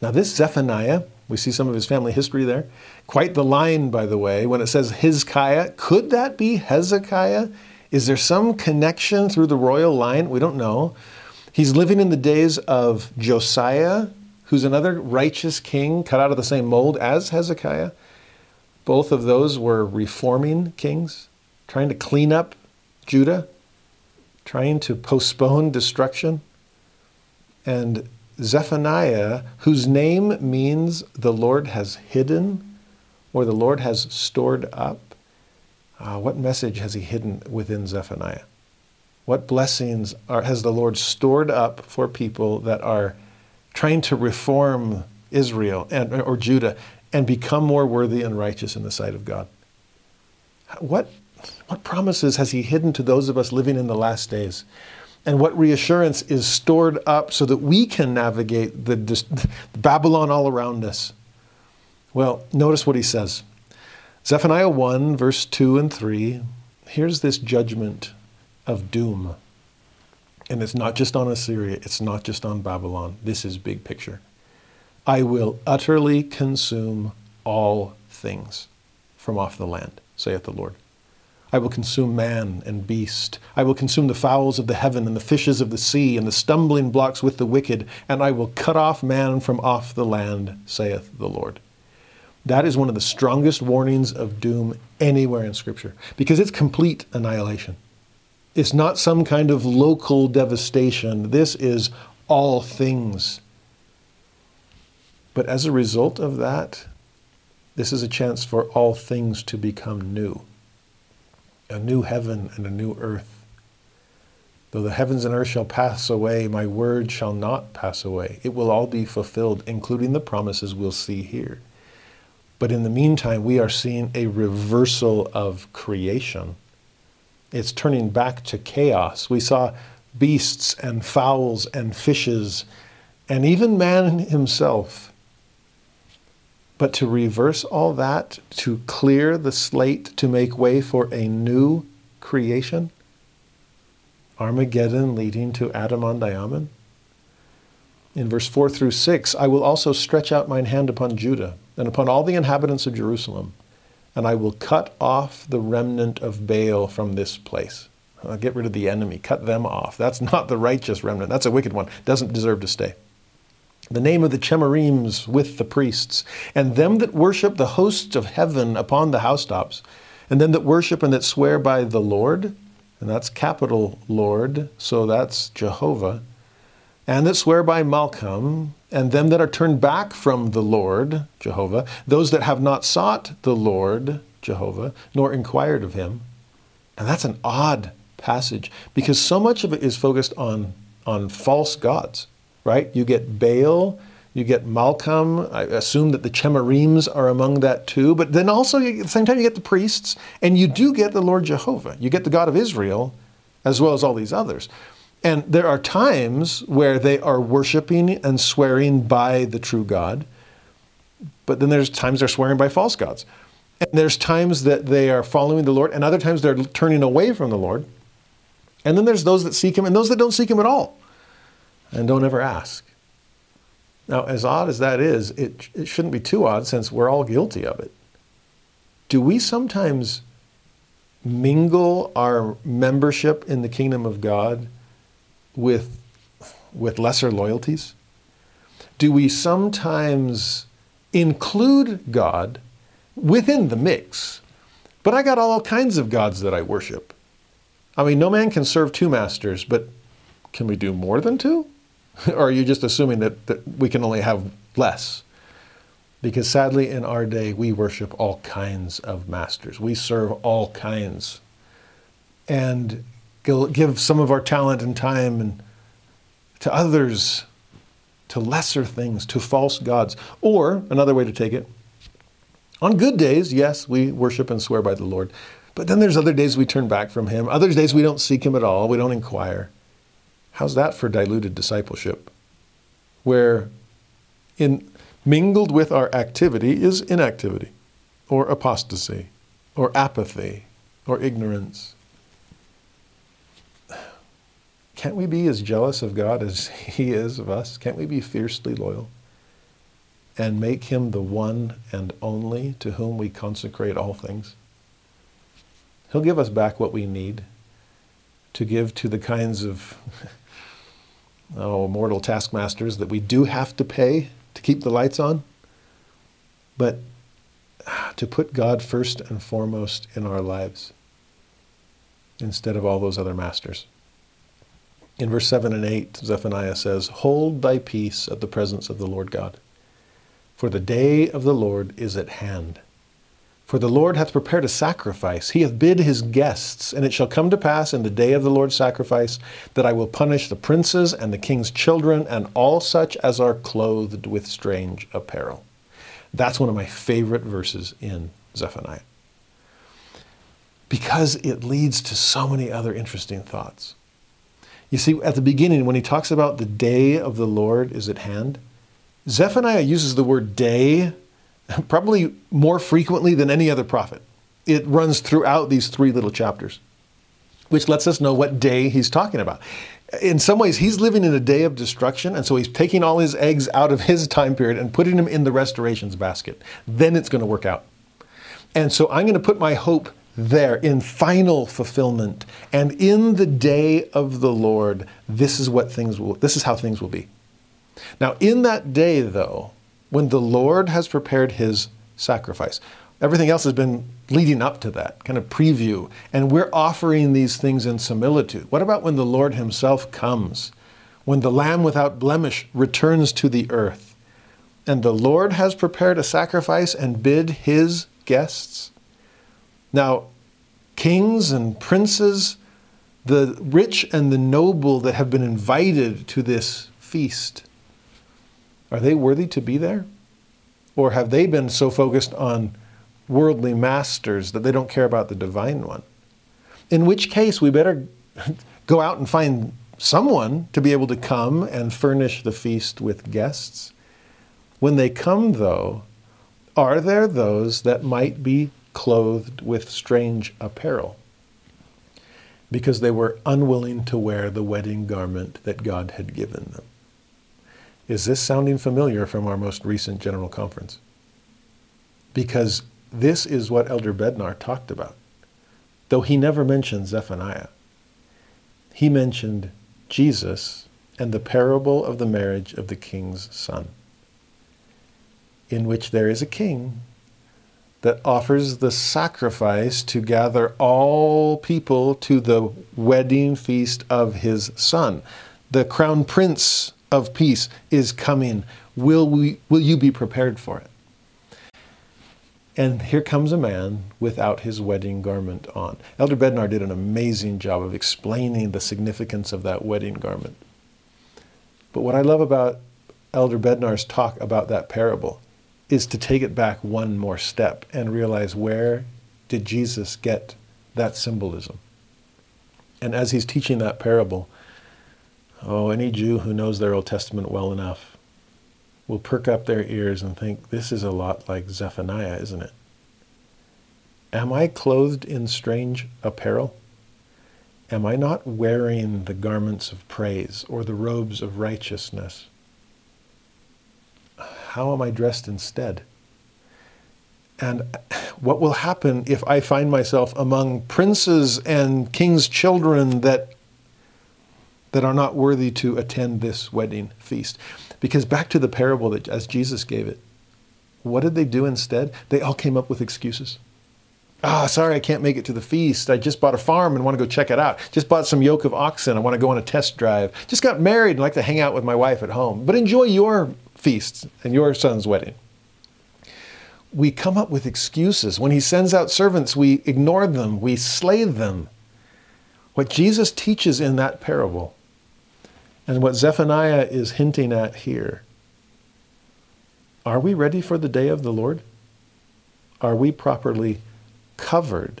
Now, this Zephaniah, we see some of his family history there. Quite the line, by the way, when it says Hizkiah. Could that be Hezekiah? Is there some connection through the royal line? We don't know. He's living in the days of Josiah, who's another righteous king cut out of the same mold as Hezekiah. Both of those were reforming kings, trying to clean up Judah, trying to postpone destruction. And Zephaniah, whose name means the Lord has hidden or the Lord has stored up, uh, what message has he hidden within Zephaniah? What blessings are, has the Lord stored up for people that are trying to reform Israel and, or Judah and become more worthy and righteous in the sight of God? What, what promises has he hidden to those of us living in the last days? And what reassurance is stored up so that we can navigate the, the Babylon all around us? Well, notice what he says. Zephaniah 1, verse 2 and 3, here's this judgment of doom. And it's not just on Assyria, it's not just on Babylon. This is big picture. I will utterly consume all things from off the land, saith the Lord. I will consume man and beast. I will consume the fowls of the heaven and the fishes of the sea and the stumbling blocks with the wicked, and I will cut off man from off the land, saith the Lord. That is one of the strongest warnings of doom anywhere in Scripture because it's complete annihilation. It's not some kind of local devastation. This is all things. But as a result of that, this is a chance for all things to become new a new heaven and a new earth. Though the heavens and earth shall pass away, my word shall not pass away. It will all be fulfilled, including the promises we'll see here. But in the meantime, we are seeing a reversal of creation. It's turning back to chaos. We saw beasts and fowls and fishes and even man himself. But to reverse all that, to clear the slate, to make way for a new creation, Armageddon leading to Adam-ondi-Ahman. In verse 4 through 6, I will also stretch out mine hand upon Judah and upon all the inhabitants of Jerusalem, and I will cut off the remnant of Baal from this place. I'll get rid of the enemy, cut them off. That's not the righteous remnant. That's a wicked one. Doesn't deserve to stay. The name of the Chemarims with the priests, and them that worship the hosts of heaven upon the housetops, and them that worship and that swear by the Lord, and that's capital Lord, so that's Jehovah, and that swear by Malcham, and them that are turned back from the Lord, Jehovah, those that have not sought the Lord, Jehovah, nor inquired of him. And that's an odd passage because so much of it is focused on, on false gods, right? You get Baal, you get Malcham. I assume that the Chemarims are among that too. But then also, at the same time, you get the priests, and you do get the Lord Jehovah. You get the God of Israel, as well as all these others. And there are times where they are worshiping and swearing by the true God, but then there's times they're swearing by false gods. And there's times that they are following the Lord, and other times they're turning away from the Lord. And then there's those that seek Him and those that don't seek Him at all and don't ever ask. Now, as odd as that is, it, it shouldn't be too odd since we're all guilty of it. Do we sometimes mingle our membership in the kingdom of God with, with lesser loyalties? Do we sometimes include God within the mix? But I got all kinds of gods that I worship. I mean, no man can serve two masters, but can we do more than two? or are you just assuming that, that we can only have less? Because sadly, in our day, we worship all kinds of masters. We serve all kinds. And give some of our talent and time and to others, to lesser things, to false gods. Or, another way to take it, on good days, yes, we worship and swear by the Lord. But then there's other days we turn back from Him. Other days we don't seek Him at all. We don't inquire. How's that for diluted discipleship? Where in mingled with our activity is inactivity, or apostasy, or apathy, or ignorance. Can't we be as jealous of God as He is of us? Can't we be fiercely loyal? And make Him the one and only to whom we consecrate all things? He'll give us back what we need to give to the kinds of oh, mortal taskmasters that we do have to pay to keep the lights on. But to put God first and foremost in our lives instead of all those other masters. In verse 7 and 8, Zephaniah says, Hold thy peace at the presence of the Lord God, for the day of the Lord is at hand. For the Lord hath prepared a sacrifice. He hath bid his guests. And it shall come to pass in the day of the Lord's sacrifice that I will punish the princes and the king's children and all such as are clothed with strange apparel. That's one of my favorite verses in Zephaniah. Because it leads to so many other interesting thoughts. You see, at the beginning, when he talks about the day of the Lord is at hand, Zephaniah uses the word day probably more frequently than any other prophet. It runs throughout these three little chapters, which lets us know what day he's talking about. In some ways, he's living in a day of destruction, and so he's taking all his eggs out of his time period and putting them in the restorations basket. Then it's going to work out. And so I'm going to put my hope there in final fulfillment. And in the day of the Lord, this is what things will, this is how things will be. Now, in that day, though, when the Lord has prepared his sacrifice. Everything else has been leading up to that kind of preview, and we're offering these things in similitude. What about when the Lord himself comes? When the Lamb without blemish returns to the earth, and the Lord has prepared a sacrifice and bid his guests? Now, kings and princes, the rich and the noble that have been invited to this feast, are they worthy to be there? Or have they been so focused on worldly masters that they don't care about the divine one? In which case, we better go out and find someone to be able to come and furnish the feast with guests. When they come, though, are there those that might be clothed with strange apparel? Because they were unwilling to wear the wedding garment that God had given them. Is this sounding familiar from our most recent General Conference? Because this is what Elder Bednar talked about, though he never mentioned Zephaniah. He mentioned Jesus and the parable of the marriage of the king's son, in which there is a king that offers the sacrifice to gather all people to the wedding feast of his son. The crown prince of peace is coming. Will, we, will you be prepared for it? And here comes a man without his wedding garment on. Elder Bednar did an amazing job of explaining the significance of that wedding garment. But what I love about Elder Bednar's talk about that parable is to take it back one more step and realize where did Jesus get that symbolism? And as he's teaching that parable, Oh, any Jew who knows their Old Testament well enough will perk up their ears and think, this is a lot like Zephaniah, isn't it? Am I clothed in strange apparel? Am I not wearing the garments of praise or the robes of righteousness? How am I dressed instead? And what will happen if I find myself among princes and kings' children that that are not worthy to attend this wedding feast. Because back to the parable that as Jesus gave it, what did they do instead? They all came up with excuses. Ah, oh, sorry, I can't make it to the feast. I just bought a farm and want to go check it out. Just bought some yoke of oxen. I want to go on a test drive. Just got married and like to hang out with my wife at home. But enjoy your feast and your son's wedding. we come up with excuses. When he sends out servants, we ignore them, we slay them. What Jesus teaches in that parable, and what Zephaniah is hinting at here, are we ready for the day of the Lord? Are we properly covered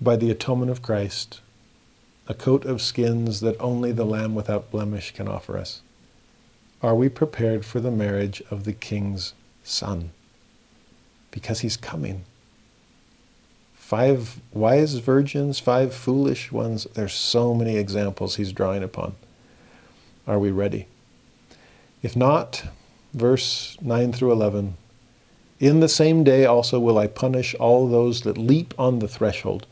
by the atonement of Christ, a coat of skins that only the Lamb without blemish can offer us? Are we prepared for the marriage of the King's Son? Because he's coming. Five wise virgins, five foolish ones. There's so many examples he's drawing upon. Are we ready? If not, verse 9 through 11 In the same day also will I punish all those that leap on the threshold.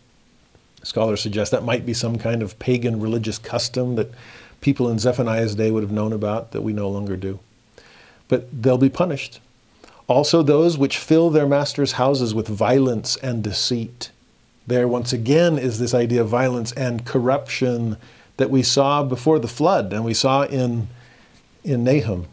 Scholars suggest that might be some kind of pagan religious custom that people in Zephaniah's day would have known about that we no longer do. But they'll be punished. Also, those which fill their masters' houses with violence and deceit. There, once again, is this idea of violence and corruption that we saw before the flood and we saw in, in Nahum.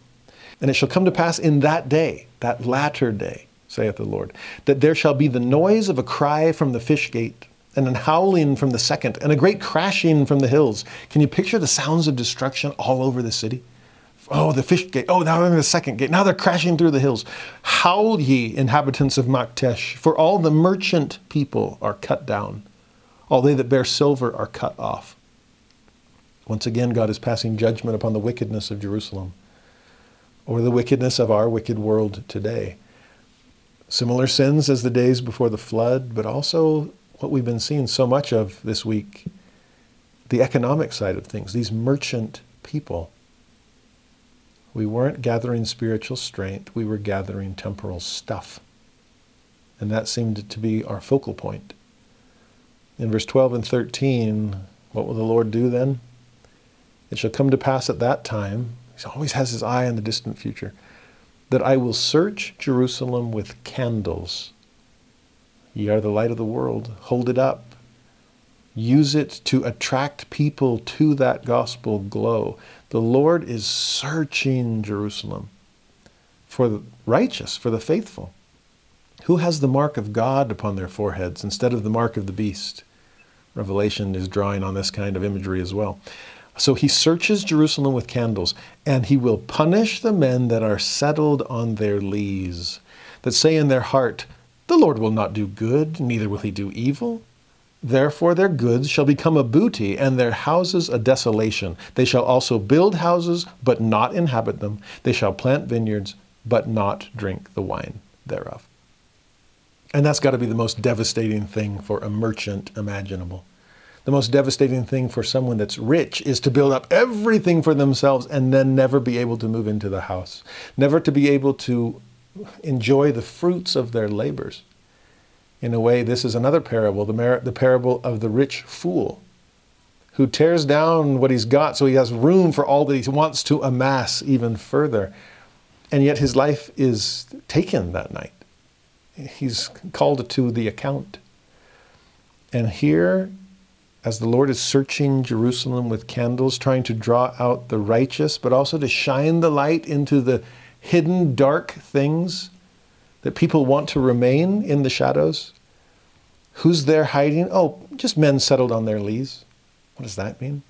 And it shall come to pass in that day, that latter day, saith the Lord, that there shall be the noise of a cry from the fish gate and an howling from the second, and a great crashing from the hills. Can you picture the sounds of destruction all over the city? Oh, the fish gate. Oh, now they're in the second gate. Now they're crashing through the hills. Howl ye, inhabitants of Maktesh, for all the merchant people are cut down. All they that bear silver are cut off. Once again, God is passing judgment upon the wickedness of Jerusalem or the wickedness of our wicked world today. Similar sins as the days before the flood, but also what we've been seeing so much of this week the economic side of things, these merchant people. We weren't gathering spiritual strength, we were gathering temporal stuff. And that seemed to be our focal point. In verse 12 and 13, what will the Lord do then? It shall come to pass at that time, he always has his eye on the distant future, that I will search Jerusalem with candles Ye are the light of the world. Hold it up. Use it to attract people to that gospel glow. The Lord is searching Jerusalem for the righteous, for the faithful. Who has the mark of God upon their foreheads instead of the mark of the beast? Revelation is drawing on this kind of imagery as well. So he searches Jerusalem with candles, and he will punish the men that are settled on their lees, that say in their heart, the Lord will not do good, neither will he do evil. Therefore, their goods shall become a booty, and their houses a desolation. They shall also build houses, but not inhabit them. They shall plant vineyards, but not drink the wine thereof. And that's got to be the most devastating thing for a merchant imaginable. The most devastating thing for someone that's rich is to build up everything for themselves and then never be able to move into the house, never to be able to enjoy the fruits of their labors. In a way, this is another parable, the, the parable of the rich fool who tears down what he's got so he has room for all that he wants to amass even further. And yet his life is taken that night. He's called to the account. And here, as the Lord is searching Jerusalem with candles, trying to draw out the righteous, but also to shine the light into the hidden dark things that people want to remain in the shadows? Who's there hiding? Oh, just men settled on their lees. What does that mean?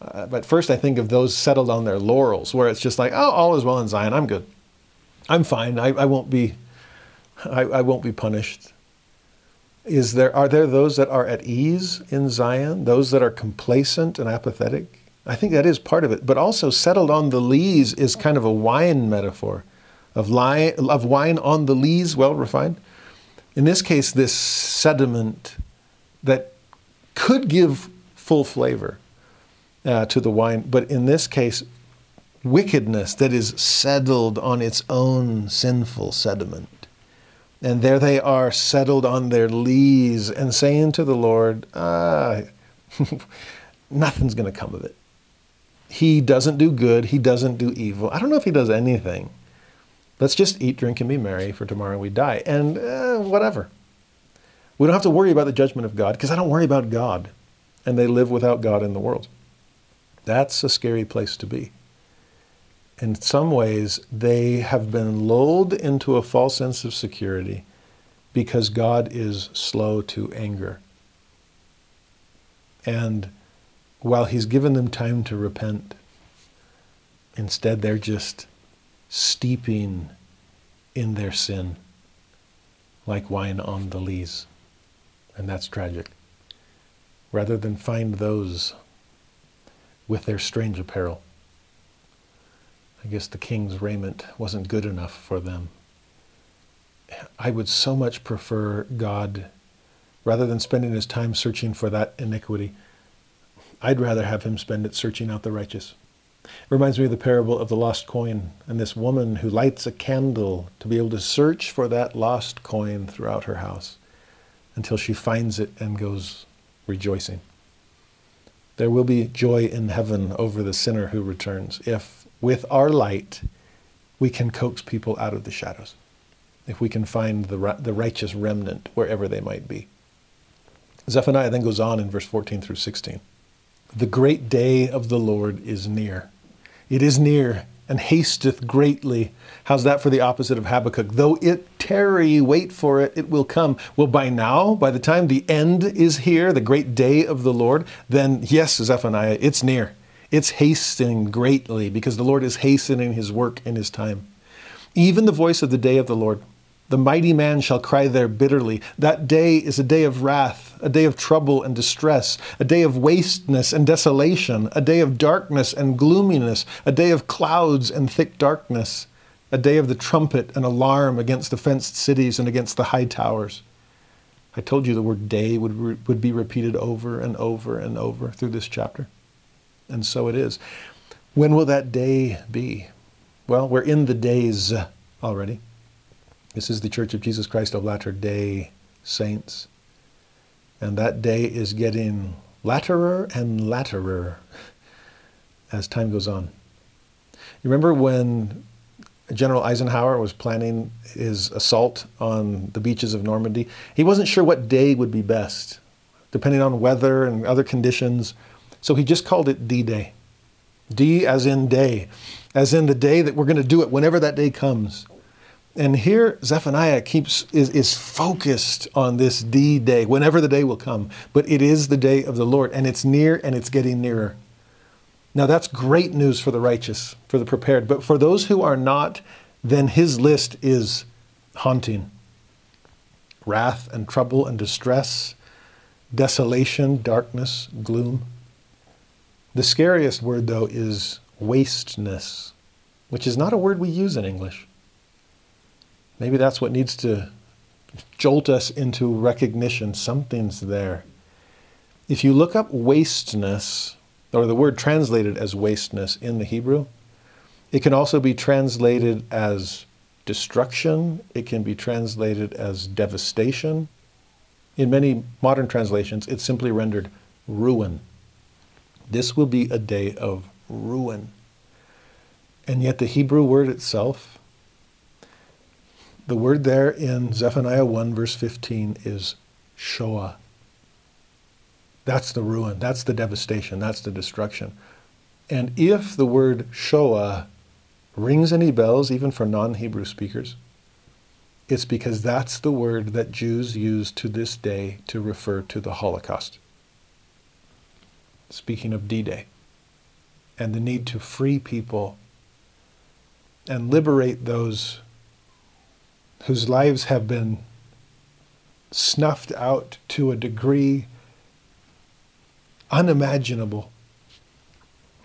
Uh, but first, I think of those settled on their laurels, where it's just like, oh, all is well in Zion. I'm good. I'm fine. I, I won't be. I, I won't be punished. Is there? Are there those that are at ease in Zion? Those that are complacent and apathetic? I think that is part of it. But also, settled on the lees is kind of a wine metaphor of, li- of wine on the lees, well refined. In this case, this sediment that could give full flavor uh, to the wine, but in this case, wickedness that is settled on its own sinful sediment. And there they are, settled on their lees, and saying to the Lord, ah, nothing's going to come of it. He doesn't do good. He doesn't do evil. I don't know if he does anything. Let's just eat, drink, and be merry, for tomorrow we die. And uh, whatever. We don't have to worry about the judgment of God because I don't worry about God. And they live without God in the world. That's a scary place to be. In some ways, they have been lulled into a false sense of security because God is slow to anger. And while He's given them time to repent, instead they're just steeping in their sin like wine on the lees. And that's tragic. Rather than find those with their strange apparel. I guess the king's raiment wasn't good enough for them. I would so much prefer God, rather than spending his time searching for that iniquity, I'd rather have him spend it searching out the righteous. It reminds me of the parable of the lost coin and this woman who lights a candle to be able to search for that lost coin throughout her house until she finds it and goes rejoicing. There will be joy in heaven over the sinner who returns if with our light, we can coax people out of the shadows. If we can find the, the righteous remnant wherever they might be. Zephaniah then goes on in verse 14 through 16. The great day of the Lord is near. It is near and hasteth greatly. How's that for the opposite of Habakkuk? Though it tarry, wait for it, it will come. Well, by now, by the time the end is here, the great day of the Lord, then yes, Zephaniah, it's near. It's hastening greatly because the Lord is hastening his work in his time. Even the voice of the day of the Lord, the mighty man shall cry there bitterly. That day is a day of wrath, a day of trouble and distress, a day of wasteness and desolation, a day of darkness and gloominess, a day of clouds and thick darkness, a day of the trumpet and alarm against the fenced cities and against the high towers. I told you the word day would, would be repeated over and over and over through this chapter. And so it is. When will that day be? Well, we're in the days already. This is the Church of Jesus Christ of Latter day Saints. And that day is getting latterer and latterer as time goes on. You remember when General Eisenhower was planning his assault on the beaches of Normandy? He wasn't sure what day would be best, depending on weather and other conditions. So he just called it D Day. D as in day, as in the day that we're going to do it whenever that day comes. And here Zephaniah keeps is, is focused on this D day, whenever the day will come. But it is the day of the Lord, and it's near and it's getting nearer. Now that's great news for the righteous, for the prepared. But for those who are not, then his list is haunting. Wrath and trouble and distress, desolation, darkness, gloom. The scariest word, though, is wasteness, which is not a word we use in English. Maybe that's what needs to jolt us into recognition. Something's there. If you look up wasteness, or the word translated as wasteness in the Hebrew, it can also be translated as destruction, it can be translated as devastation. In many modern translations, it's simply rendered ruin. This will be a day of ruin. And yet, the Hebrew word itself, the word there in Zephaniah 1, verse 15, is Shoah. That's the ruin, that's the devastation, that's the destruction. And if the word Shoah rings any bells, even for non Hebrew speakers, it's because that's the word that Jews use to this day to refer to the Holocaust speaking of D Day, and the need to free people and liberate those whose lives have been snuffed out to a degree unimaginable.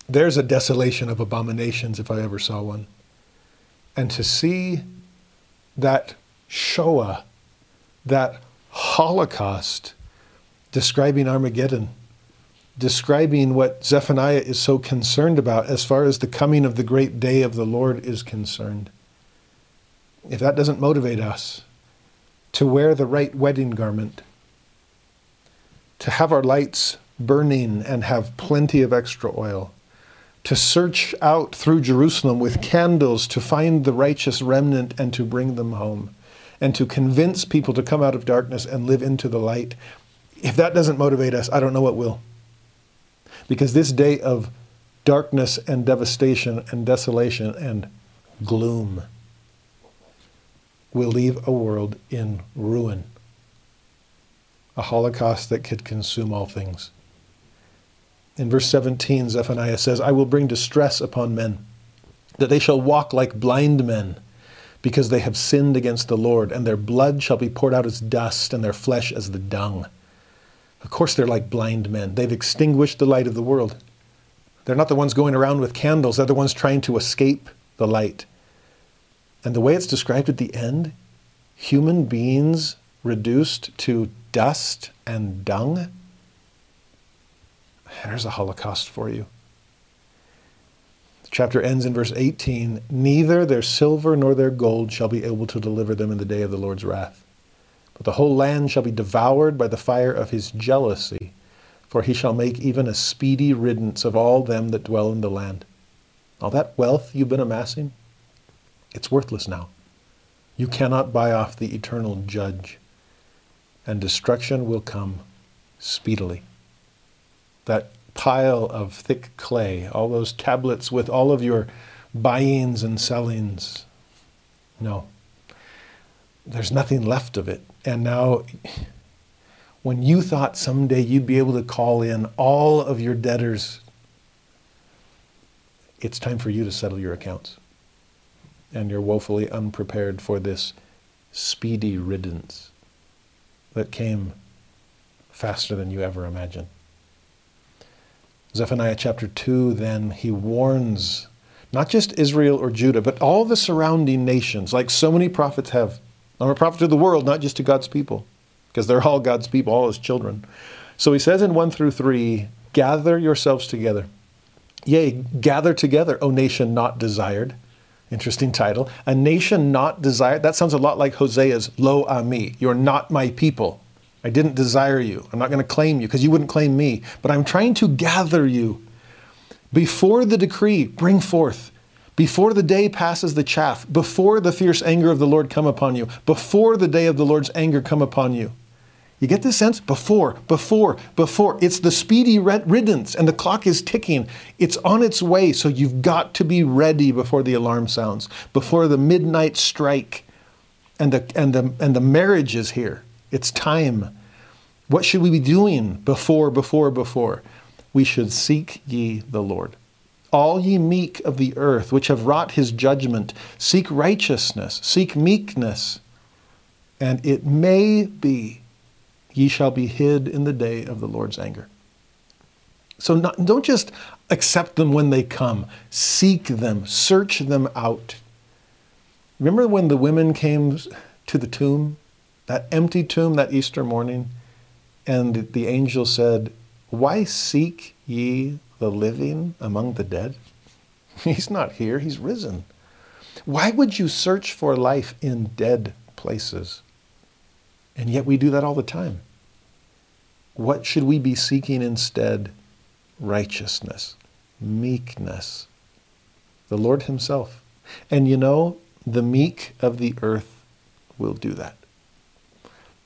There's a desolation of abominations if I ever saw one. And to see that Shoah, that Holocaust describing Armageddon, describing what Zephaniah is so concerned about as far as the coming of the great day of the Lord is concerned. If that doesn't motivate us to wear the right wedding garment, to have our lights burning and have plenty of extra oil, to search out through Jerusalem with candles to find the righteous remnant and to bring them home, and to convince people to come out of darkness and live into the light. If that doesn't motivate us, I don't know what will because this day of darkness and devastation and desolation and gloom will leave a world in ruin, a holocaust that could consume all things. In verse 17, Zephaniah says, I will bring distress upon men, that they shall walk like blind men, because they have sinned against the Lord, and their blood shall be poured out as dust, and their flesh as the dung. Of course, they're like blind men. They've extinguished the light of the world. They're not the ones going around with candles, they're the ones trying to escape the light. And the way it's described at the end, human beings reduced to dust and dung, there's a Holocaust for you. The chapter ends in verse 18 Neither their silver nor their gold shall be able to deliver them in the day of the Lord's wrath. But the whole land shall be devoured by the fire of his jealousy for he shall make even a speedy riddance of all them that dwell in the land. All that wealth you've been amassing, it's worthless now. You cannot buy off the eternal judge, and destruction will come speedily. That pile of thick clay, all those tablets with all of your buyings and sellings, no. There's nothing left of it. And now when you thought someday you'd be able to call in all of your debtors, it's time for you to settle your accounts. And you're woefully unprepared for this speedy riddance that came faster than you ever imagined. Zephaniah chapter 2, then, he warns not just Israel or Judah, but all the surrounding nations, like so many prophets have. I'm a prophet to the world, not just to God's people because they're all God's people, all his children. So he says in 1 through 3 gather yourselves together. Yea, gather together, O nation not desired. Interesting title. A nation not desired. That sounds a lot like Hosea's Lo Ami. You're not my people. I didn't desire you. I'm not going to claim you because you wouldn't claim me. But I'm trying to gather you. Before the decree, bring forth. Before the day passes the chaff, before the fierce anger of the Lord come upon you, before the day of the Lord's anger come upon you. You get this sense? Before, before, before. It's the speedy riddance, and the clock is ticking. It's on its way, so you've got to be ready before the alarm sounds, before the midnight strike, and the, and the, and the marriage is here. It's time. What should we be doing before, before, before? We should seek ye the Lord. All ye meek of the earth, which have wrought his judgment, seek righteousness, seek meekness, and it may be ye shall be hid in the day of the Lord's anger. So not, don't just accept them when they come, seek them, search them out. Remember when the women came to the tomb, that empty tomb that Easter morning, and the angel said, Why seek ye the living among the dead? He's not here, he's risen. Why would you search for life in dead places? And yet we do that all the time. What should we be seeking instead? Righteousness, meekness, the Lord Himself. And you know, the meek of the earth will do that.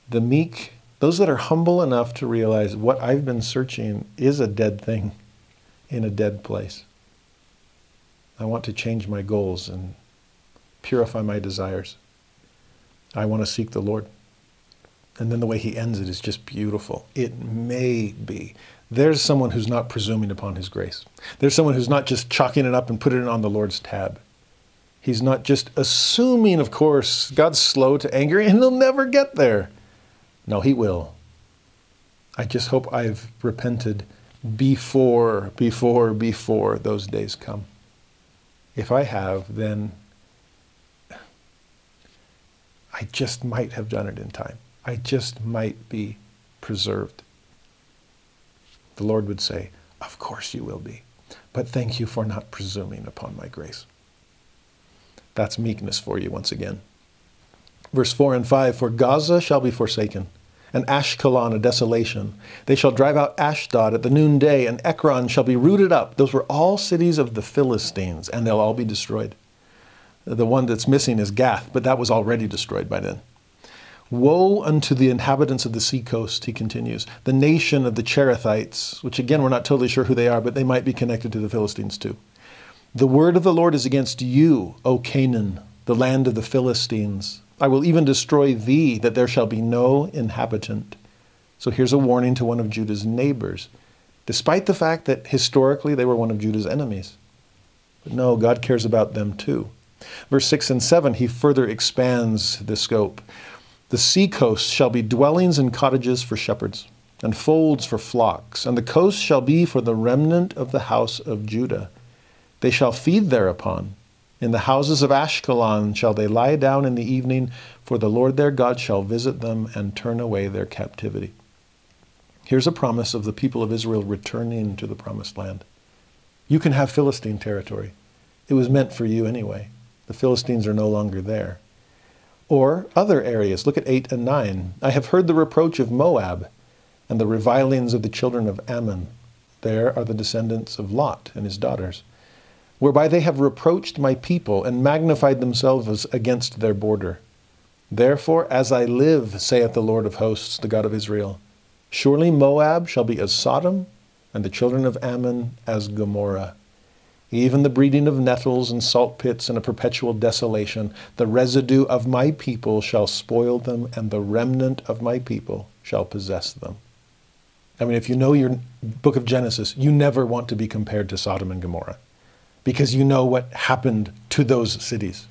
The meek, those that are humble enough to realize what I've been searching is a dead thing in a dead place. I want to change my goals and purify my desires. I want to seek the Lord. And then the way he ends it is just beautiful. It may be. There's someone who's not presuming upon his grace. There's someone who's not just chalking it up and putting it on the Lord's tab. He's not just assuming, of course, God's slow to anger and he'll never get there. No, he will. I just hope I've repented before, before, before those days come. If I have, then I just might have done it in time. I just might be preserved. The Lord would say, Of course you will be, but thank you for not presuming upon my grace. That's meekness for you once again. Verse 4 and 5 For Gaza shall be forsaken, and Ashkelon a desolation. They shall drive out Ashdod at the noonday, and Ekron shall be rooted up. Those were all cities of the Philistines, and they'll all be destroyed. The one that's missing is Gath, but that was already destroyed by then. Woe unto the inhabitants of the seacoast, he continues, the nation of the Cherethites, which again we're not totally sure who they are, but they might be connected to the Philistines too. The word of the Lord is against you, O Canaan, the land of the Philistines. I will even destroy thee, that there shall be no inhabitant. So here's a warning to one of Judah's neighbors, despite the fact that historically they were one of Judah's enemies. But no, God cares about them too. Verse 6 and 7, he further expands the scope. The sea seacoast shall be dwellings and cottages for shepherds, and folds for flocks, and the coast shall be for the remnant of the house of Judah. They shall feed thereupon. In the houses of Ashkelon shall they lie down in the evening, for the Lord their God shall visit them and turn away their captivity. Here's a promise of the people of Israel returning to the promised land. You can have Philistine territory. It was meant for you anyway. The Philistines are no longer there. Or other areas. Look at 8 and 9. I have heard the reproach of Moab and the revilings of the children of Ammon. There are the descendants of Lot and his daughters, whereby they have reproached my people and magnified themselves against their border. Therefore, as I live, saith the Lord of hosts, the God of Israel, surely Moab shall be as Sodom, and the children of Ammon as Gomorrah even the breeding of nettles and salt pits and a perpetual desolation. The residue of my people shall spoil them, and the remnant of my people shall possess them. I mean, if you know your book of Genesis, you never want to be compared to Sodom and Gomorrah because you know what happened to those cities.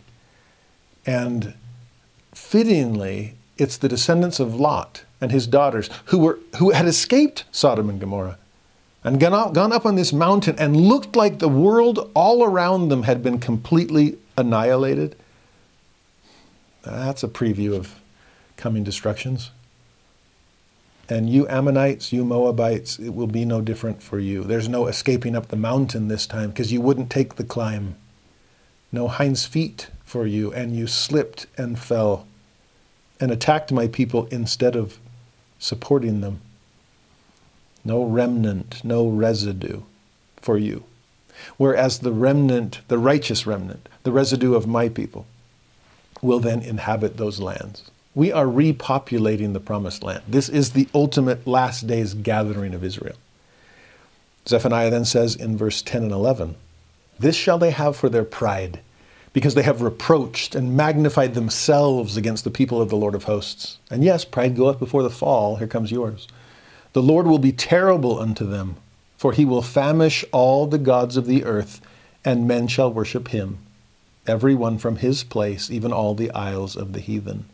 And fittingly, it's the descendants of Lot and his daughters who, were, who had escaped Sodom and Gomorrah and gone up, gone up on this mountain and looked like the world all around them had been completely annihilated. That's a preview of coming destructions. And you Ammonites, you Moabites, it will be no different for you. There's no escaping up the mountain this time because you wouldn't take the climb. No hinds feet for you, and you slipped and fell and attacked my people instead of supporting them no remnant, no residue for you. Whereas the remnant, the righteous remnant, the residue of my people, will then inhabit those lands. We are repopulating the promised land. This is the ultimate last days gathering of Israel. Zephaniah then says in verse 10 and 11, This shall they have for their pride, because they have reproached and magnified themselves against the people of the Lord of hosts. And yes, pride goeth before the fall. Here comes yours. The Lord will be terrible unto them, for he will famish all the gods of the earth, and men shall worship him, every one from his place, even all the isles of the heathen.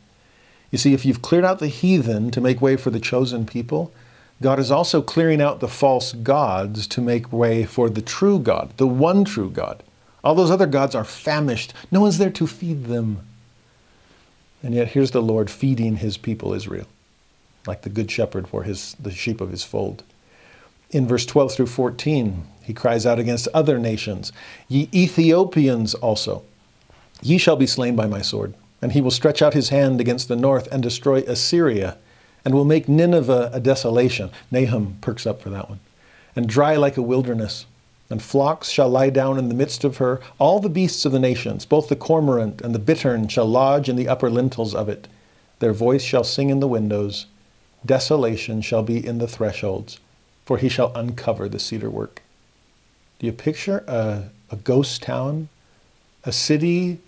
You see, if you've cleared out the heathen to make way for the chosen people, God is also clearing out the false gods to make way for the true God, the one true God. All those other gods are famished. No one's there to feed them. And yet here's the Lord feeding his people, Israel like the good shepherd for his, the sheep of his fold. In verse 12 through 14, he cries out against other nations Ye Ethiopians also, ye shall be slain by my sword. And he will stretch out his hand against the north and destroy Assyria, and will make Nineveh a desolation. Nahum perks up for that one. And dry like a wilderness. And flocks shall lie down in the midst of her. All the beasts of the nations, both the cormorant and the bittern, shall lodge in the upper lintels of it. Their voice shall sing in the windows desolation shall be in the thresholds, for he shall uncover the cedar work. Do you picture a, a ghost town? A city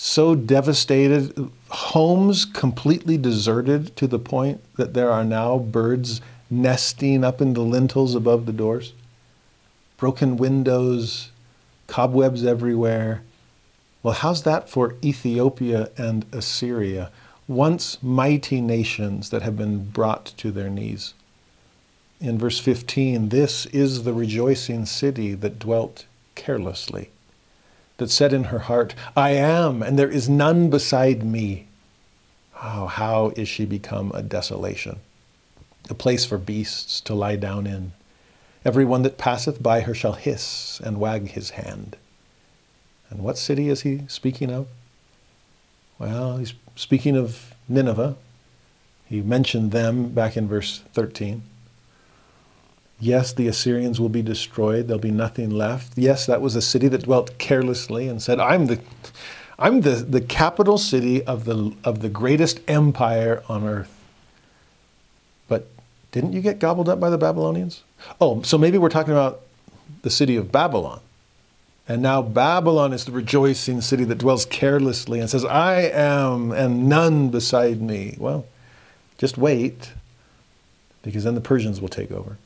so devastated, homes completely deserted to the point that there are now birds nesting up in the lintels above the doors? Broken windows, cobwebs everywhere. Well, how's that for Ethiopia and Assyria? once mighty nations that have been brought to their knees. In verse 15, this is the rejoicing city that dwelt carelessly, that said in her heart, I am, and there is none beside me. Oh, how is she become a desolation, a place for beasts to lie down in? Every one that passeth by her shall hiss and wag his hand. And what city is he speaking of? Well, he's speaking of Nineveh. He mentioned them back in verse 13. Yes, the Assyrians will be destroyed. There'll be nothing left. Yes, that was a city that dwelt carelessly and said, I'm the, I'm the, the capital city of the, of the greatest empire on earth. But didn't you get gobbled up by the Babylonians? Oh, so maybe we're talking about the city of Babylon. And now Babylon is the rejoicing city that dwells carelessly and says, I am and none beside me. Well, just wait, because then the Persians will take over.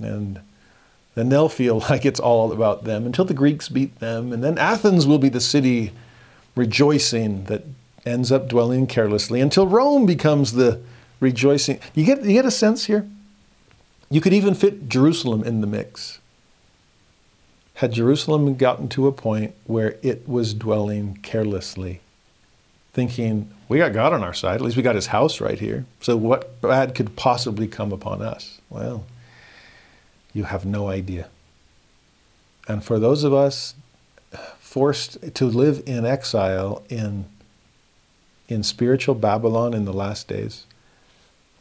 And then they'll feel like it's all about them until the Greeks beat them. And then Athens will be the city rejoicing that ends up dwelling carelessly until Rome becomes the rejoicing. You get, you get a sense here? You could even fit Jerusalem in the mix. Had Jerusalem gotten to a point where it was dwelling carelessly, thinking, we got God on our side, at least we got his house right here, so what bad could possibly come upon us? Well, you have no idea. And for those of us forced to live in exile in, in spiritual Babylon in the last days,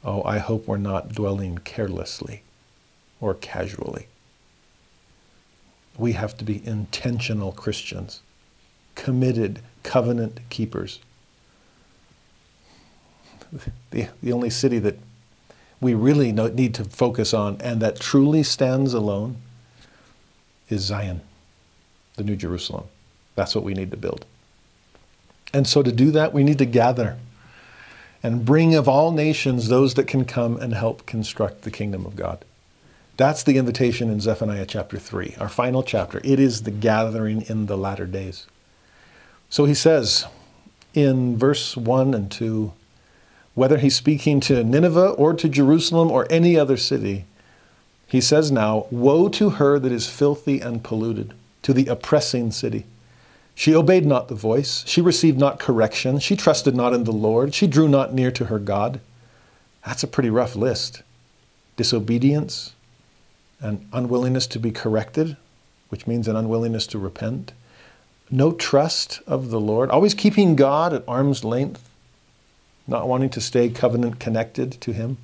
oh, I hope we're not dwelling carelessly or casually. We have to be intentional Christians, committed covenant keepers. The, the only city that we really need to focus on and that truly stands alone is Zion, the New Jerusalem. That's what we need to build. And so to do that, we need to gather and bring of all nations those that can come and help construct the kingdom of God. That's the invitation in Zephaniah chapter 3, our final chapter. It is the gathering in the latter days. So he says in verse 1 and 2 whether he's speaking to Nineveh or to Jerusalem or any other city, he says now, Woe to her that is filthy and polluted, to the oppressing city. She obeyed not the voice, she received not correction, she trusted not in the Lord, she drew not near to her God. That's a pretty rough list. Disobedience an unwillingness to be corrected, which means an unwillingness to repent. No trust of the Lord, always keeping God at arm's length not wanting to stay covenant connected to him.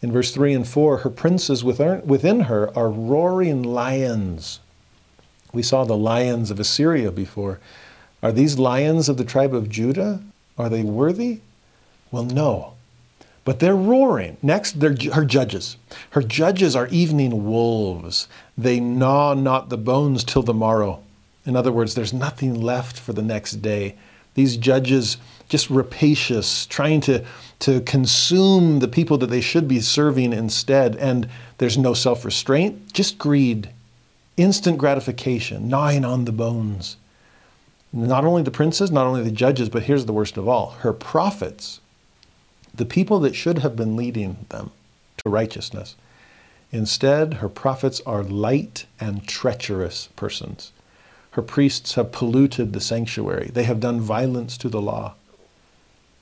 In verse 3 and 4, her princes er, within her are roaring lions. We saw the lions of Assyria before. Are these lions of the tribe of Judah? Are they worthy? Well, no. But they're roaring. Next, they're her judges. Her judges are evening wolves. They gnaw not the bones till the morrow. In other words, there's nothing left for the next day. These judges just rapacious, trying to, to consume the people that they should be serving instead. And there's no self restraint, just greed, instant gratification, gnawing on the bones. Not only the princes, not only the judges, but here's the worst of all her prophets, the people that should have been leading them to righteousness. Instead, her prophets are light and treacherous persons. Her priests have polluted the sanctuary. They have done violence to the law.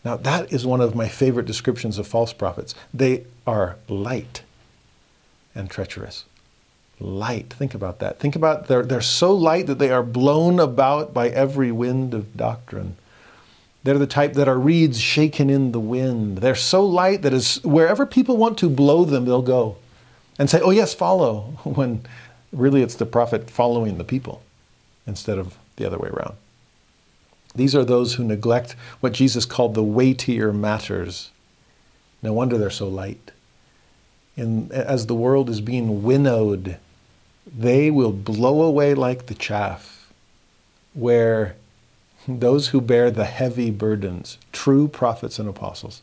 Now, that is one of my favorite descriptions of false prophets. They are light and treacherous. Light. Think about that. Think about they're, they're so light that they are blown about by every wind of doctrine. They're the type that are reeds shaken in the wind. They're so light that as wherever people want to blow them, they'll go and say, Oh, yes, follow, when really it's the prophet following the people instead of the other way around. These are those who neglect what Jesus called the weightier matters. No wonder they're so light. And as the world is being winnowed, they will blow away like the chaff, where those who bear the heavy burdens, true prophets and apostles,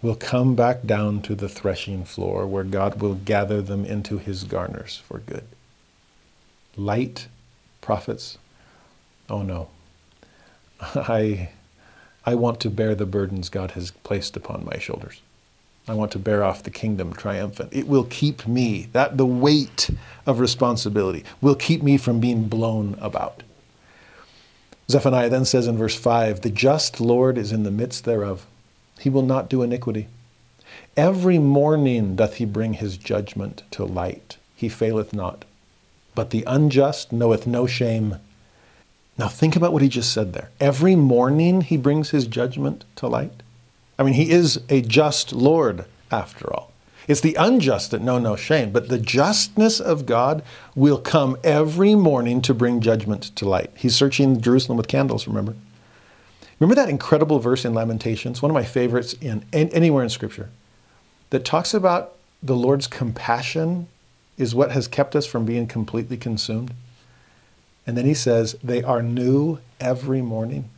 will come back down to the threshing floor where God will gather them into his garners for good. Light prophets? Oh no, I, I want to bear the burdens God has placed upon my shoulders. I want to bear off the kingdom triumphant. It will keep me, that the weight of responsibility will keep me from being blown about. Zephaniah then says in verse 5 The just Lord is in the midst thereof, he will not do iniquity. Every morning doth he bring his judgment to light, he faileth not. But the unjust knoweth no shame. Now think about what he just said there. Every morning he brings his judgment to light. I mean, he is a just Lord after all. It's the unjust that know no shame, but the justness of God will come every morning to bring judgment to light. He's searching Jerusalem with candles, remember? Remember that incredible verse in Lamentations, one of my favorites in anywhere in Scripture, that talks about the Lord's compassion is what has kept us from being completely consumed. And then he says, they are new every morning.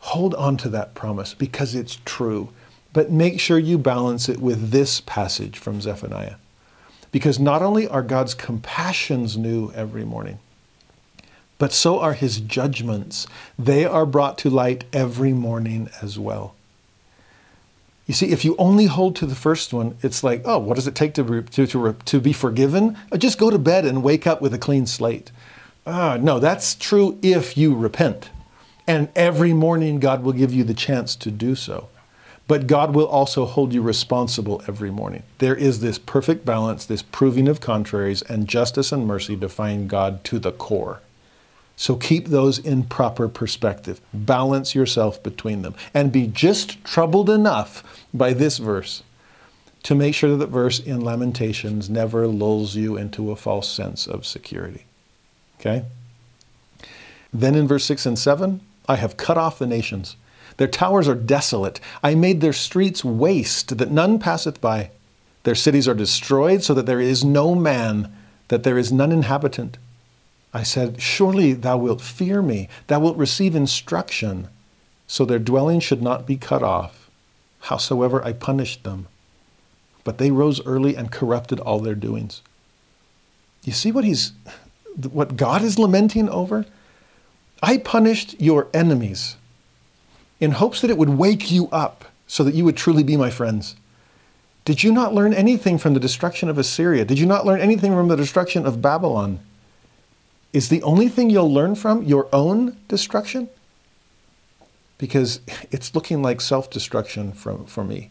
Hold on to that promise because it's true. But make sure you balance it with this passage from Zephaniah. Because not only are God's compassions new every morning, but so are his judgments. They are brought to light every morning as well. You see, if you only hold to the first one, it's like, oh, what does it take to, to, to, to be forgiven? Just go to bed and wake up with a clean slate. Uh, no, that's true if you repent. And every morning, God will give you the chance to do so. But God will also hold you responsible every morning. There is this perfect balance, this proving of contraries, and justice and mercy define God to the core. So keep those in proper perspective. Balance yourself between them. And be just troubled enough by this verse to make sure that the verse in Lamentations never lulls you into a false sense of security. Okay? Then in verse 6 and 7, I have cut off the nations. Their towers are desolate. I made their streets waste, that none passeth by. Their cities are destroyed, so that there is no man, that there is none inhabitant. I said, Surely thou wilt fear me, thou wilt receive instruction, so their dwelling should not be cut off. Howsoever I punished them. But they rose early and corrupted all their doings. You see what he's what God is lamenting over? I punished your enemies in hopes that it would wake you up so that you would truly be my friends. Did you not learn anything from the destruction of Assyria? Did you not learn anything from the destruction of Babylon? is the only thing you'll learn from your own destruction? Because it's looking like self destruction from, for me.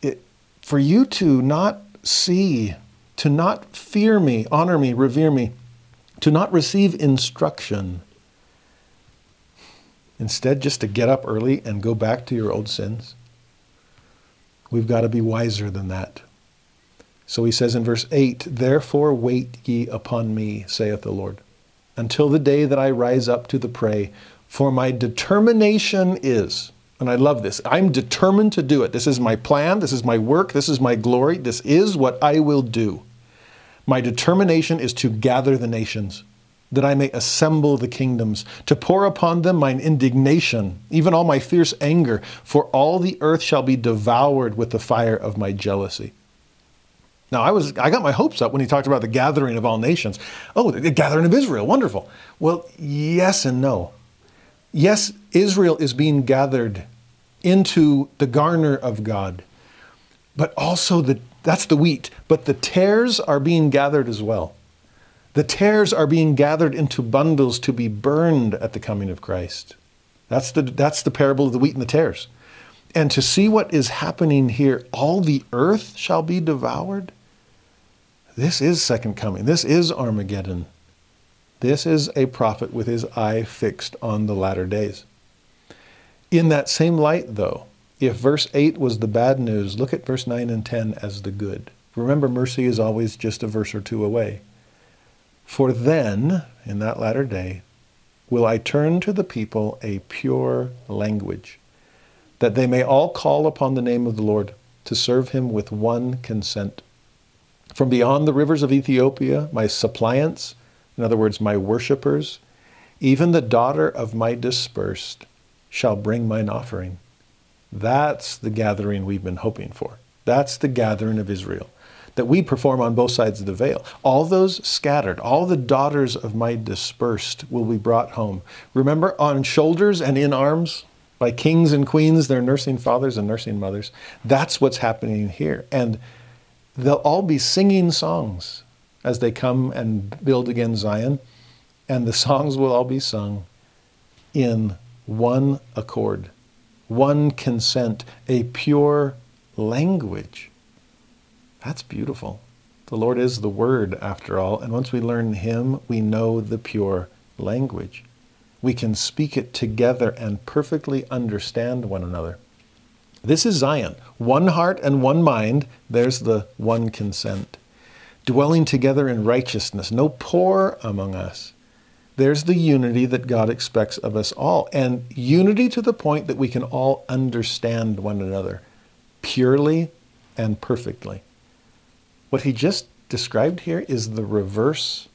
It, for you to not see, to not fear me, honor me, revere me, to not receive instruction, instead just to get up early and go back to your old sins. We've got to be wiser than that. So he says in verse 8, Therefore wait ye upon me, saith the Lord, until the day that I rise up to the prey. For my determination is, and I love this, I'm determined to do it. This is my plan, this is my work, this is my glory, this is what I will do. My determination is to gather the nations, that I may assemble the kingdoms, to pour upon them mine indignation, even all my fierce anger, for all the earth shall be devoured with the fire of my jealousy. Now, I was I got my hopes up when he talked about the gathering of all nations. Oh, the gathering of Israel, wonderful. Well, yes and no. Yes, Israel is being gathered into the garner of God, but also the that's the wheat, but the tares are being gathered as well. The tares are being gathered into bundles to be burned at the coming of Christ. That's the that's the parable of the wheat and the tares. And to see what is happening here, all the earth shall be devoured. This is second coming. This is Armageddon. This is a prophet with his eye fixed on the latter days. In that same light, though, if verse 8 was the bad news, look at verse 9 and 10 as the good. Remember, mercy is always just a verse or two away. For then, in that latter day, will I turn to the people a pure language, that they may all call upon the name of the Lord to serve him with one consent. From beyond the rivers of Ethiopia, my suppliants, in other words, my worshippers, even the daughter of my dispersed, shall bring mine offering. That's the gathering we've been hoping for. That's the gathering of Israel that we perform on both sides of the veil. All those scattered, all the daughters of my dispersed will be brought home. Remember, on shoulders and in arms by kings and queens, their nursing fathers and nursing mothers. That's what's happening here. And they'll all be singing songs as they come and build again Zion, and the songs will all be sung in one accord, one consent, a pure language. That's beautiful. The Lord is the Word, after all, and once we learn Him, we know the pure language. We can speak it together and perfectly understand one another. This is Zion, one heart and one mind. There's the one consent. Dwelling together in righteousness, no poor among us. There's the unity that God expects of us all, and unity to the point that we can all understand one another purely and perfectly. What he just described here is the reverse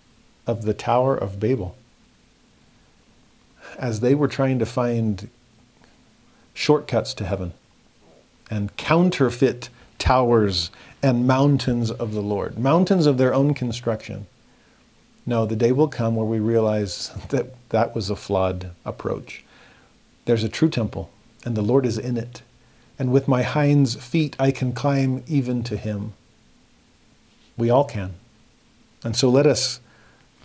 of the Tower of Babel. As they were trying to find shortcuts to heaven and counterfeit towers and mountains of the Lord, mountains of their own construction. No, the day will come where we realize that that was a flawed approach. There's a true temple, and the Lord is in it. And with my hinds' feet, I can climb even to him. We all can. And so let us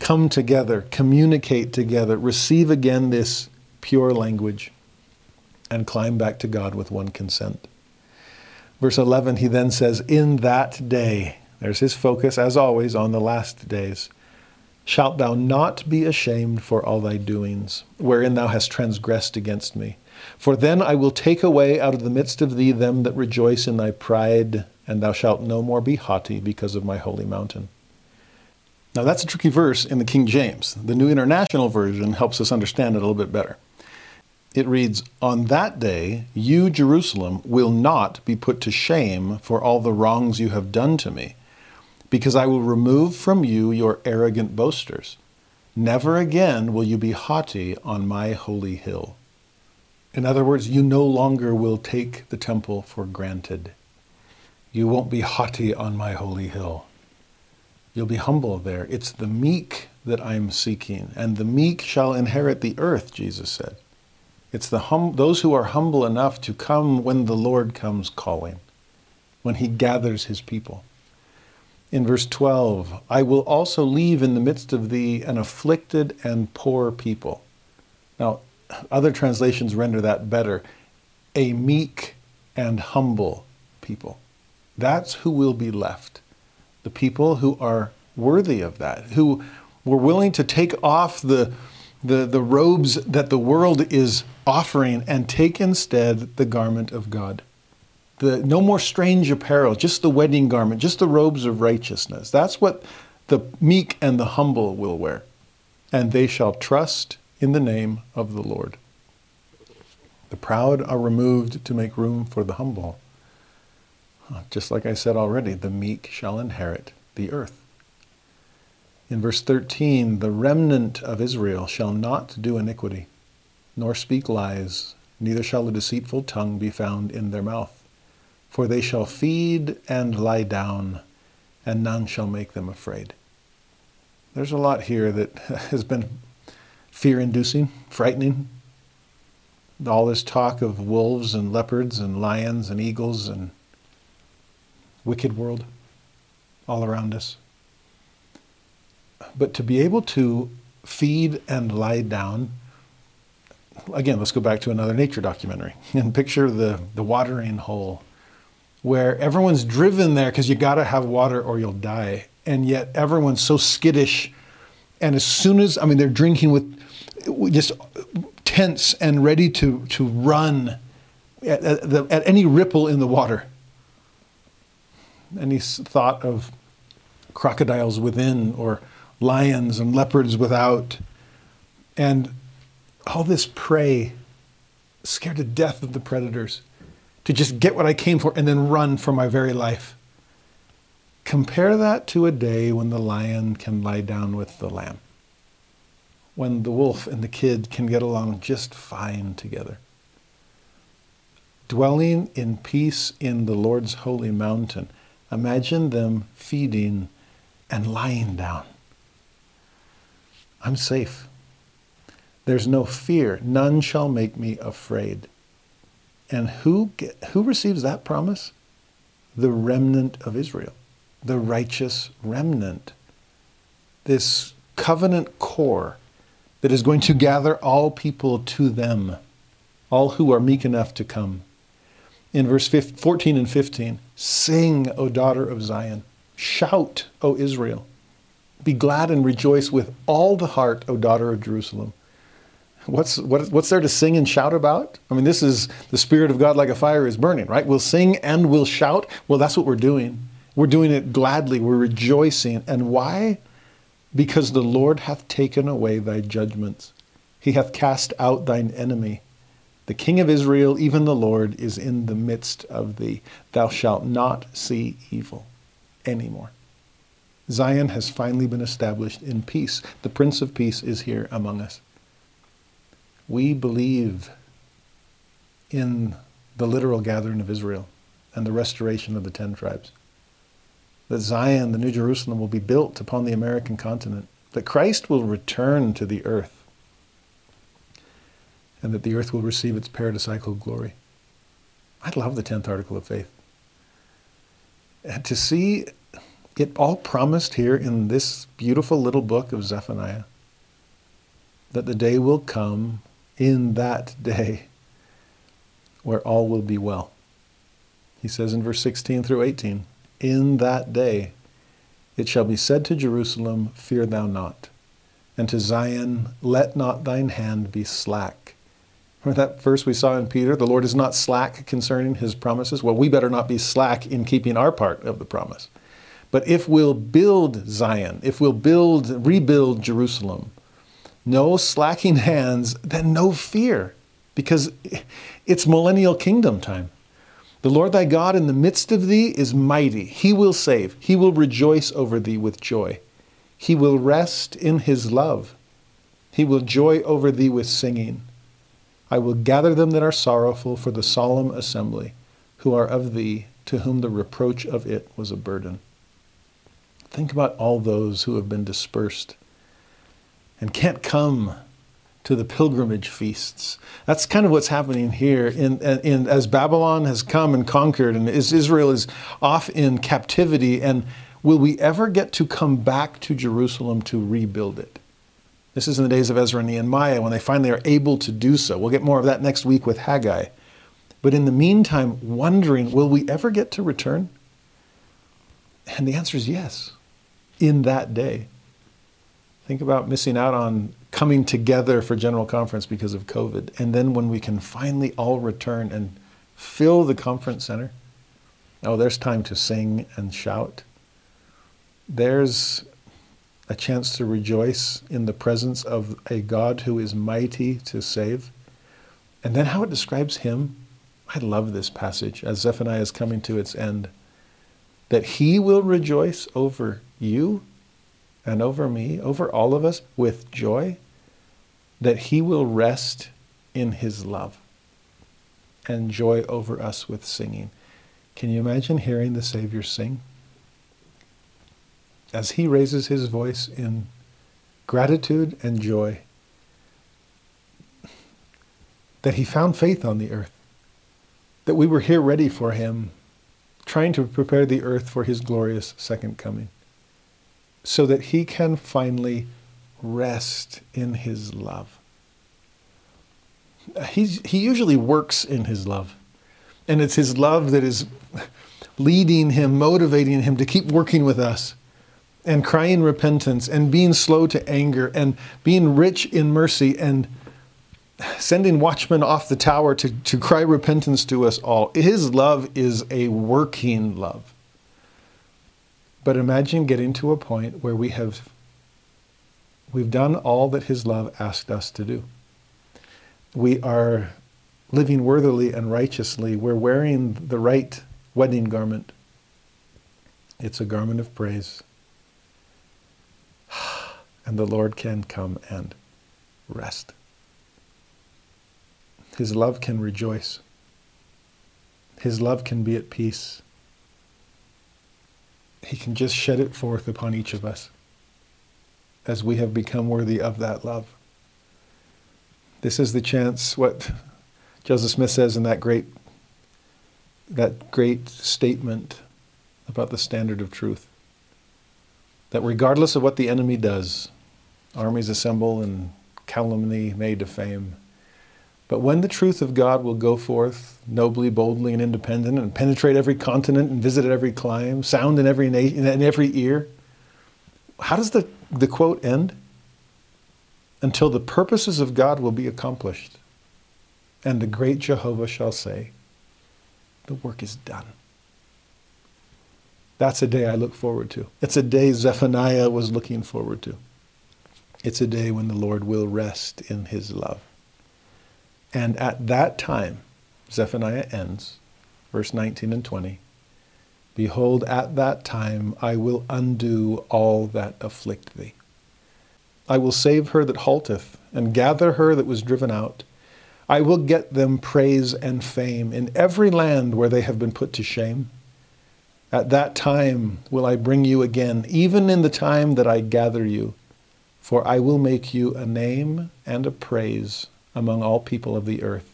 come together, communicate together, receive again this pure language, and climb back to God with one consent. Verse 11, he then says, In that day, there's his focus, as always, on the last days, shalt thou not be ashamed for all thy doings, wherein thou hast transgressed against me. For then I will take away out of the midst of thee them that rejoice in thy pride, and thou shalt no more be haughty because of my holy mountain. Now that's a tricky verse in the King James. The New International Version helps us understand it a little bit better it reads, On that day, you, Jerusalem, will not be put to shame for all the wrongs you have done to me, because I will remove from you your arrogant boasters. Never again will you be haughty on my holy hill. In other words, you no longer will take the temple for granted. You won't be haughty on my holy hill. You'll be humble there. It's the meek that I'm seeking, and the meek shall inherit the earth, Jesus said. It's the hum- those who are humble enough to come when the Lord comes calling, when he gathers his people. In verse 12, I will also leave in the midst of thee an afflicted and poor people. Now, other translations render that better a meek and humble people. That's who will be left. The people who are worthy of that, who were willing to take off the, the, the robes that the world is offering and take instead the garment of God. The, no more strange apparel, just the wedding garment, just the robes of righteousness. That's what the meek and the humble will wear. And they shall trust in the name of the Lord. The proud are removed to make room for the humble. Just like I said already, the meek shall inherit the earth. In verse 13, the remnant of Israel shall not do iniquity, nor speak lies, neither shall a deceitful tongue be found in their mouth. For they shall feed and lie down, and none shall make them afraid. There's a lot here that has been fear inducing, frightening. All this talk of wolves and leopards and lions and eagles and wicked world all around us. But to be able to feed and lie down, again, let's go back to another nature documentary and picture the, the watering hole where everyone's driven there because you got to have water or you'll die. And yet everyone's so skittish. And as soon as, I mean, they're drinking with just tense and ready to, to run at, at, the, at any ripple in the water. Any thought of crocodiles within or lions and leopards without. And all this prey, scared to death of the predators, to just get what I came for and then run for my very life. Compare that to a day when the lion can lie down with the lamb, when the wolf and the kid can get along just fine together. Dwelling in peace in the Lord's holy mountain, imagine them feeding and lying down. I'm safe. There's no fear. None shall make me afraid. And who, who receives that promise? The remnant of Israel, the righteous remnant. This covenant core that is going to gather all people to them, all who are meek enough to come. In verse 14 and 15, sing, O daughter of Zion. Shout, O Israel. Be glad and rejoice with all the heart, O daughter of Jerusalem. What's, what, what's there to sing and shout about? I mean, this is the Spirit of God like a fire is burning, right? We'll sing and we'll shout. Well, that's what we're doing. We're doing it gladly. We're rejoicing. And why? Because the Lord hath taken away thy judgments. He hath cast out thine enemy. The King of Israel, even the Lord, is in the midst of thee. Thou shalt not see evil anymore. Zion has finally been established in peace. The Prince of Peace is here among us. We believe in the literal gathering of Israel and the restoration of the ten tribes. That Zion, the New Jerusalem, will be built upon the American continent. That Christ will return to the earth. And that the earth will receive its paradisical glory. I love the 10th article of faith. And to see it all promised here in this beautiful little book of Zephaniah that the day will come in that day where all will be well. He says in verse 16 through 18, In that day it shall be said to Jerusalem, Fear thou not, and to Zion, Let not thine hand be slack. Remember that verse we saw in Peter? The Lord is not slack concerning his promises. Well, we better not be slack in keeping our part of the promise. But if we'll build Zion, if we'll build, rebuild Jerusalem, no slacking hands, then no fear, because it's millennial kingdom time. The Lord thy God in the midst of thee is mighty. He will save. He will rejoice over thee with joy. He will rest in his love. He will joy over thee with singing. I will gather them that are sorrowful for the solemn assembly, who are of thee, to whom the reproach of it was a burden. Think about all those who have been dispersed and can't come to the pilgrimage feasts. That's kind of what's happening here. In, in, as Babylon has come and conquered, and Israel is off in captivity, and will we ever get to come back to Jerusalem to rebuild it? This is in the days of Ezra and Nehemiah when they finally are able to do so. We'll get more of that next week with Haggai. But in the meantime, wondering, will we ever get to return? And the answer is yes in that day. Think about missing out on coming together for General Conference because of COVID. And then when we can finally all return and fill the conference center, oh, there's time to sing and shout. There's a chance to rejoice in the presence of a God who is mighty to save. And then how it describes him. I love this passage as Zephaniah is coming to its end. That he will rejoice over you and over me, over all of us, with joy, that He will rest in His love and joy over us with singing. Can you imagine hearing the Savior sing? As He raises His voice in gratitude and joy, that He found faith on the earth, that we were here ready for Him, trying to prepare the earth for His glorious second coming so that he can finally rest in his love. He's, he usually works in his love. And it's his love that is leading him, motivating him to keep working with us and crying repentance and being slow to anger and being rich in mercy and sending watchmen off the tower to, to cry repentance to us all. His love is a working love. But imagine getting to a point where we have we've done all that his love asked us to do. We are living worthily and righteously. We're wearing the right wedding garment. It's a garment of praise. And the Lord can come and rest. His love can rejoice. His love can be at peace. He can just shed it forth upon each of us as we have become worthy of that love. This is the chance, what Joseph Smith says in that great, that great statement about the standard of truth. That regardless of what the enemy does, armies assemble and calumny may defame, but when the truth of God will go forth nobly, boldly, and independent, and penetrate every continent and visit every clime, sound in every nation, in every ear, how does the, the quote end? until the purposes of God will be accomplished. And the great Jehovah shall say, The work is done. That's a day I look forward to. It's a day Zephaniah was looking forward to. It's a day when the Lord will rest in his love. And at that time, Zephaniah ends, verse 19 and 20. Behold, at that time I will undo all that afflict thee. I will save her that halteth, and gather her that was driven out. I will get them praise and fame in every land where they have been put to shame. At that time will I bring you again, even in the time that I gather you, for I will make you a name and a praise among all people of the earth,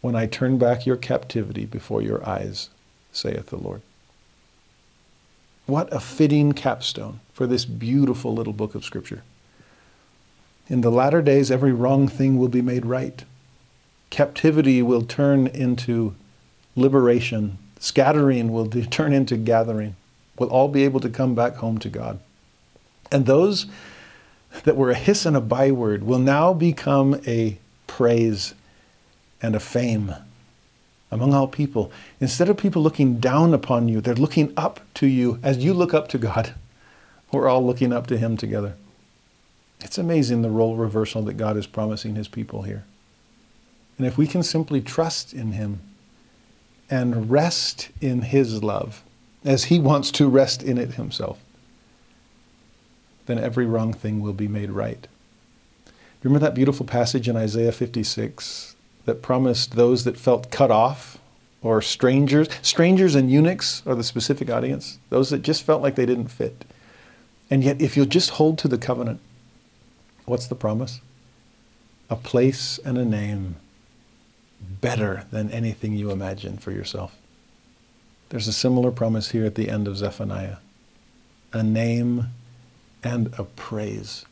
when I turn back your captivity before your eyes, saith the Lord. What a fitting capstone for this beautiful little book of Scripture. In the latter days, every wrong thing will be made right. Captivity will turn into liberation. Scattering will turn into gathering. We'll all be able to come back home to God. And those that were a hiss and a byword will now become a praise and a fame among all people. Instead of people looking down upon you, they're looking up to you as you look up to God. We're all looking up to Him together. It's amazing the role reversal that God is promising his people here. And if we can simply trust in him and rest in his love, as he wants to rest in it himself, then every wrong thing will be made right. Remember that beautiful passage in Isaiah 56 that promised those that felt cut off or strangers, strangers and eunuchs are the specific audience, those that just felt like they didn't fit. And yet, if you'll just hold to the covenant, What's the promise? A place and a name better than anything you imagine for yourself. There's a similar promise here at the end of Zephaniah a name and a praise.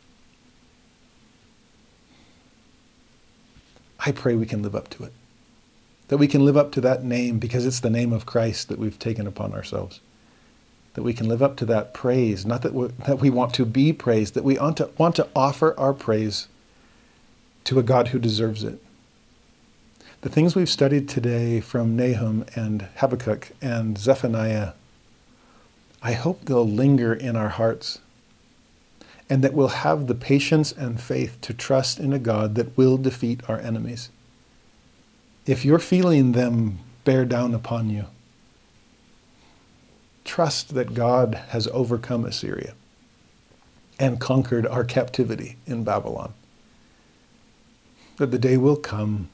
I pray we can live up to it. That we can live up to that name because it's the name of Christ that we've taken upon ourselves that we can live up to that praise, not that that we want to be praised, that we want to, want to offer our praise to a God who deserves it. The things we've studied today from Nahum and Habakkuk and Zephaniah, I hope they'll linger in our hearts and that we'll have the patience and faith to trust in a God that will defeat our enemies. If you're feeling them bear down upon you, trust that God has overcome Assyria and conquered our captivity in Babylon. That the day will come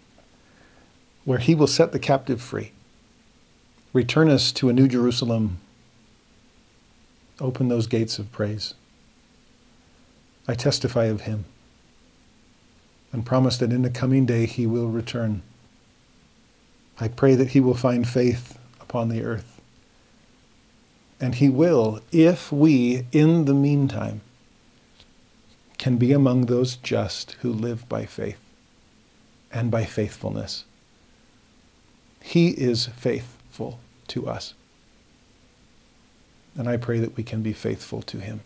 where he will set the captive free, return us to a new Jerusalem, open those gates of praise. I testify of him and promise that in the coming day he will return. I pray that he will find faith upon the earth and He will if we, in the meantime, can be among those just who live by faith and by faithfulness. He is faithful to us. And I pray that we can be faithful to Him.